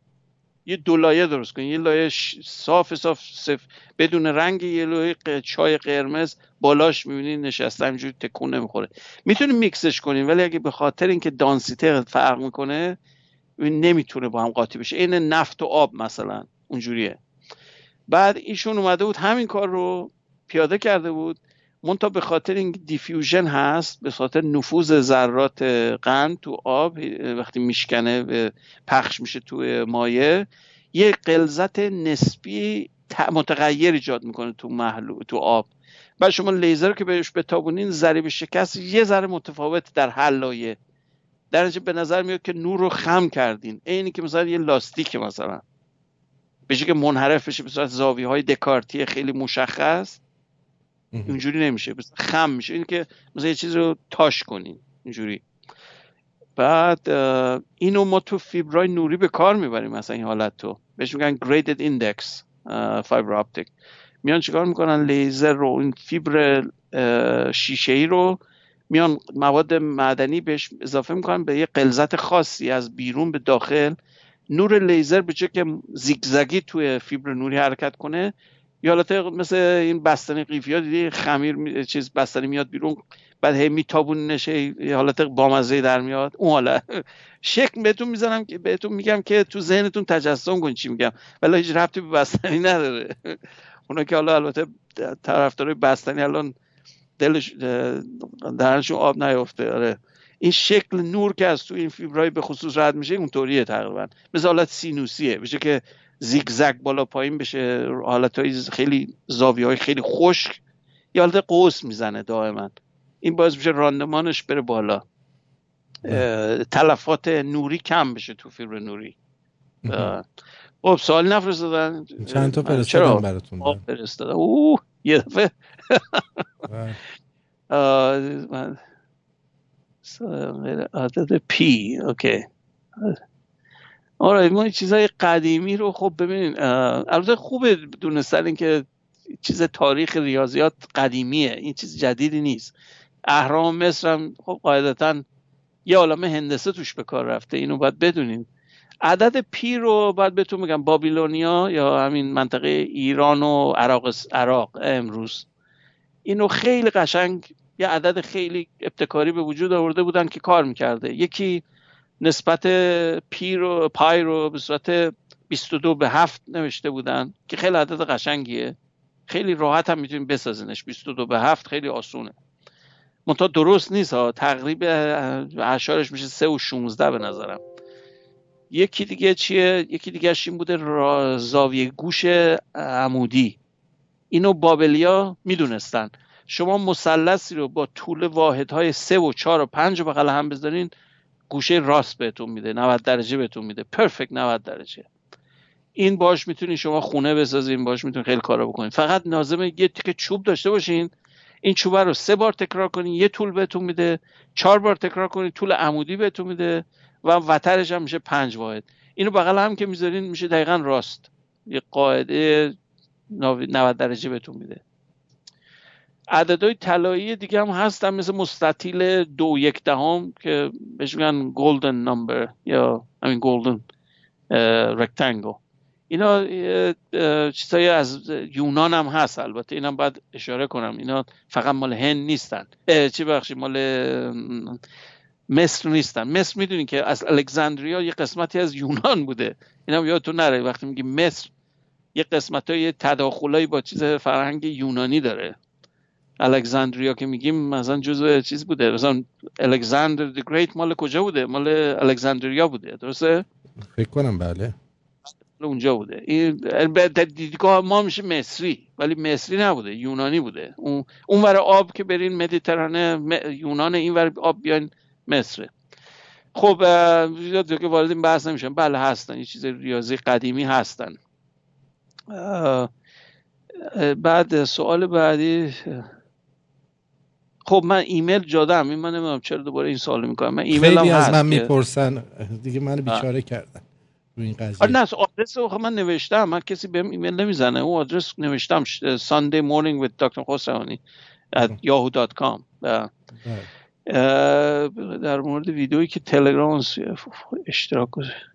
S2: یه دو لایه درست کنین یه لایه صاف صاف صف. بدون رنگ یه لایه چای قرمز بالاش می‌بینین نشسته همینجوری تکون نمی‌خوره. می‌تونین میکسش کنین ولی اگه به خاطر اینکه دانسیته فرق می‌کنه نمی‌تونه با هم قاطی بشه. این نفت و آب مثلا. اونجوریه. بعد ایشون اومده بود همین کار رو پیاده کرده بود. منتها به خاطر این دیفیوژن هست به خاطر نفوذ ذرات قند تو آب وقتی میشکنه به پخش میشه تو مایه یه قلزت نسبی متغیر ایجاد می‌کنه تو محلو تو آب. بعد شما لیزر که بهش بتابونین ضریب شکست یه ذره متفاوت در حل لایه. در به نظر میاد که نور رو خم کردین. اینی که مثلا یه لاستیک مثلا. بشه که منحرف بشه به صورت زاویه های دکارتی خیلی مشخص اینجوری نمیشه. خم میشه. این که مثلا یه چیز رو تاش کنین. اینجوری. بعد اینو ما تو فیبرای نوری به کار می‌بریم مثلا این حالت تو بهش میگن graded index fiber optic میان چیکار می‌کنن؟ لیزر رو این فیبر شیشه ای رو میان مواد معدنی بهش اضافه می‌کنن به یه قلزت خاصی از بیرون به داخل. نور لیزر به جای که زیگزگی توی فیبر نوری حرکت کنه یا حالت مثل این بستنی قیفی ها دیدی؟ خمیر می- چیز بستنی میاد بیرون بعد هی میتابونش هی یه حالت بامزه در میاد. اون حالا شکل بهتون می‌زنم که بهتون میگم که تو ذهنتون تجسم کنید چی میگم. ولی هیچ ربطی به بستنی نداره. اونا که حالا البته طرفدارای بستنی الان دلش درنشون آب نیفته آره. این شکل نور که از تو این فیبرهای به خصوص رد میشه اونطوریه تقریبا. مثل حالت سینوسیه. بشه که زیگزگ بالا پایین بشه حالت های خیلی زاویه های خیلی خشک. یا حالت قوس می‌زنه دائما. این باعث میشه راندمانش بره بالا. تلفات نوری کم بشه تو فیبر نوری. خب سوال نفرستادن.
S1: چند تا
S2: چرا؟
S1: براتون؟
S2: آه، فرستادن. اوه یه دفعه.
S1: بله.
S2: عدد پی اوکی. آره ما این چیزای قدیمی رو خب ببینین البته خوبه دونستن این که چیز تاریخ ریاضیات قدیمیه این چیز جدیدی نیست. اهرام مصر هم خب قاعدتا یه عالمه هندسه توش به کار رفته اینو باید بدونین. عدد پی رو باید بهتون میگم بابیلونیا یا همین منطقه ایران و عراق عراق امروز. اینو خیلی قشنگ یه عدد خیلی ابتکاری به وجود آورده بودن که کار می‌کرده. یکی نسبت پی رو پای رو به صورت 22 به 7 نوشته بودن که خیلی عدد قشنگیه. خیلی راحت هم می‌تونیم بسازینش. 22 به 7 خیلی آسونه. منتها درست نیست ها. تقریب اعشارش میشه 3 و 16 به نظرم. یکی دیگه چیه؟ یکی دیگه این بوده زاویه گوش عمودی. اینو بابلیا می‌دونستن. شما مثلثی رو با طول واحدهای سه و چهار و پنج رو بغل هم بذارین گوشه راست بهتون میده 90 درجه بهتون میده. پرفکت 90 درجه. این باش می‌تونین شما خونه بسازین باش می‌تونین خیلی کارا بکنین. فقط لازمه یه تیکه چوب داشته باشین این چوبه رو سه بار تکرار کنین یه طول بهتون میده چهار بار تکرار کنین طول عمودی بهتون میده و وترش هم میشه پنج واحد. اینو بغل هم که می‌ذارین میشه دقیقا راست. یه قاعده 90 درجه بهتون میده. عددهای طلایی دیگه هم هستن مثل مستطیل دو یک دهم که بهش میگن گلدن نمبر یا همین گلدن رکتانگل اینا چیزایی از یونان هم هست البته اینم باید اشاره کنم. اینا فقط مال هند نیستن. چی بخشی مال مصر نیستن. مصر می‌دونی که از الکساندریا یه قسمتی از یونان بوده. اینم یادتون نره وقتی میگی مصر یه قسمت های تداخلایی با چیز فرهنگ یونانی داره. الکساندریا که میگیم مثلا جزء چیز بوده. مثلا الکساندر دی گریت مال کجا بوده؟ مال الکساندریا بوده. درسته؟
S1: فکر کنم بله.
S2: اونجا بوده. این دیدگاه ما میشه مصری ولی مصری نبوده یونانی بوده. اون اون ور آب که برین مدیترانه م- یونان این ور آب بیاین مصره. خب زیاد که وارد این بحث نمیشم. بله هستن. یه چیز ریاضی قدیمی هستن. بعد سوال بعدی خب من ایمیل جادم این من نمی‌دونم چرا دوباره این سوال می‌کنم من ایمیل
S1: خیلی
S2: هم
S1: از من می‌پرسن دیگه منو بیچاره کردن این
S2: آره
S1: قضیه
S2: نه آدرس رو خب من نوشتم من کسی بهم ایمیل نمی‌زنه اون آدرس نوشتم Sunday morning with Dr. خسروانی at yahoo.com اه،
S1: بله.
S2: در مورد ویدئویی که تلگرام اشتراک گذاشت.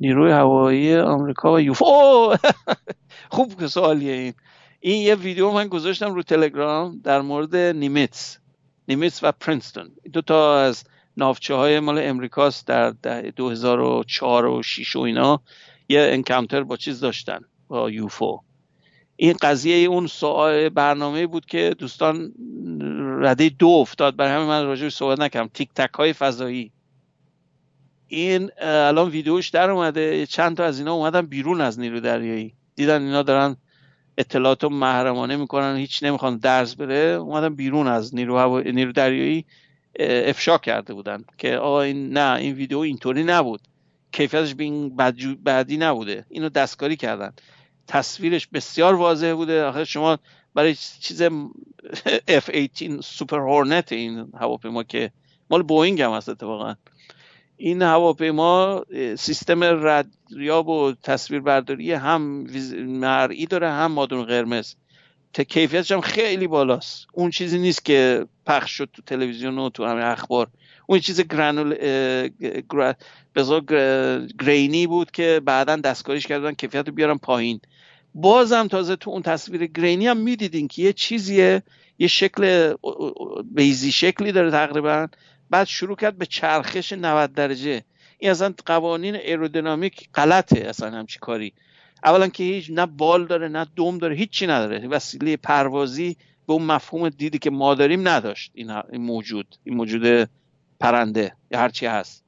S2: نیروی هوایی آمریکا و یوفا اوه! خوب که سوالیه این این یه ویدیو من گذاشتم رو تلگرام در مورد نیمیتس نیمیتس و پرینستون. دو تا از ناوچه های مال امریکاست در ده- 2004 و 6 و اینا یه انکانتر با چیز داشتن با یوفو این قضیه اون سوال برنامه بود که دوستان رده دو افتاد. برای همین من راجعش صحبت نکردم. تیک تک های فضایی. این الان ویدیوش در اومده. چند تا از اینا اومدن بیرون از نیرو دریایی دیدن اینا دارن اطلاعات رو محرمانه می‌کنن هیچ نمی‌خوان درز بره اومدن بیرون از نیرو, هوا... نیرو دریایی افشا کرده بودن که آقا این نه این ویدیو اینطوری نبود. کیفیتش به این بعدی نبوده. اینو دستکاری کردن. تصویرش بسیار واضح بوده. آخه شما برای چیز F-18 سوپر هورنت این هواپیما که مال بوینگ هم هست اتفاقا. این هواپیما سیستم ردیاب و تصویربرداری هم مرئی داره هم مادون قرمز. کیفیتش هم خیلی بالاست. اون چیزی نیست که پخش شد تو تلویزیون و تو همه اخبار. اون چیز گرانول گر- گرینی بود که بعدا دستکاریش کردن کیفیت رو بیارن پایین. بازم تازه تو اون تصویر گرینی هم می‌دیدین که یه چیزیه یه شکل بیزی شکلی داره تقریبا. بعد شروع کرد به چرخش 90 درجه. این اصلا قوانین ایرودینامیک غلطه اصلا همچی کاری. اولا که هیچ نه بال داره نه دم داره هیچی نداره. وسیله پروازی به اون مفهوم دیدی که ما داریم نداشت این, موجود این موجود پرنده یا هرچی هست.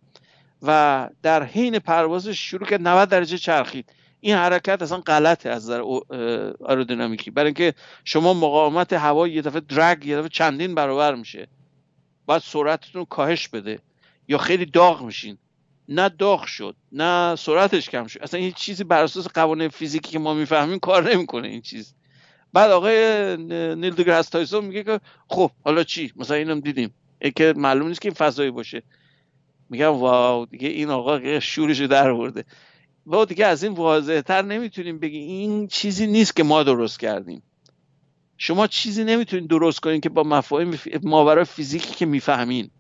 S2: و در حین پروازش شروع کرد 90 درجه چرخید. این حرکت اصلا غلطه از نظر آرودینامیکی برای اینکه شما مقاومت هوا یه دفعه درگ یه دفعه چندین برابر میشه. باید سرعتتون کاهش بده. یا خیلی داغ میشین. نه داغ شد نه سرعتش کم شد. اصلا این چیزی بر اساس قوانین فیزیکی که ما می‌فهمیم کار نمی‌کنه این چیز. بعد آقای نیل دیگراس تایسون میگه که خب حالا چی؟ مثلا اینم دیدیم. این که معلوم نیست که این فضایی باشه. میگم واو دیگه این آقا شورش در برده. و دیگه از این واضح تر نمی‌تونیم بگیم این چیزی نیست که ما درست کردیم. شما چیزی نمی‌تونید درست کنین که با مفاهیم ماورای فیزیکی که می‌فهمین.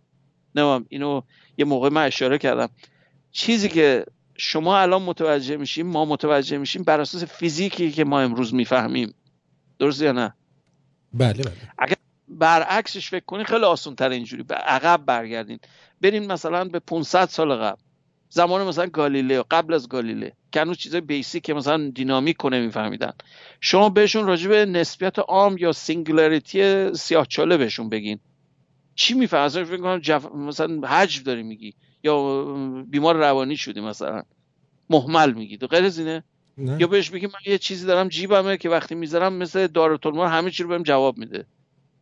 S2: نه اینو یه موقع من اشاره کردم. چیزی که شما الان متوجه میشیم ما متوجه میشیم بر اساس فیزیکی که ما امروز می‌فهمیم. درست یا نه؟
S1: بله بله.
S2: برعکسش فکر کنین خیلی آسان تر اینجوری. به عقب برگردین. برین مثلا به 500 سال قبل. زمان مثلا گالیله قبل از گالیله که هنوز چیزای بیسیک که مثلا دینامیک کنه میفهمیدن شما بهشون راجع به نسبیت عام یا singularity سیاهچاله بهشون بگین. چی میفهمه؟ اصلا فکر کنم جف... مثلا هجو داری میگی. یا بیمار روانی شدی مثلا. مهمل میگی. تو غیر از اینه؟
S1: نه.
S2: یا بهش بگی من یه چیزی دارم جیبمه که وقتی می‌ذارم مثل دارالتلمار همه چی رو بهم جواب میده.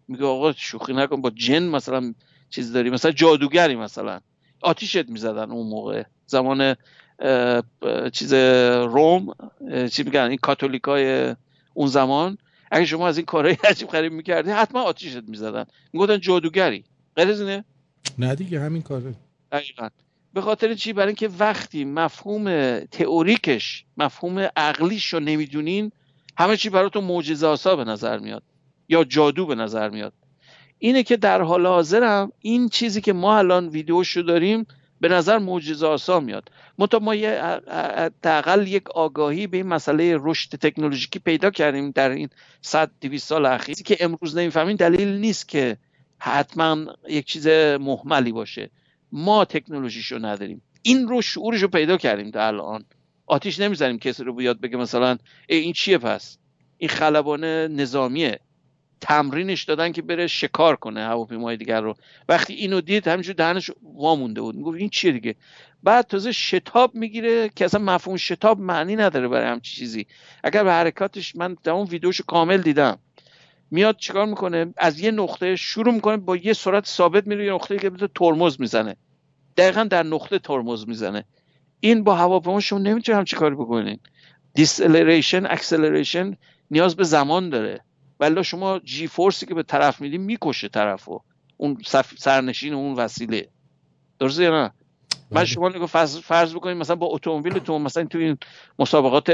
S2: میگه آقا شوخی نکن با جن مثلا چیز داری مثلا جادوگری مثلا. آتیشت می‌زدن اون موقع. زمان چیز روم چی میگن این کاتولیکای اون زمان. اگه شما از این کارهای عجیب غریب می‌کردی حتما آتیشت می‌زدن. می‌گفتن جادوگری. غیر از اینه؟
S1: نه دیگه همین کاره.
S2: دقیقا. به خاطر چی؟ برای اینکه وقتی مفهوم تئوریکش مفهوم عقلیش رو نمی‌دونین همه چی براتون معجزه آسا به نظر میاد. یا جادو به نظر میاد. اینه که در حال حاضرم این چیزی که ما الان ویدیوشو داریم به نظر معجزه آسا میاد. منتها ما یه حداقل یک آگاهی به این مسئله رشد تکنولوژیکی پیدا کردیم در این 100 200 سال اخیر. که امروز نمی‌فهمیم دلیل نیست که حتما یک چیز محملی باشه. ما تکنولوژیشو نداریم. این رو شعورش رو پیدا کردیم تا الان. آتیش نمی‌زنیم کسی رو بیاد بگه مثلا ای این چیه پس؟ این خلبانه نظامیه. تمرینش دادن که بره شکار کنه هواپیمای دیگر رو. وقتی اینو دید همینجور دهنش وامونده بود. می‌گفت این چیه دیگه؟ بعد تازه شتاب می‌گیره که اصلا مفهوم شتاب معنی نداره برای همچی چیزی. اگر به حرکاتش من در اون ویدیوشو کامل دیدم. میاد چیکار می‌کنه؟ از یه نقطه شروع می‌کنه با یه سرعت ثابت میره یه نقطه که ترمز می‌زنه. دقیقا در نقطه ترمز می‌زنه. این با هواپیما شما نمی‌تونید همچی کاری بکنین. deceleration acceleration نیاز به زمان داره. ولی شما جی فورسی که به طرف میدی می‌کشه طرفو. اون. سرنشین اون وسیله. درسته یا نه؟ من
S1: بله.
S2: شما نگاه فرض, فرض بکنید مثلا با اتومبیلتون مثلا تو این مسابقات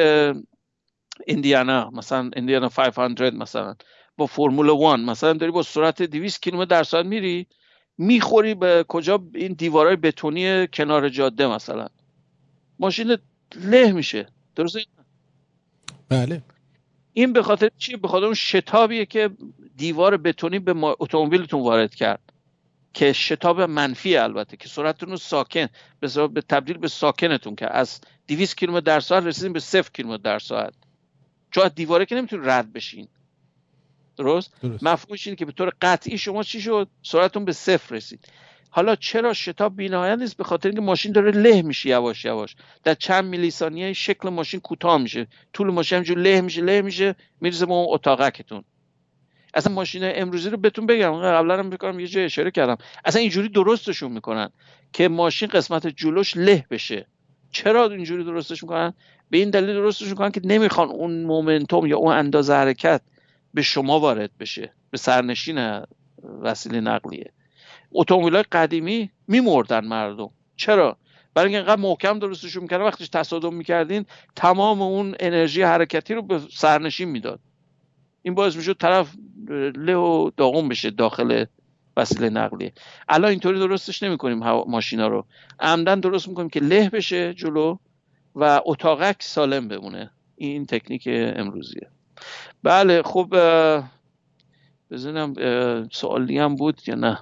S2: ایندیانا مثلا ایندیانا 500 مثلا با فرمول 1 مثلا داری با سرعت 200 کیلومتر در ساعت میری می‌خوری به کجا این دیوارهای بتونی کنار جاده مثلا. ماشین له میشه. درسته
S1: بله.
S2: این به خاطر چی؟ به خاطر اون شتابیه که دیوار بتونی به ما- اتومبیلتون وارد کرد. که شتاب منفی البته که سرعتتون رو ساکن به تبدیل به ساکنتون که از 200 کیلومتر در ساعت رسیدیم به 0 کیلومتر در ساعت. چون از دیواره که نمی‌تونید رد بشین. درست؟
S1: درست.
S2: مفهومش اینه که به طور قطعی شما چی شد؟ سرعتتون به صفر رسید. حالا چرا شتاب بی‌نهایت نیست؟ به خاطر اینکه ماشین داره له میشه یواش یواش. در چند میلی ثانیه شکل ماشین کوتاه میشه. طول ماشین همجور له میشه له میشه می‌رسه به اون اتاقکتون اصلا ماشین امروزی رو بهتون بگم قبلا هم بکنم یه جای اشاره کردم. اصلا اینجوری درستشون می‌کنن که ماشین قسمت جلوش له بشه. چرا اینجوری درستش می‌کنن؟ به این دلیل درستش می‌کنن که نمی‌خوان اون مومنتوم یا اون اندازه حرکت به شما وارد بشه. به سرنشین وسیله نقلیه. اتومبیل های قدیمی میمردن مردم. چرا؟ برای اینکه انقدر محکم درستشون می‌کردن وقتیش تصادم می‌کردین تمام اون انرژی حرکتی رو به سرنشین می‌داد. این باعث می‌شد طرف له و داغون بشه داخل وسیله نقلیه. الان اینطوری درستش نمی‌کنیم ماشینا رو. عمدن درست می‌کنیم که له بشه جلو و اتاقک سالم بمونه. این تکنیک امروزیه. بله خب بزنم سوالی هم بود یا نه؟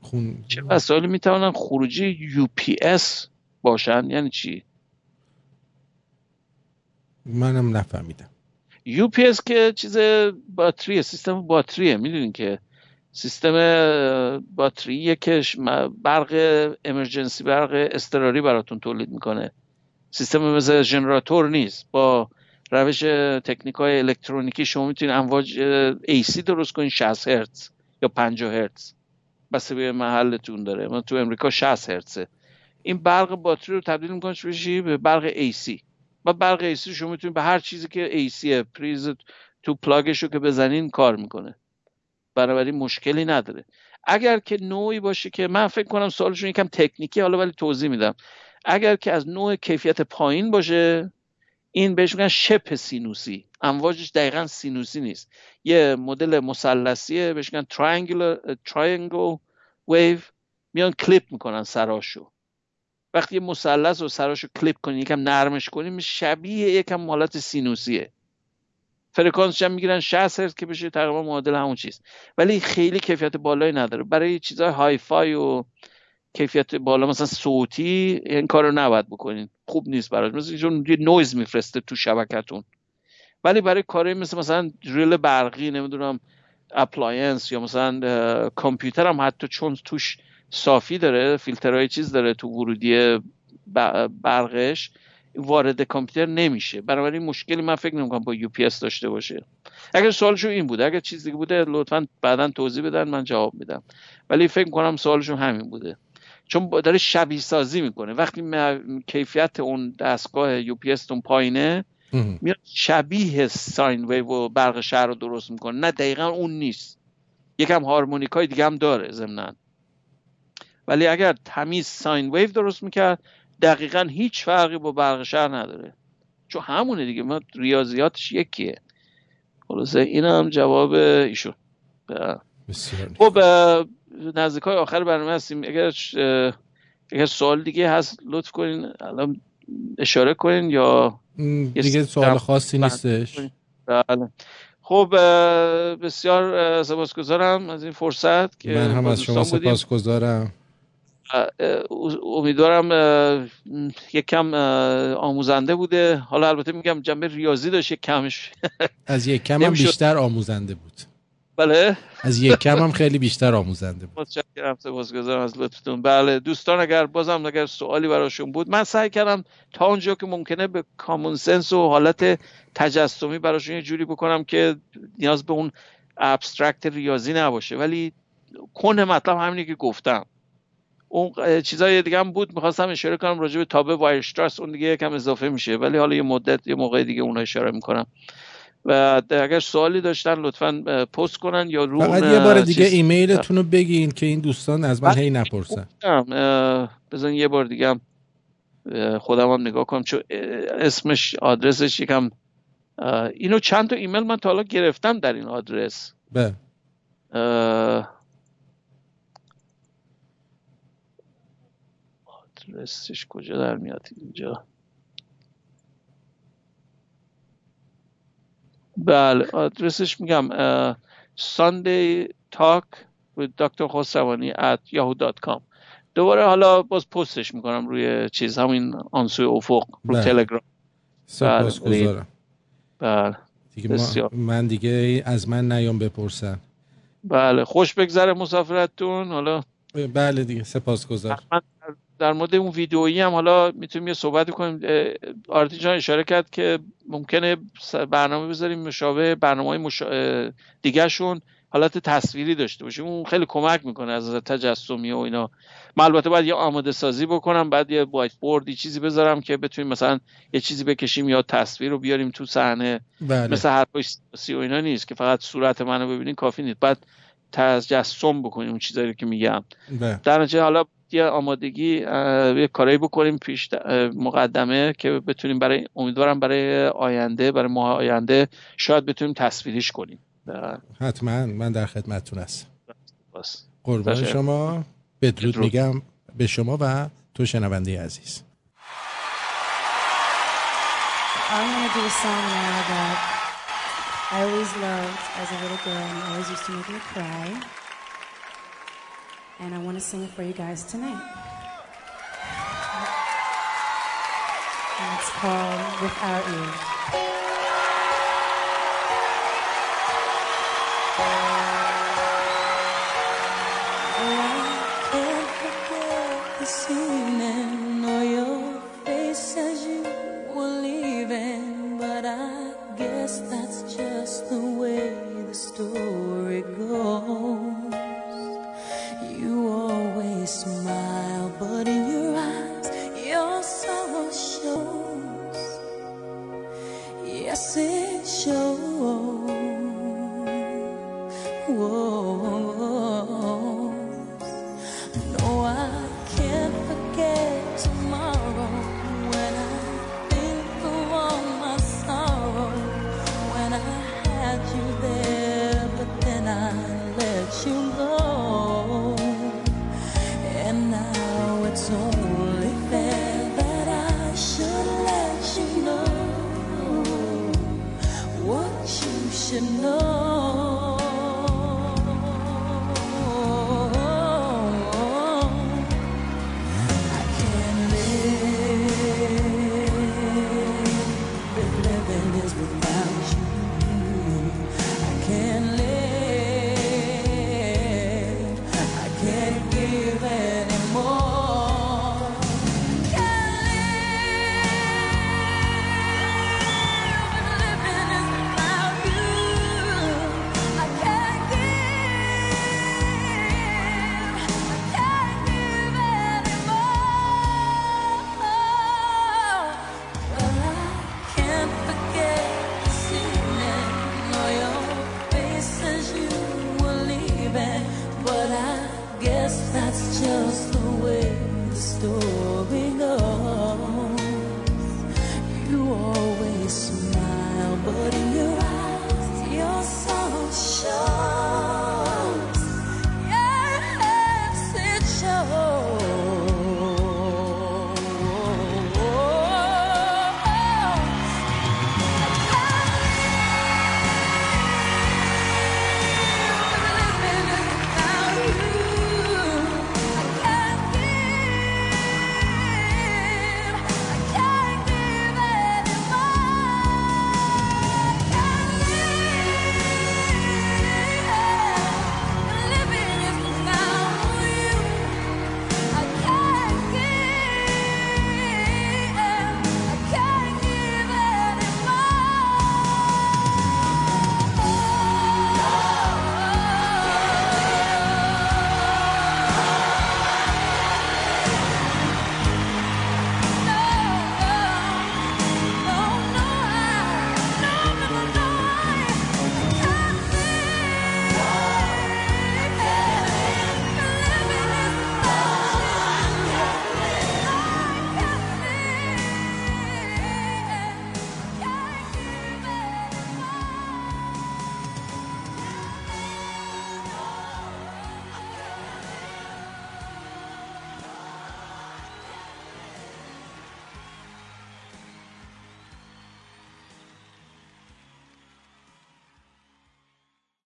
S1: خون
S2: چه وسایلی می‌توانن خروجی UPS باشن؟ یعنی چی؟
S1: منم نفهمیدم.
S2: UPS که چیز باتریه سیستم باتریه. می‌دونین که سیستم باتریه که برق امرجنسی برق اضطراری براتون تولید می‌کنه. سیستم مثل ژنراتور نیست. با روش تکنیک های الکترونیکی شما می‌تونید امواج AC درست کنید 60 هرتز یا 50 هرتز. بس به محلتون داره. من تو امریکا 60 هرتزه. این برق باتری رو تبدیل می‌کنه بشی؟ به برق AC و برق AC شما می‌تونید به هر چیزی که AC پریز تو plug ش رو که بزنین کار می‌کنه. بنابراین مشکلی نداره. اگر که نوعی باشه که من فکر کنم سوالشون یکم تکنیکی حالا ولی توضیح میدم. اگر که از نوع کیفیت پایین باشه این بهش میگن شبه سینوسی. امواجش دقیقا سینوسی نیست. یه مدل مثلثیه بهش میگن triangle wave. میان clip می‌کنن سراشو. وقتی یه مثلث رو سراشو clip کنی یکم نرمش کنیم شبیه یکم حالت سینوسیه. فرکانسش هم می‌گیرن 60 هرتز که بشه تقریبا معادل همون چیز. ولی خیلی کیفیت بالایی نداره. برای چیزهای hi-fi و کیفیت بالا مثلا صوتی این کار رو نباید بکنین. خوب نیست براش. مثلا چون یه نویز میفرسته تو شبکتون ولی برای کاری مثل مثلا دریل برقی نمی‌دونم appliance یا مثلا کامپیوتر هم حتی چون توش صافی داره فیلترهای چیز داره تو ورودی برقش وارد کامپیوتر نمیشه. بنابراین مشکلی من فکر نمی‌کنم با UPS داشته باشه. اگر سوالشون این بوده اگر چیز دیگه بوده لطفا بعدا توضیح بدن من جواب میدم. ولی فکر کنم سوالشون همین بوده. چون داره شبیه سازی می‌کنه. وقتی کیفیت اون دستگاه UP پایینه میاد شبیه sine wave و برق شهر رو درست می‌کنه. نه دقیقا اون نیست. یکم هارمونیک های دیگه هم داره ضمنا. ولی اگر تمیز ساین ویو درست می‌کرد دقیقا هیچ فرقی با برق شهر نداره. چون همونه دیگه. ما ریاضیاتش یکیه. خلاصه این هم جواب ایشون. خب نزدیک های آخر برنامه هستیم. اگر اگر سوال دیگه هست لطف کنین الان اشاره کنین یا
S1: دیگه سوال خاصی نیستش.
S2: بله. خب بسیار سپاسگزارم از این فرصت که
S1: من هم از شما سپاسگزارم.
S2: امیدوارم یک کم آموزنده بوده. حالا البته میگم جنبه ریاضی داشت یک کمش
S1: از یک کم هم بیشتر آموزنده بود.
S2: بله؟
S1: از یک کم هم خیلی بیشتر آموزنده بود.
S2: متشکرم سپاسگزارم از لطفتون. بله دوستان اگر بازم اگر سوالی براشون بود من سعی کردم تا اونجا که ممکنه به کامون سنس و حالت تجسمی براشون یه جوری بکنم که نیاز به اون abstract ریاضی نباشه. ولیکن مطلب همینی که گفتم. اون چیزای دیگه هم بود می‌خواستم اشاره کنم راجع به تابع وایرشتراس اون دیگه یکم اضافه میشه. ولی حالا یه مدت یه موقع دیگه اون اشاره می‌کنم. و اگر سوالی داشتن لطفا پست کنن یا رو
S1: فقط یه بار دیگه ایمیلتون رو بگین که این دوستان از من هی نپرسن.
S2: بزن یه بار دیگه هم خودم هم نگاه کنم چون اسمش آدرسش یکم اینو چند تا ایمیل من تا حالا گرفتم در این آدرس.
S1: به
S2: آدرسش کجا در میاد اینجا؟ بله آدرسش میگم Sunday Talk with Dr. خسروانی at yahoo.com دوباره حالا باز پستش می‌کنم روی چیز همین آنسوی افق رو
S1: بله.
S2: تلگرام.
S1: سپاسگزارم.
S2: بله
S1: دیگه ما-. من دیگه از من نیام بپرسن.
S2: بله خوش بگذره مسافرتتون. حالا
S1: بله دیگه سپاسگزار
S2: من در مورد اون ویدئویی هم حالا می‌تونیم یه صحبت کنیم. آرتی جان اشاره کرد که ممکنه برنامه بذاریم مشابه برنامه های مشا... دیگه شون حالت تصویری داشته باشیم. اون خیلی کمک می‌کنه از نظر تجسمی و اینا. من البته باید یه آماده سازی بکنم بعد یه وایت بوردی چیزی بذارم که بتونیم مثلا یه چیزی بکشیم یا تصویر رو بیاریم تو صحنه.
S1: بله.
S2: مثل حرفای سیاسی و اینا نیست که فقط صورت منو ببینین کافی نیست. بعد تجسم بکنیم اون چیزایی که میگم.
S1: بله.
S2: در نتیجه حالا یه آمادگی یه کارایی بکنیم پیش مقدمه که بتونیم برای امیدوارم برای آینده برای ماه آینده شاید بتونیم تصویریش کنیم
S1: حتما من در خدمتتون هستم. قربان. شما بدرود
S2: بدرود.
S1: میگم به شما و تو شنونده عزیز
S4: I'm gonna do a song now that I always loved as a little girl and always used to make me cry. And I want to sing it for you guys tonight. And it's called Without You.